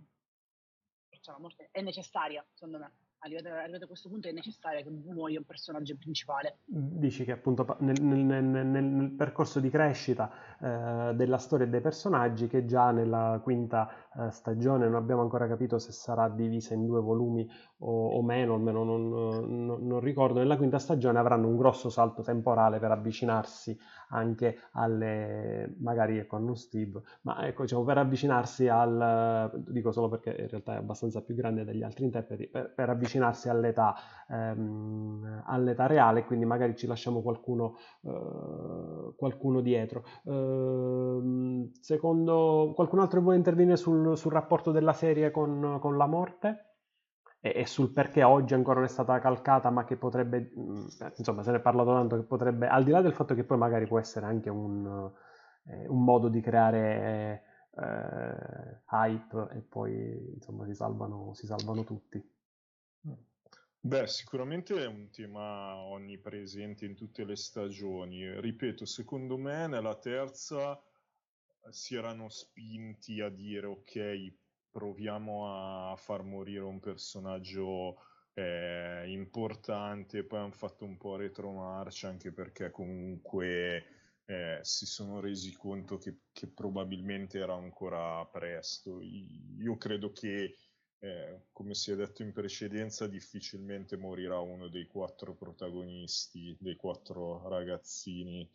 Perciò la morte è necessaria, secondo me. Arrivato, arrivato a questo punto è necessario che muoia un personaggio principale. Dici che appunto nel, nel, nel, nel percorso di crescita eh, della storia e dei personaggi, che già nella quinta eh, stagione non abbiamo ancora capito se sarà divisa in due volumi o, o meno, almeno non, non, non, ricordo, nella quinta stagione avranno un grosso salto temporale per avvicinarsi anche alle, magari ecco, non Steve, ma ecco, diciamo, per avvicinarsi al, dico solo perché in realtà è abbastanza più grande degli altri interpreti, per, per avvicinarsi all'età, ehm, all'età reale, quindi magari ci lasciamo qualcuno, eh, qualcuno dietro. Eh, secondo qualcun altro vuole intervenire sul, sul rapporto della serie con, con la morte? e, sul perché oggi ancora non è stata calcata, ma che potrebbe, mm, insomma, se ne è parlato tanto che potrebbe, al di là del fatto che poi magari può essere anche un, eh, un modo di creare eh, hype e poi insomma si salvano, si salvano tutti. Beh, sicuramente è un tema onnipresente in tutte le stagioni. Ripeto, secondo me nella terza si erano spinti a dire ok, proviamo a far morire un personaggio eh, importante, poi hanno fatto un po' retromarcia anche perché comunque eh, si sono resi conto che, che, probabilmente era ancora presto. Io credo che, eh, come si è detto in precedenza, difficilmente morirà uno dei quattro protagonisti, dei quattro ragazzini.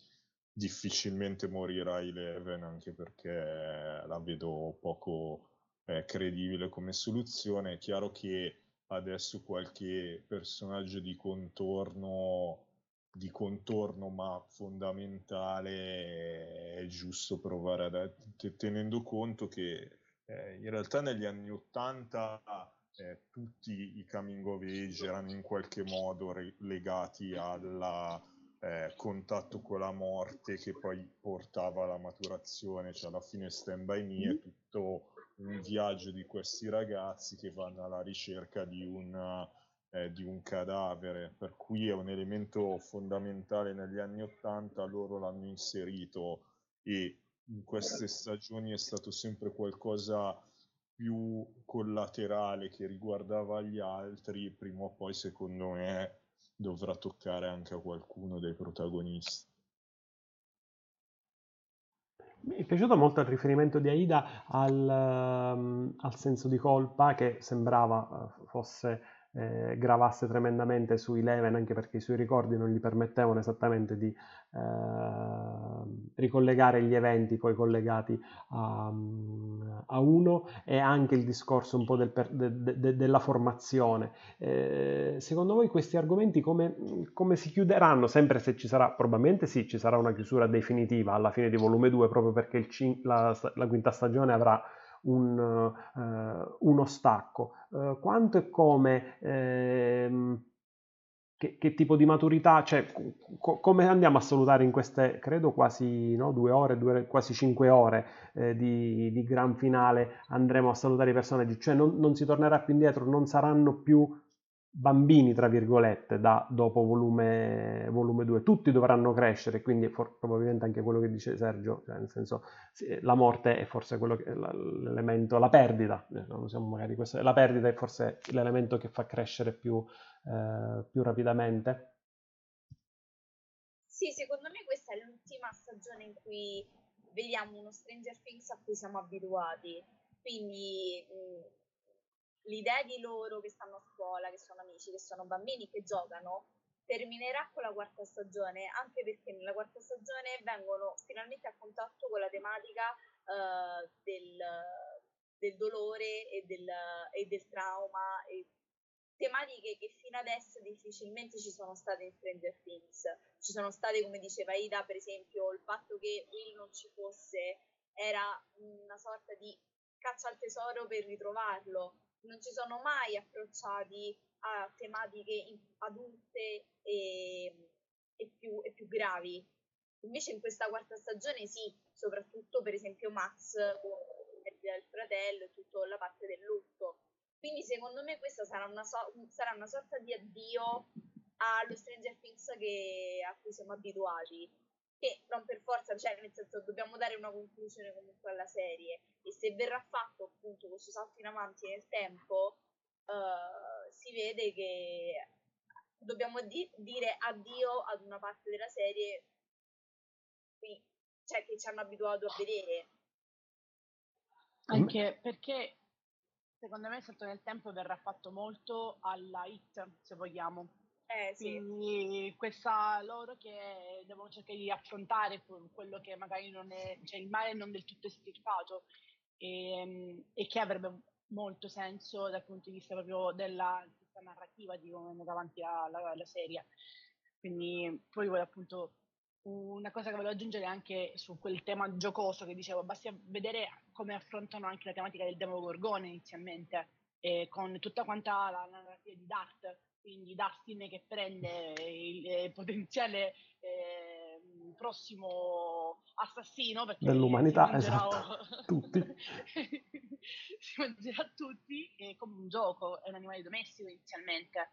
Difficilmente morirà Eleven anche perché la vedo poco, eh, credibile come soluzione. È chiaro che adesso qualche personaggio di contorno, di contorno ma fondamentale è giusto provare a tenendo conto che eh, in realtà negli anni 80 eh, tutti i coming of age erano in qualche modo re- legati al eh, contatto con la morte che poi portava alla maturazione, cioè alla fine Stand By Me è tutto un viaggio di questi ragazzi che vanno alla ricerca di un, eh, di un cadavere, per cui è un elemento fondamentale. Negli anni Ottanta, loro l'hanno inserito e in queste stagioni è stato sempre qualcosa più collaterale che riguardava gli altri, prima o poi secondo me dovrà toccare anche a qualcuno dei protagonisti. Mi è piaciuto molto il riferimento di Aida al, um, al senso di colpa che sembrava uh, fosse eh, gravasse tremendamente su Eleven anche perché i suoi ricordi non gli permettevano esattamente di eh, ricollegare gli eventi poi collegati a, a, uno e anche il discorso un po' del, de, de, della formazione. Eh, secondo voi questi argomenti come, come, si chiuderanno? Sempre se ci sarà, probabilmente sì, ci sarà una chiusura definitiva alla fine di volume 2 proprio perché il, la, la quinta stagione avrà un, uh, uno stacco. Uh, quanto e come, ehm, che, che, tipo di maturità, cioè co- come andiamo a salutare in queste, credo quasi no, due ore, due, quasi cinque ore eh, di, di, gran finale, andremo a salutare i personaggi, cioè non, non si tornerà più indietro, non saranno più bambini, tra virgolette, da dopo volume, volume 2. Tutti dovranno crescere, quindi for, probabilmente anche quello che dice Sergio, cioè nel senso la morte è forse quello che, l'elemento, la perdita, eh, non siamo magari questo, la perdita è forse l'elemento che fa crescere più, eh, più rapidamente. Sì, secondo me questa è l'ultima stagione in cui vediamo uno Stranger Things a cui siamo abituati, quindi mh, l'idea di loro che stanno a scuola, che sono amici, che sono bambini, che giocano, terminerà con la quarta stagione, anche perché nella quarta stagione vengono finalmente a contatto con la tematica uh, del, del, dolore e del, e del trauma, e tematiche che fino adesso difficilmente ci sono state in Stranger Things. Ci sono state, come diceva Ida, per esempio, il fatto che Will non ci fosse era una sorta di caccia al tesoro per ritrovarlo non si sono mai approcciati a tematiche adulte e, e, più, e, più, gravi. Invece in questa quarta stagione sì, soprattutto per esempio Max il fratello e tutta la parte del lutto. Quindi secondo me questa sarà una, so- sarà una sorta di addio allo Stranger Things che, a cui siamo abituati che non per forza, cioè nel senso dobbiamo dare una conclusione comunque alla serie e se verrà fatto appunto questo salto in avanti nel tempo uh, si vede che dobbiamo di- dire addio ad una parte della serie qui, cioè, che ci hanno abituato a vedere. Anche perché secondo me il salto nel tempo verrà fatto molto alla hit, se vogliamo. Eh, sì. Quindi questa loro che devono cercare di affrontare quello che magari non è, cioè il male non del tutto estirpato e, ehm, e che avrebbe molto senso dal punto di vista proprio della narrativa di come è andata avanti la, la, serie. Quindi poi appunto una cosa che volevo aggiungere anche su quel tema giocoso che dicevo, basta vedere come affrontano anche la tematica del demogorgone inizialmente, eh, con tutta quanta la narrativa di Dart, quindi Dustin che prende il, il potenziale eh, prossimo assassino dell'umanità, esatto, tutti. si mangerà tutti è come un gioco, è un animale domestico inizialmente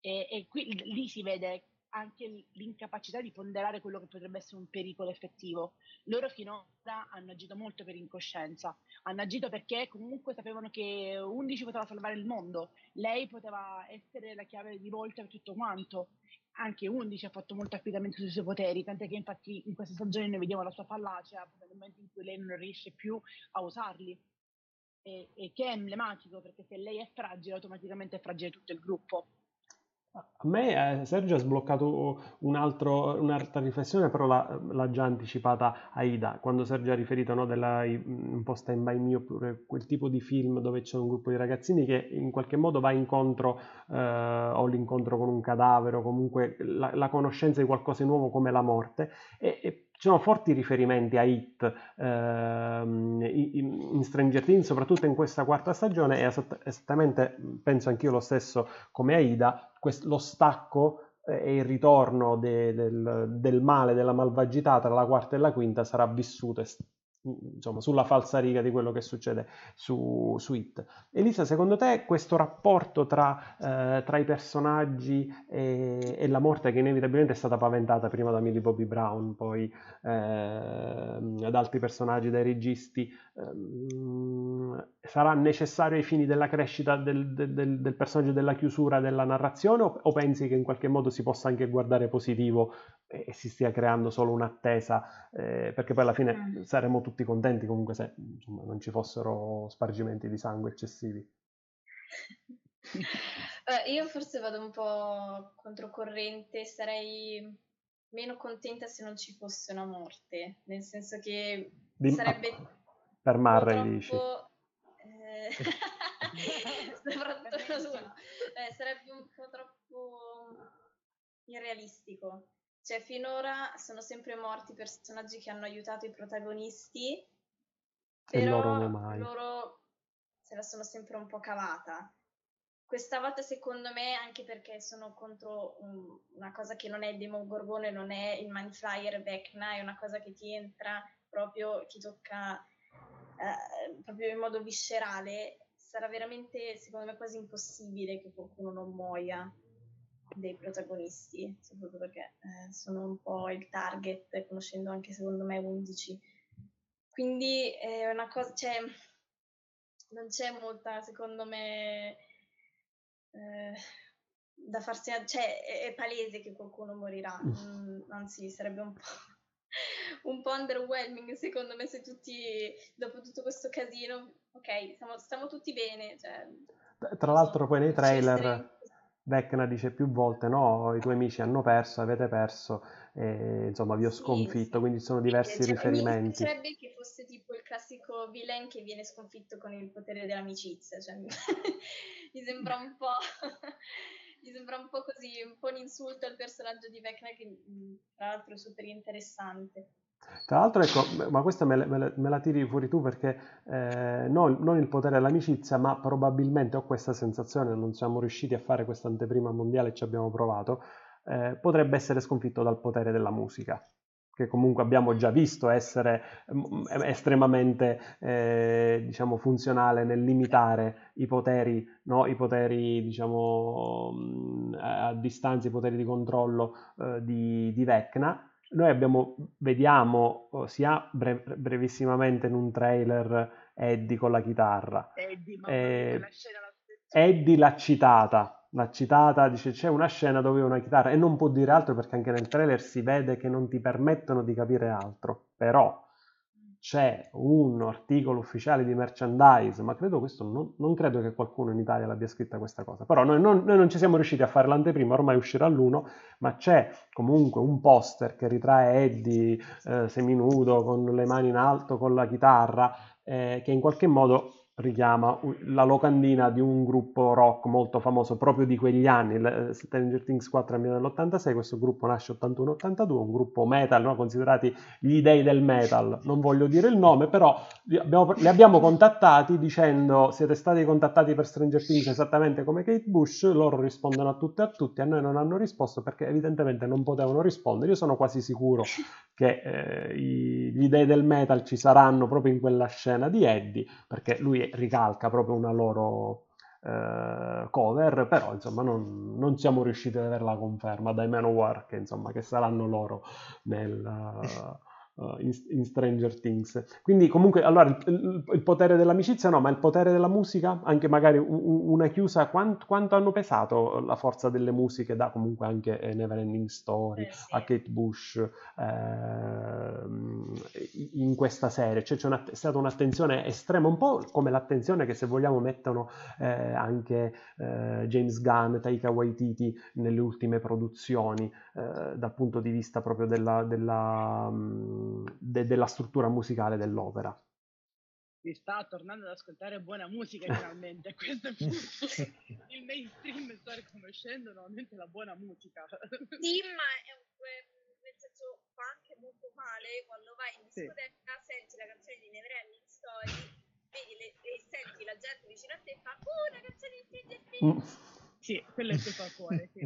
e, e qui, lì si vede anche l'incapacità di ponderare quello che potrebbe essere un pericolo effettivo. Loro finora hanno agito molto per incoscienza, hanno agito perché comunque sapevano che 11 poteva salvare il mondo, lei poteva essere la chiave di volta per tutto quanto. Anche 11 ha fatto molto affidamento sui suoi poteri, tant'è che infatti in questa stagione noi vediamo la sua fallacia nel momento in cui lei non riesce più a usarli. E, e che è emblematico perché se lei è fragile, automaticamente è fragile tutto il gruppo a me eh, Sergio ha sbloccato un altro, un'altra riflessione, però l'ha, l'ha, già anticipata Aida, quando Sergio ha riferito no, della un po' stand by me oppure quel tipo di film dove c'è un gruppo di ragazzini che in qualche modo va incontro eh, o l'incontro con un cadavere o comunque la, la, conoscenza di qualcosa di nuovo come la morte e, e ci sono forti riferimenti a Hit ehm, in Stranger Things, soprattutto in questa quarta stagione, e esattamente penso anch'io lo stesso come Aida, quest- lo stacco e il ritorno de- del, del, male, della malvagità tra la quarta e la quinta sarà vissuto insomma, sulla falsa riga di quello che succede su, su It. Elisa, secondo te questo rapporto tra, eh, tra i personaggi e, e, la morte che inevitabilmente è stata paventata prima da Millie Bobby Brown, poi eh, ad altri personaggi, dai registi, eh, sarà necessario ai fini della crescita del, del, del personaggio, della chiusura della narrazione o, o pensi che in qualche modo si possa anche guardare positivo e si stia creando solo un'attesa, eh, perché poi alla fine mm. saremmo tutti contenti comunque se insomma, non ci fossero spargimenti di sangue eccessivi. eh, io forse vado un po' controcorrente, sarei meno contenta se non ci fosse una morte, nel senso che di, sarebbe... Ah, per Marray dici. Eh, soprattutto eh, sarebbe un po' troppo irrealistico cioè, finora sono sempre morti personaggi che hanno aiutato i protagonisti, però loro, loro se la sono sempre un po' cavata. Questa volta, secondo me, anche perché sono contro un, una cosa che non è il Demogorgone, non è il Manflyer Vecna, è una cosa che ti entra proprio, ti tocca eh, proprio in modo viscerale, sarà veramente, secondo me, quasi impossibile che qualcuno non muoia dei protagonisti, soprattutto perché eh, sono un po' il target, conoscendo anche secondo me 11. Quindi è una cosa, cioè, non c'è molta, secondo me, eh, da farsi, cioè, è, è, palese che qualcuno morirà, mm, anzi sarebbe un po', un po' underwhelming secondo me se tutti, dopo tutto questo casino, ok, stiamo, stiamo tutti bene. Cioè, Tra l'altro poi nei trailer Vecna dice più volte no, i tuoi amici hanno perso, avete perso, e, insomma vi ho sconfitto, sì, quindi ci sono diversi cioè, riferimenti. Mi piacerebbe che fosse tipo il classico villain che viene sconfitto con il potere dell'amicizia, cioè, mi sembra un po'... mi sembra un po' così, un po' un insulto al personaggio di Vecna che tra l'altro è super interessante. Tra l'altro, ecco, ma questa me, me, me la tiri fuori tu perché eh, non, non, il potere dell'amicizia, ma probabilmente ho questa sensazione, non siamo riusciti a fare questa anteprima mondiale ci abbiamo provato, eh, potrebbe essere sconfitto dal potere della musica, che comunque abbiamo già visto essere estremamente eh, diciamo, funzionale nel limitare i poteri, no? I poteri diciamo, a distanza, i poteri di controllo eh, di, di Vecna noi abbiamo, vediamo sia brev- brevissimamente in un trailer Eddie con la chitarra. Eddie, ma eh, la scena Eddie l'ha citata, l'ha citata, dice c'è una scena dove una chitarra e non può dire altro perché anche nel trailer si vede che non ti permettono di capire altro, però c'è un articolo ufficiale di merchandise, ma credo questo, non, non credo che qualcuno in Italia l'abbia scritta questa cosa, però noi non, noi non ci siamo riusciti a fare l'anteprima, ormai uscirà l'uno, ma c'è comunque un poster che ritrae Eddie eh, seminudo, con le mani in alto, con la chitarra, eh, che in qualche modo richiama la locandina di un gruppo rock molto famoso proprio di quegli anni, eh, Stranger Things 4 nell'86, questo gruppo nasce 81-82, un gruppo metal, no? considerati gli dei del metal, non voglio dire il nome, però li abbiamo, li abbiamo contattati dicendo siete stati contattati per Stranger Things esattamente come Kate Bush, loro rispondono a tutti e a tutti, a noi non hanno risposto perché evidentemente non potevano rispondere, io sono quasi sicuro che eh, gli dei del metal ci saranno proprio in quella scena di Eddie, perché lui ricalca proprio una loro eh, cover, però insomma non, non, siamo riusciti ad avere la conferma dai Manowar che, insomma, che saranno loro nel... Uh, in, in, Stranger Things. Quindi comunque, allora, il, il, potere dell'amicizia no, ma il potere della musica, anche magari un, una chiusa, quanto, quanto, hanno pesato la forza delle musiche da comunque anche eh, Neverending Story, eh, sì. a Kate Bush, eh, in questa serie, cioè c'è una, è stata un'attenzione estrema, un po' come l'attenzione che se vogliamo mettono eh, anche eh, James Gunn, Taika Waititi nelle ultime produzioni, eh, dal punto di vista proprio della, della um, de- della struttura musicale dell'opera. Si sta tornando ad ascoltare buona musica finalmente, questo è il mainstream sta riconoscendo nuovamente la buona musica. Sì, ma è un, nel senso fa anche molto male quando vai in discoteca, sì. senti la canzone di Neverending Story vedi le, e senti la gente vicino a te e fa oh, una canzone di Stranger Things. Mm. Sì, quello è il tuo cuore, sì.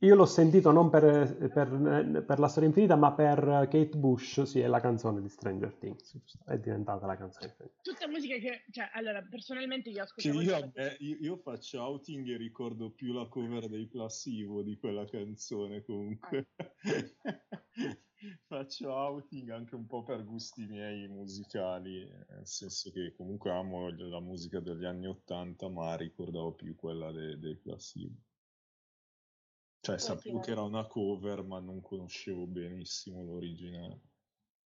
Io l'ho sentito non per, per, per, la storia infinita, ma per Kate Bush, sì, è la canzone di Stranger Things, è diventata la canzone. Tutta musica che, cioè, allora, personalmente io ascolto... Cioè, io, eh, io, io, faccio outing e ricordo più la cover dei Placebo di quella canzone, comunque. Ah. faccio outing anche un po' per gusti miei musicali, nel senso che comunque amo la musica degli anni Ottanta, ma ricordavo più quella dei, dei Placebo. Cioè, sapevo che era una cover, ma non conoscevo benissimo l'originale.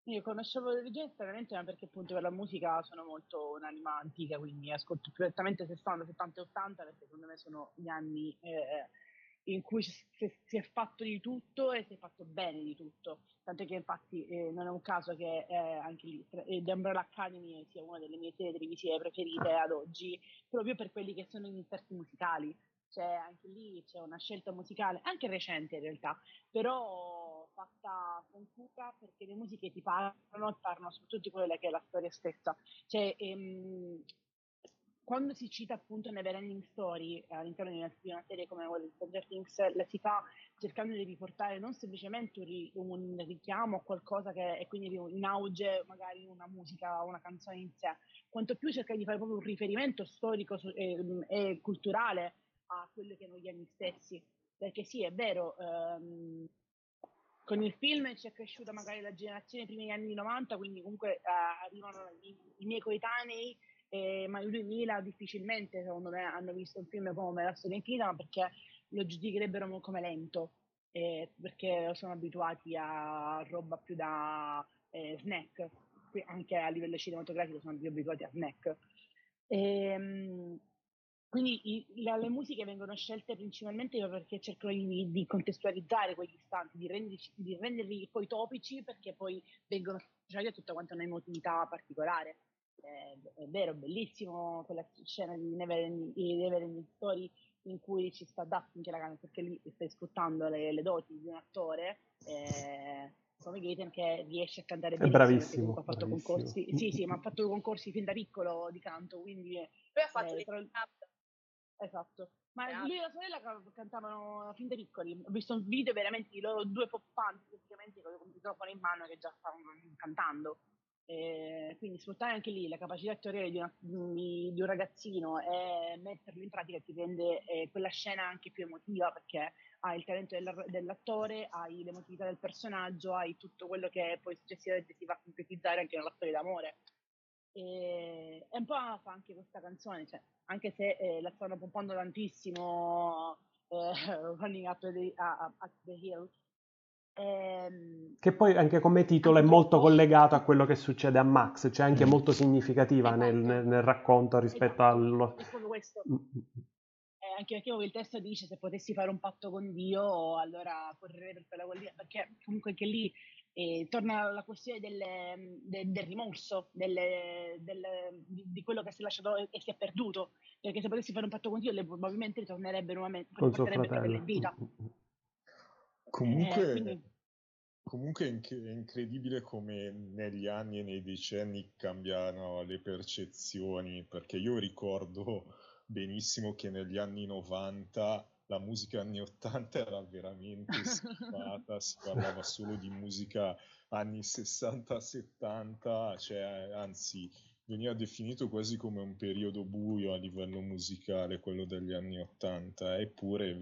Io conoscevo l'originale stranamente ma perché appunto per la musica sono molto un'anima antica, quindi ascolto più direttamente 60, 70 e 80 perché secondo me sono gli anni eh, in cui si, si, è fatto di tutto e si è fatto bene di tutto. Tanto che infatti eh, non è un caso che eh, anche lì eh, The Umbrella Academy sia una delle mie serie televisive preferite ad oggi, proprio per quelli che sono gli inserti musicali c'è anche lì c'è una scelta musicale, anche recente in realtà, però fatta con cura perché le musiche ti parlano e parlano soprattutto di quella che è la storia stessa. Cioè, ehm, quando si cita appunto Neverending Story all'interno di una, di una serie come quella di Stranger Things, la si fa cercando di riportare non semplicemente un, un richiamo a qualcosa che è quindi in auge, magari una musica, una canzone in sé, quanto più cercare di fare proprio un riferimento storico e, ehm, e culturale a quello che erano gli anni stessi. Perché sì, è vero, ehm, con il film ci è cresciuta magari la generazione dei primi anni 90, quindi comunque eh, arrivano i, i, miei coetanei, eh, ma il 2000 difficilmente secondo me hanno visto un film come La storia infinita, ma perché lo giudicherebbero come lento, eh, perché sono abituati a roba più da eh, snack, anche a livello cinematografico sono più abituati a snack. E, ehm, quindi i, la, le musiche vengono scelte principalmente perché cercano di, di contestualizzare quegli istanti, di, renderci, di, renderli poi topici perché poi vengono associati a tutta quanta un'emotività particolare. Eh, è vero, bellissimo quella scena di Neverending Story in cui ci sta Dustin che la perché lì stai sfruttando le, le doti di un attore eh, come Gaten che riesce a cantare bene. È bravissimo. Ha fatto bravissimo. concorsi, sì, sì, ma ha fatto concorsi fin da piccolo di canto, quindi... Poi ha fatto eh, tra... Esatto. Ma Grazie. lui e la sorella cantavano fin da piccoli. Ho visto un video veramente di loro due pop fans praticamente con il microfono in mano che già stavano cantando. E quindi sfruttare anche lì la capacità attoriale di, una, di, di, un ragazzino e metterlo in pratica ti rende eh, quella scena anche più emotiva perché hai il talento dell'attore, hai l'emotività del personaggio, hai tutto quello che poi successivamente si va a concretizzare anche nella storia d'amore. E, e un po' fa anche questa canzone, cioè, anche se eh, la stanno pompando tantissimo, eh, Running Up the, uh, up the Hill, Ehm, che poi anche come titolo è molto collegato a quello che succede a Max, cioè anche molto significativa nel, esatto. nel, nel racconto rispetto esatto. allo... È proprio questo. Mm, mm, mm. Eh, anche perché il testo dice se potessi fare un patto con Dio, allora correrei per quella collina, perché comunque anche lì eh, torna alla questione del, del, del rimorso, del, del, di, di, quello che si è lasciato e si è perduto, perché se potessi fare un patto con Dio, lei probabilmente ritornerebbe nuovamente, con suo fratello. in vita. Comunque, eh, quindi... comunque è, incredibile come negli anni e nei decenni cambiano le percezioni, perché io ricordo benissimo che negli anni 90 la musica anni 80 era veramente schifata, si parlava solo di musica anni 60-70, cioè anzi veniva definito quasi come un periodo buio a livello musicale, quello degli anni 80, eppure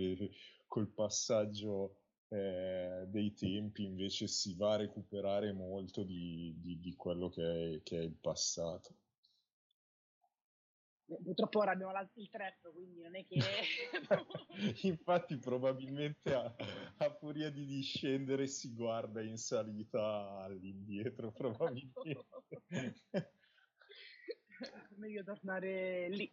col passaggio eh, dei tempi invece si va a recuperare molto di, di, di quello che è, che è, il passato. Purtroppo ora abbiamo il trap, quindi non è che... Infatti probabilmente a, a, furia di discendere si guarda in salita all'indietro, probabilmente. Meglio tornare lì.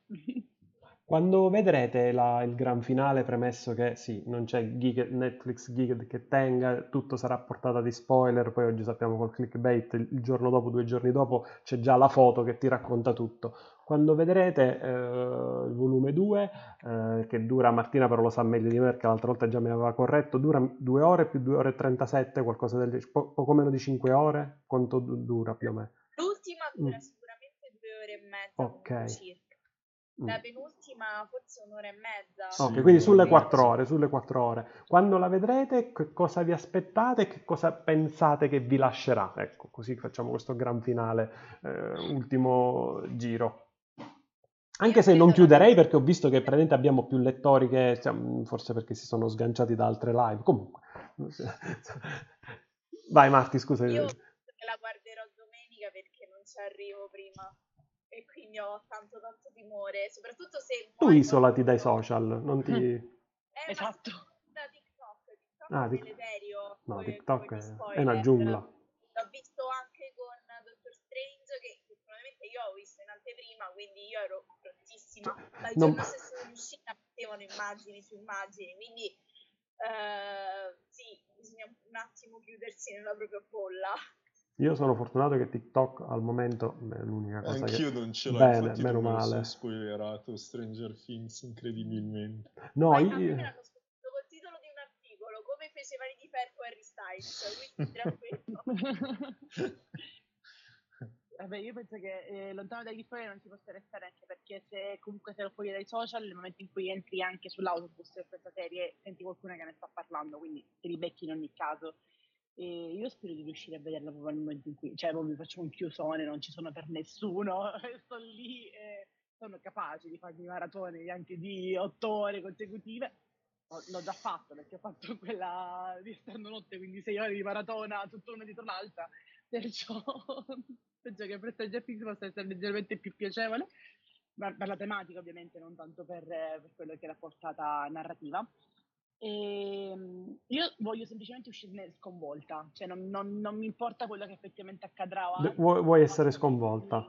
Quando vedrete la, il gran finale, premesso che sì, non c'è gig, Netflix gig che tenga, tutto sarà a portata di spoiler, poi oggi sappiamo col clickbait, il, il giorno dopo, due giorni dopo, c'è già la foto che ti racconta tutto. Quando vedrete eh, il volume 2, eh, che dura, Martina però lo sa meglio di me perché l'altra volta già mi aveva corretto, dura 2 ore più 2 ore e 37, qualcosa del po- poco meno di 5 ore, quanto dura più o meno? L'ultima dura mm. sicuramente 2 ore e mezza. Ok. Circa. La mm. penultima forse un'ora e mezza. Ok, quindi sulle quattro ore, sulle quattro ore. Quando la vedrete, che cosa vi aspettate e che cosa pensate che vi lascerà? Ecco, così facciamo questo gran finale, eh, ultimo giro. Anche se non chiuderei perché ho visto che praticamente abbiamo più lettori che, forse perché si sono sganciati da altre live. Comunque. Vai Marti, scusa. Io la guarderò domenica perché non ci arrivo prima e quindi ho tanto tanto timore, soprattutto se... Tu isolati dai social, non ti... Eh, esatto. Da TikTok, TikTok ah, è deleterio. No, come, TikTok come è, è, una giungla. L'ho visto anche con Doctor Strange, che fortunatamente io ho visto in anteprima, quindi io ero prontissima. Ma il non... giorno stesso di uscita mettevano immagini su immagini, quindi... Uh, sì, bisogna un attimo chiudersi nella propria bolla. Io sono fortunato che TikTok al momento è l'unica cosa Anch'io che... non ce l'ho, Bene, infatti meno male. spoilerato Stranger Things incredibilmente. No, Ma io... col titolo di un articolo, come fece Mani di Ferro Harry Styles, quindi tranquillo. Vabbè, io penso che eh, lontano dagli spoiler non si possa restare anche perché se comunque sei fuori dai social, nel momento in cui entri anche sull'autobus per questa serie, senti qualcuno che ne sta parlando, quindi te li becchi in ogni caso. E io spero di riuscire a vederla proprio nel momento in cui, cioè, mi faccio un chiusone, non ci sono per nessuno, sto lì e sono capace di farmi maratone anche di otto ore consecutive. L'ho già fatto perché ho fatto quella di stando notte, quindi sei ore di maratona, tutta una dietro l'altra, perciò penso che per Stranger Things possa essere leggermente più piacevole, per, per la tematica ovviamente, non tanto per, per quello che è la portata narrativa. E ehm, io voglio semplicemente uscirne sconvolta, cioè non, non, non mi importa quello che effettivamente accadrà. Vuoi, vuoi essere sconvolta?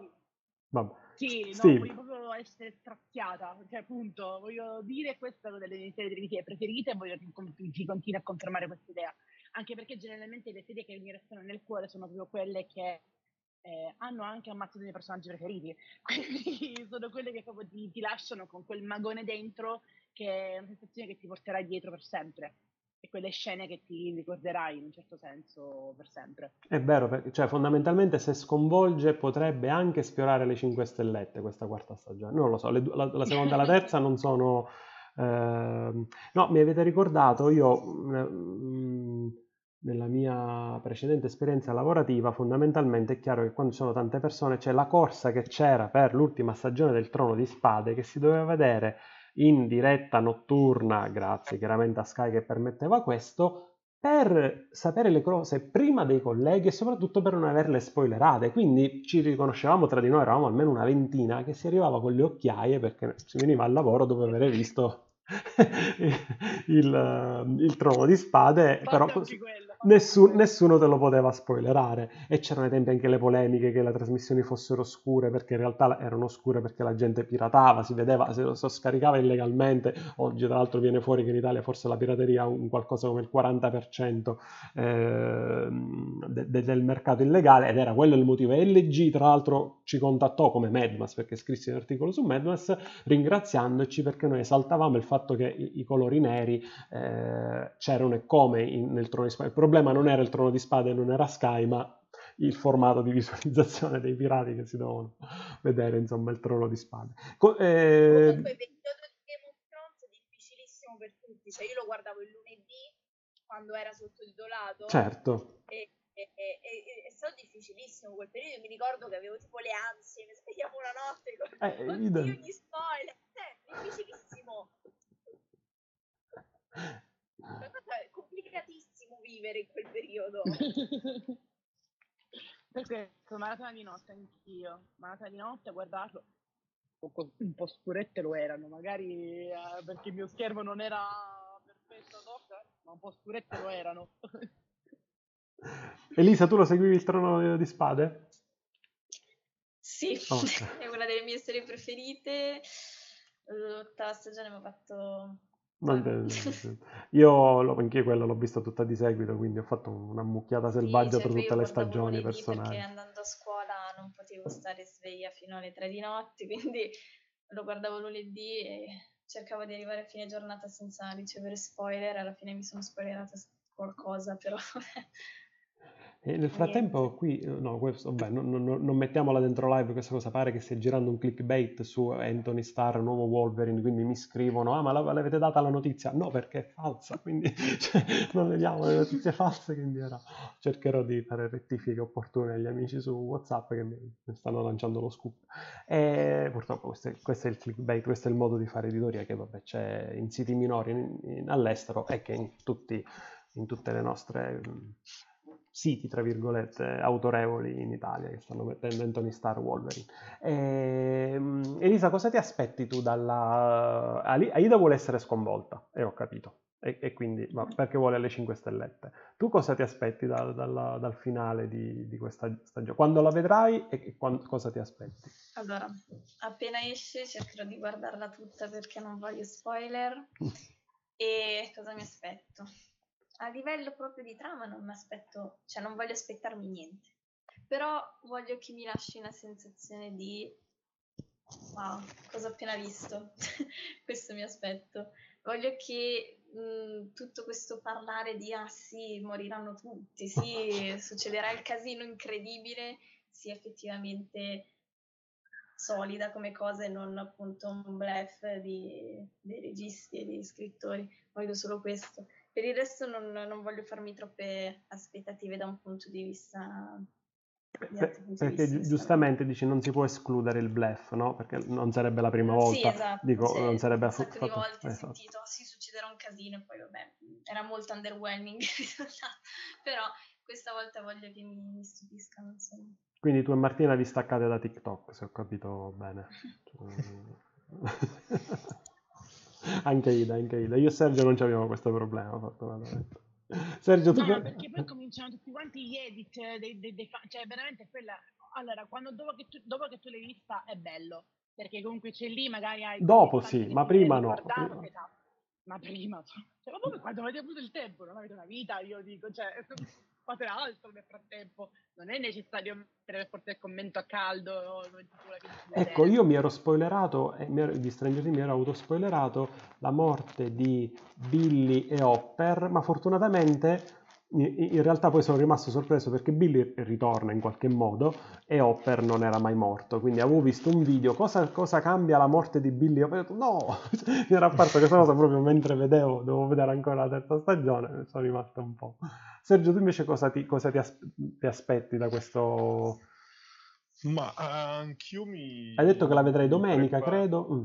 Vabbè. Sì, no, voglio proprio essere straziata, cioè appunto, voglio dire questa è una delle mie serie preferite e voglio che continui a confermare questa idea, anche perché generalmente le serie che mi restano nel cuore sono proprio quelle che eh, hanno anche ammazzato i miei personaggi preferiti, quindi sono quelle che proprio ti, ti lasciano con quel magone dentro che è una sensazione che ti porterai dietro per sempre e quelle scene che ti ricorderai in un certo senso per sempre. È vero, perché, cioè fondamentalmente se sconvolge potrebbe anche sfiorare le 5 stellette questa quarta stagione. Non lo so, le, la, la, seconda e la terza non sono... Eh, no, mi avete ricordato, io mh, mm, nella mia precedente esperienza lavorativa fondamentalmente è chiaro che quando ci sono tante persone c'è la corsa che c'era per l'ultima stagione del Trono di Spade che si doveva vedere in diretta notturna, grazie chiaramente a Sky che permetteva questo, per sapere le cose prima dei colleghi e soprattutto per non averle spoilerate. Quindi ci riconoscevamo tra di noi, eravamo almeno una ventina che si arrivava con le occhiaie perché si veniva al lavoro dopo aver visto il, il, trono di spade, però nessun, nessuno te lo poteva spoilerare. E c'erano ai tempi anche le polemiche che le trasmissioni fossero scure, perché in realtà erano scure perché la gente piratava, si vedeva, se lo scaricava illegalmente. Oggi, tra l'altro, viene fuori che in Italia forse la pirateria ha un qualcosa come il 40% eh, de- de- del mercato illegale, ed era quello il motivo. E LG, tra l'altro, ci contattò come Madmas perché scrissi un articolo su Madmas ringraziandoci perché noi esaltavamo il fatto che i, i colori neri eh, c'erano e come in, nel trono di spade. Il problema non era il trono di spade, non era Sky, ma il formato di visualizzazione dei pirati che si devono vedere, insomma, il trono di spade. Co- eh... Comunque, il periodo di Game of Thrones è difficilissimo per tutti, cioè io lo guardavo il lunedì quando era sottotitolato. Certo. E, e, e, e, è stato difficilissimo quel periodo, mi ricordo che avevo tipo le ansie, mi svegliavo una notte con eh, oddio, gli spoiler, eh, difficilissimo. È complicatissimo vivere in quel periodo. per questo, maratona di notte anch'io. Maratona di notte a guardarlo. Un po' scurette lo erano, magari eh, perché il mio schermo non era perfetto doc, ma un po' scurette lo erano. Elisa, tu lo seguivi il trono di spade? Sì, oh, okay. è una delle mie serie preferite. L'ottava stagione mi ha fatto io lo, anche quello l'ho visto tutta di seguito, quindi ho fatto una mucchiata selvaggia cioè per tutte le stagioni personali. Perché andando a scuola non potevo stare sveglia fino alle 3 di notte, quindi lo guardavo lunedì e cercavo di arrivare a fine giornata senza ricevere spoiler. Alla fine mi sono spoilerata qualcosa, però E nel frattempo qui, eh, no, questo, vabbè, non, non, non mettiamola dentro live questa cosa, pare che stia girando un clickbait su Anthony Starr, nuovo Wolverine, quindi mi scrivono, ah ma l'avete data la notizia? No, perché è falsa, quindi cioè, non le diamo le notizie false, quindi era... cercherò di fare rettifiche opportune agli amici su Whatsapp che mi, stanno lanciando lo scoop. E purtroppo questo è, questo è, il clickbait, questo è il modo di fare editoria che vabbè c'è in siti minori in, in, all'estero e che in, tutti, in tutte le nostre siti, tra virgolette, autorevoli in Italia che stanno mettendo Anthony Star Wolverine. E, ehm, Elisa, cosa ti aspetti tu dalla... Aida vuole essere sconvolta, e ho capito, e, e quindi ma perché vuole le 5 stellette. Tu cosa ti aspetti da, dalla, dal finale di, di, questa stagione? Quando la vedrai e, e quando, cosa ti aspetti? Allora, appena esce cercherò di guardarla tutta perché non voglio spoiler. e cosa mi aspetto? A livello proprio di trama non mi aspetto, cioè non voglio aspettarmi niente, però voglio che mi lasci una sensazione di wow, cosa ho appena visto, questo mi aspetto. Voglio che mh, tutto questo parlare di ah sì, moriranno tutti, sì, succederà il casino incredibile, sia effettivamente solida come cosa e non appunto un bluff di, dei registi e degli scrittori. Voglio solo questo. Per il resto non, non voglio farmi troppe aspettative da un punto di vista perché giustamente dici non si può escludere il bluff, no? Perché non sarebbe la prima volta. Sì, esatto. Dico, sì, non sarebbe un sacco fatto... di volte esatto. ho sentito, sì, succederà un casino e poi vabbè, era molto underwhelming però questa volta voglio che mi, mi stupiscano, insomma. Quindi tu e Martina vi staccate da TikTok, se ho capito bene. anche Ida, anche Ida. Io e Sergio non abbiamo questo problema, fortunatamente. Sergio, tu... No, perché poi cominciano tutti quanti gli edit dei, dei, dei fan, cioè veramente quella... Allora, quando, dopo, che tu, dopo che tu l'hai vista è bello, perché comunque c'è lì, magari hai... Dopo sì, ma prima no. Prima. Esatto. Ma prima, cioè, ma poi quando avete avuto il tempo, non avete una vita, io dico, cioè, fate altro nel frattempo non è necessario mettere per forza il commento a caldo. Ecco, io mi ero spoilerato, di Stranger Things mi ero autospoilerato la morte di Billy e Hopper, ma fortunatamente in realtà poi sono rimasto sorpreso perché Billy ritorna in qualche modo e Hopper non era mai morto. Quindi avevo visto un video, cosa, cosa cambia la morte di Billy? Ho detto no, mi era apparso questa cosa proprio mentre vedevo, dovevo vedere ancora la terza stagione, sono rimasto un po'. Sergio, tu invece cosa ti, cosa ti, as- ti aspetti da questo? Ma anch'io mi... Hai detto che la vedrai domenica, preparo... credo. Mm.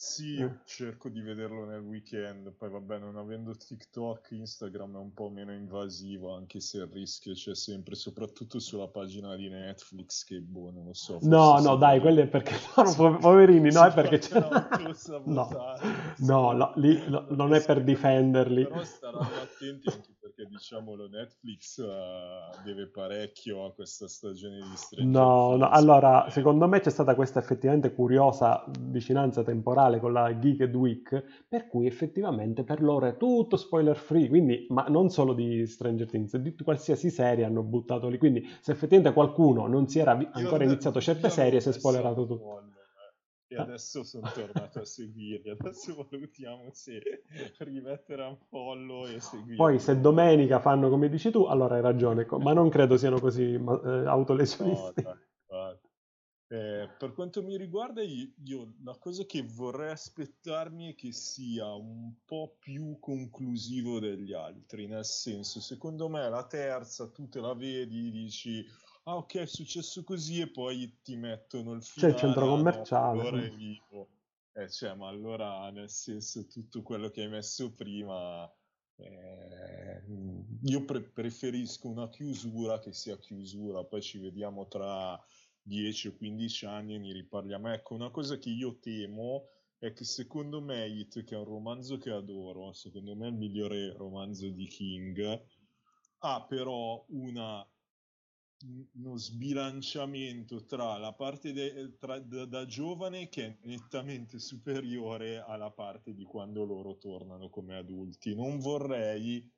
Sì, Eh. cerco di vederlo nel weekend, poi vabbè, non avendo TikTok, Instagram è un po' meno invasivo, anche se il rischio c'è sempre, soprattutto sulla pagina di Netflix, che boh, non lo so. No, no, dai, quello è perché po- poverini, no, è perché c'è... No, no, no, lì no, non è per difenderli. Però staranno attenti anche perché, diciamolo, Netflix eh, deve parecchio a questa stagione di Stranger No, no, allora, perché- secondo me c'è stata questa effettivamente curiosa vicinanza temporale con la Geeked Week, per cui effettivamente per loro è tutto spoiler free, quindi, ma non solo di Stranger Things, di qualsiasi serie hanno buttato lì, quindi se effettivamente qualcuno non si era vi- Io ancora avevo- iniziato certe io serie, si è spoilerato tutto. E Ah. adesso sono tornato a seguirli. Adesso valutiamo se rimettere un follow e seguirli. Poi se domenica fanno come dici tu, allora hai ragione, ma non credo siano così eh, No, autolesionisti. dai, guarda. Eh, per quanto mi riguarda, io, io la cosa che vorrei aspettarmi è che sia un po' più conclusivo degli altri, nel senso, secondo me la terza tu te la vedi, dici, ah ok, è successo così e poi ti mettono il C'è finale, il centro ah, no, commerciale. allora è vivo. Eh, cioè, ma allora, nel senso, tutto quello che hai messo prima, eh, io pre- preferisco una chiusura che sia chiusura, poi ci vediamo tra 10 o 15 anni e ne riparliamo. Ecco, una cosa che io temo è che secondo me It, che è un romanzo che adoro, secondo me è il migliore romanzo di King, ha però una uno sbilanciamento tra la parte de- tra- da, da giovane che è nettamente superiore alla parte di quando loro tornano come adulti. Non vorrei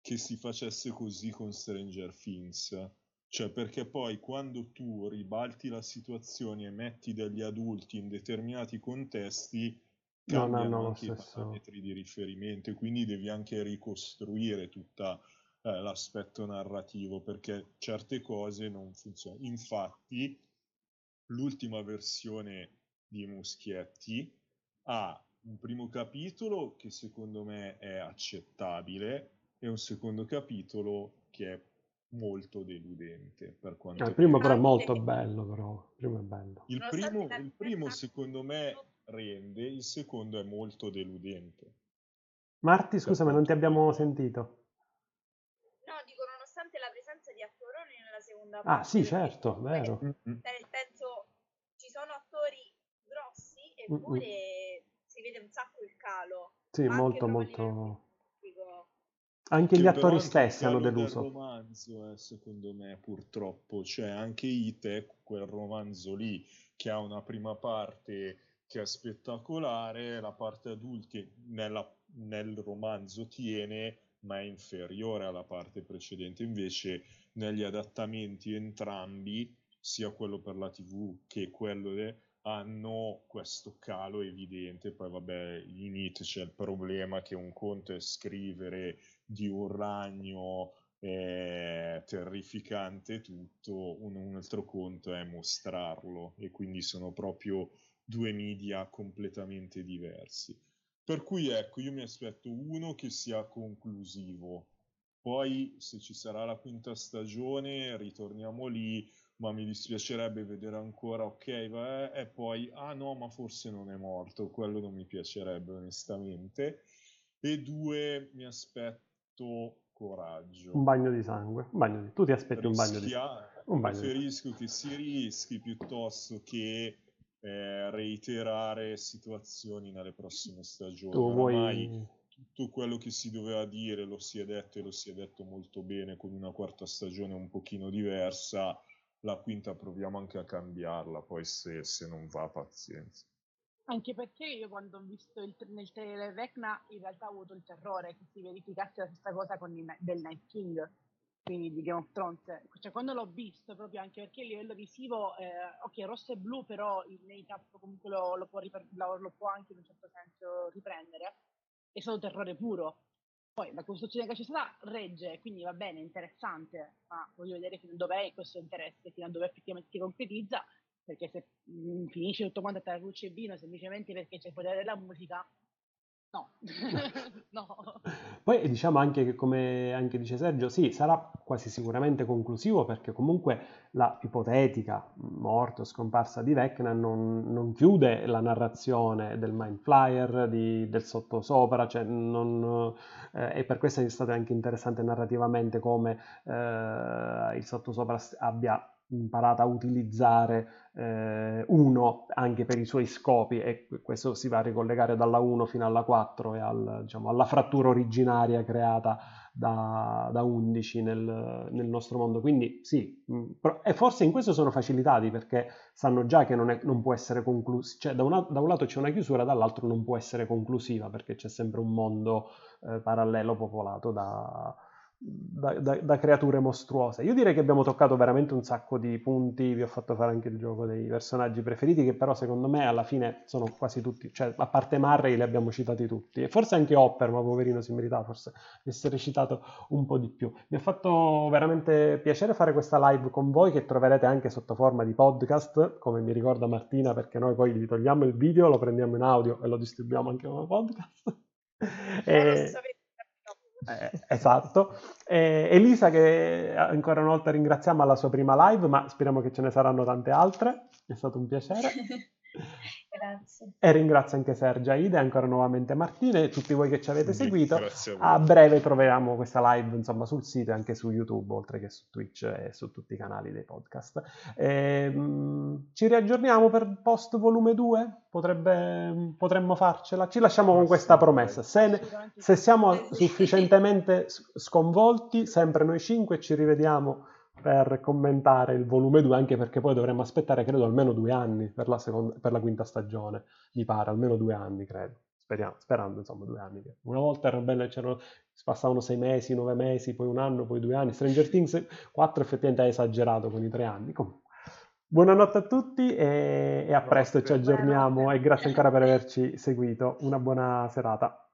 che si facesse così con Stranger Things, cioè perché poi quando tu ribalti la situazione e metti degli adulti in determinati contesti Non cambiano hanno lo anche i parametri di riferimento e quindi devi anche ricostruire tutta eh, l'aspetto narrativo perché certe cose non funzionano. Infatti, l'ultima versione di Muschietti ha un primo capitolo che secondo me è accettabile e un secondo capitolo che è molto deludente per quanto Ah, il primo però è molto bello, però. Il primo è bello. il primo, il primo secondo me rende, il secondo è molto deludente. Marti, scusami, non ti abbiamo sentito. No, dico nonostante la presenza di attoroni seconda Ah, parte. sì, perché certo, vero. Cioè, Nel senso, ci sono attori grossi, Mm-mm. eppure si vede un sacco il calo. Sì, molto, molto... Anche Che gli attori anche il stessi hanno deluso. romanzo, eh, secondo me, purtroppo. Cioè, anche It è quel romanzo lì che ha una prima parte che è spettacolare, la parte adulti nella- nel romanzo tiene, ma è inferiore alla parte precedente. Invece, negli adattamenti entrambi, sia quello per la TV che quello de- hanno questo calo evidente. Poi, vabbè, in It c'è il problema che un conto è scrivere di un ragno eh, terrificante tutto, un, un altro conto è mostrarlo e quindi sono proprio due media completamente diversi. Per cui ecco, io mi aspetto uno che sia conclusivo. Poi se ci sarà la quinta stagione ritorniamo lì, ma mi dispiacerebbe vedere ancora, ok, va, e poi, ah no, ma forse non è morto, quello non mi piacerebbe onestamente. E due, mi aspetto coraggio. Un bagno di sangue. Un bagno di... Tu ti aspetti un bagno di sangue. Rischia- Un bagno di preferisco che si rischi piuttosto che eh, reiterare situazioni nelle prossime stagioni. Tu Oramai vuoi... tutto quello che si doveva dire lo si è detto e lo si è detto molto bene con una quarta stagione un pochino diversa. La quinta proviamo anche a cambiarla, poi se, se non va, pazienza. Anche perché io quando ho visto il, nel trailer Vecna in realtà ho avuto il terrore che si verificasse la stessa cosa con il, del Night King, quindi di Game of Thrones. Cioè quando l'ho visto, proprio anche perché a livello visivo, eh, ok, rosso e blu, però il make-up comunque lo, lo può riper- lo, lo può anche in un certo senso riprendere, è stato terrore puro. Poi la costruzione che c'è stata regge, quindi va bene, interessante, ma voglio vedere fino a dove è questo interesse, fino a dove effettivamente si concretizza, perché se mh, finisce tutto quanto tra luce e vino semplicemente perché c'è il potere della musica, No, no. Poi diciamo anche che, come anche dice Sergio, sì, sarà quasi sicuramente conclusivo perché comunque la ipotetica morte o scomparsa di Vecna non, non chiude la narrazione del Mind Flyer, di, del sottosopra, cioè non, eh, e per questo è stato anche interessante narrativamente come eh, il sottosopra abbia imparato a utilizzare eh, 1 anche per i suoi scopi e questo si va a ricollegare dalla 1 fino alla 4 e al, diciamo, alla frattura originaria creata da, da 11 nel, nel, nostro mondo. Quindi sì, mm, e forse in questo sono facilitati perché sanno già che non, è, non può essere conclusiva, cioè da, una, da, un lato c'è una chiusura, dall'altro non può essere conclusiva perché c'è sempre un mondo eh, parallelo popolato da, da, da, da, creature mostruose. Io direi che abbiamo toccato veramente un sacco di punti, vi ho fatto fare anche il gioco dei personaggi preferiti, che però secondo me alla fine sono quasi tutti, cioè a parte Murray li abbiamo citati tutti, e forse anche Hopper, ma poverino si meritava forse di essere citato un po' di più. Mi ha fatto veramente piacere fare questa live con voi, che troverete anche sotto forma di podcast, come mi ricorda Martina, perché noi poi vi togliamo il video, lo prendiamo in audio e lo distribuiamo anche come podcast. e... Eh, esatto. E Elisa che ancora una volta ringraziamo alla sua prima live, ma speriamo che ce ne saranno tante altre. È stato un piacere. Grazie. E ringrazio anche Sergia, Ida e ancora nuovamente Martina e tutti voi che ci avete seguito. A, a breve troveremo questa live insomma, sul sito e anche su YouTube, oltre che su Twitch e su tutti i canali dei podcast. E, ehm, mh, ci riaggiorniamo per post volume 2? Potrebbe, potremmo farcela? Ci lasciamo con questa promessa. Se, se siamo sufficientemente sconvolti, sempre noi cinque ci rivediamo per commentare il volume 2, anche perché poi dovremmo aspettare, credo, almeno due anni per la, seconda, per la quinta stagione, mi pare, almeno due anni, credo. Speriamo, sperando, insomma, due anni. Una volta era bello, c'erano, si passavano sei mesi, nove mesi, poi un anno, poi due anni. Stranger Things 4 effettivamente ha esagerato con i tre anni. Comunque. Buonanotte a tutti e, e a presto, ci aggiorniamo e grazie ancora per averci seguito. Una buona serata.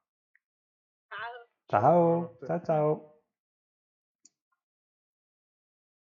Ciao. Ciao, ciao, ciao.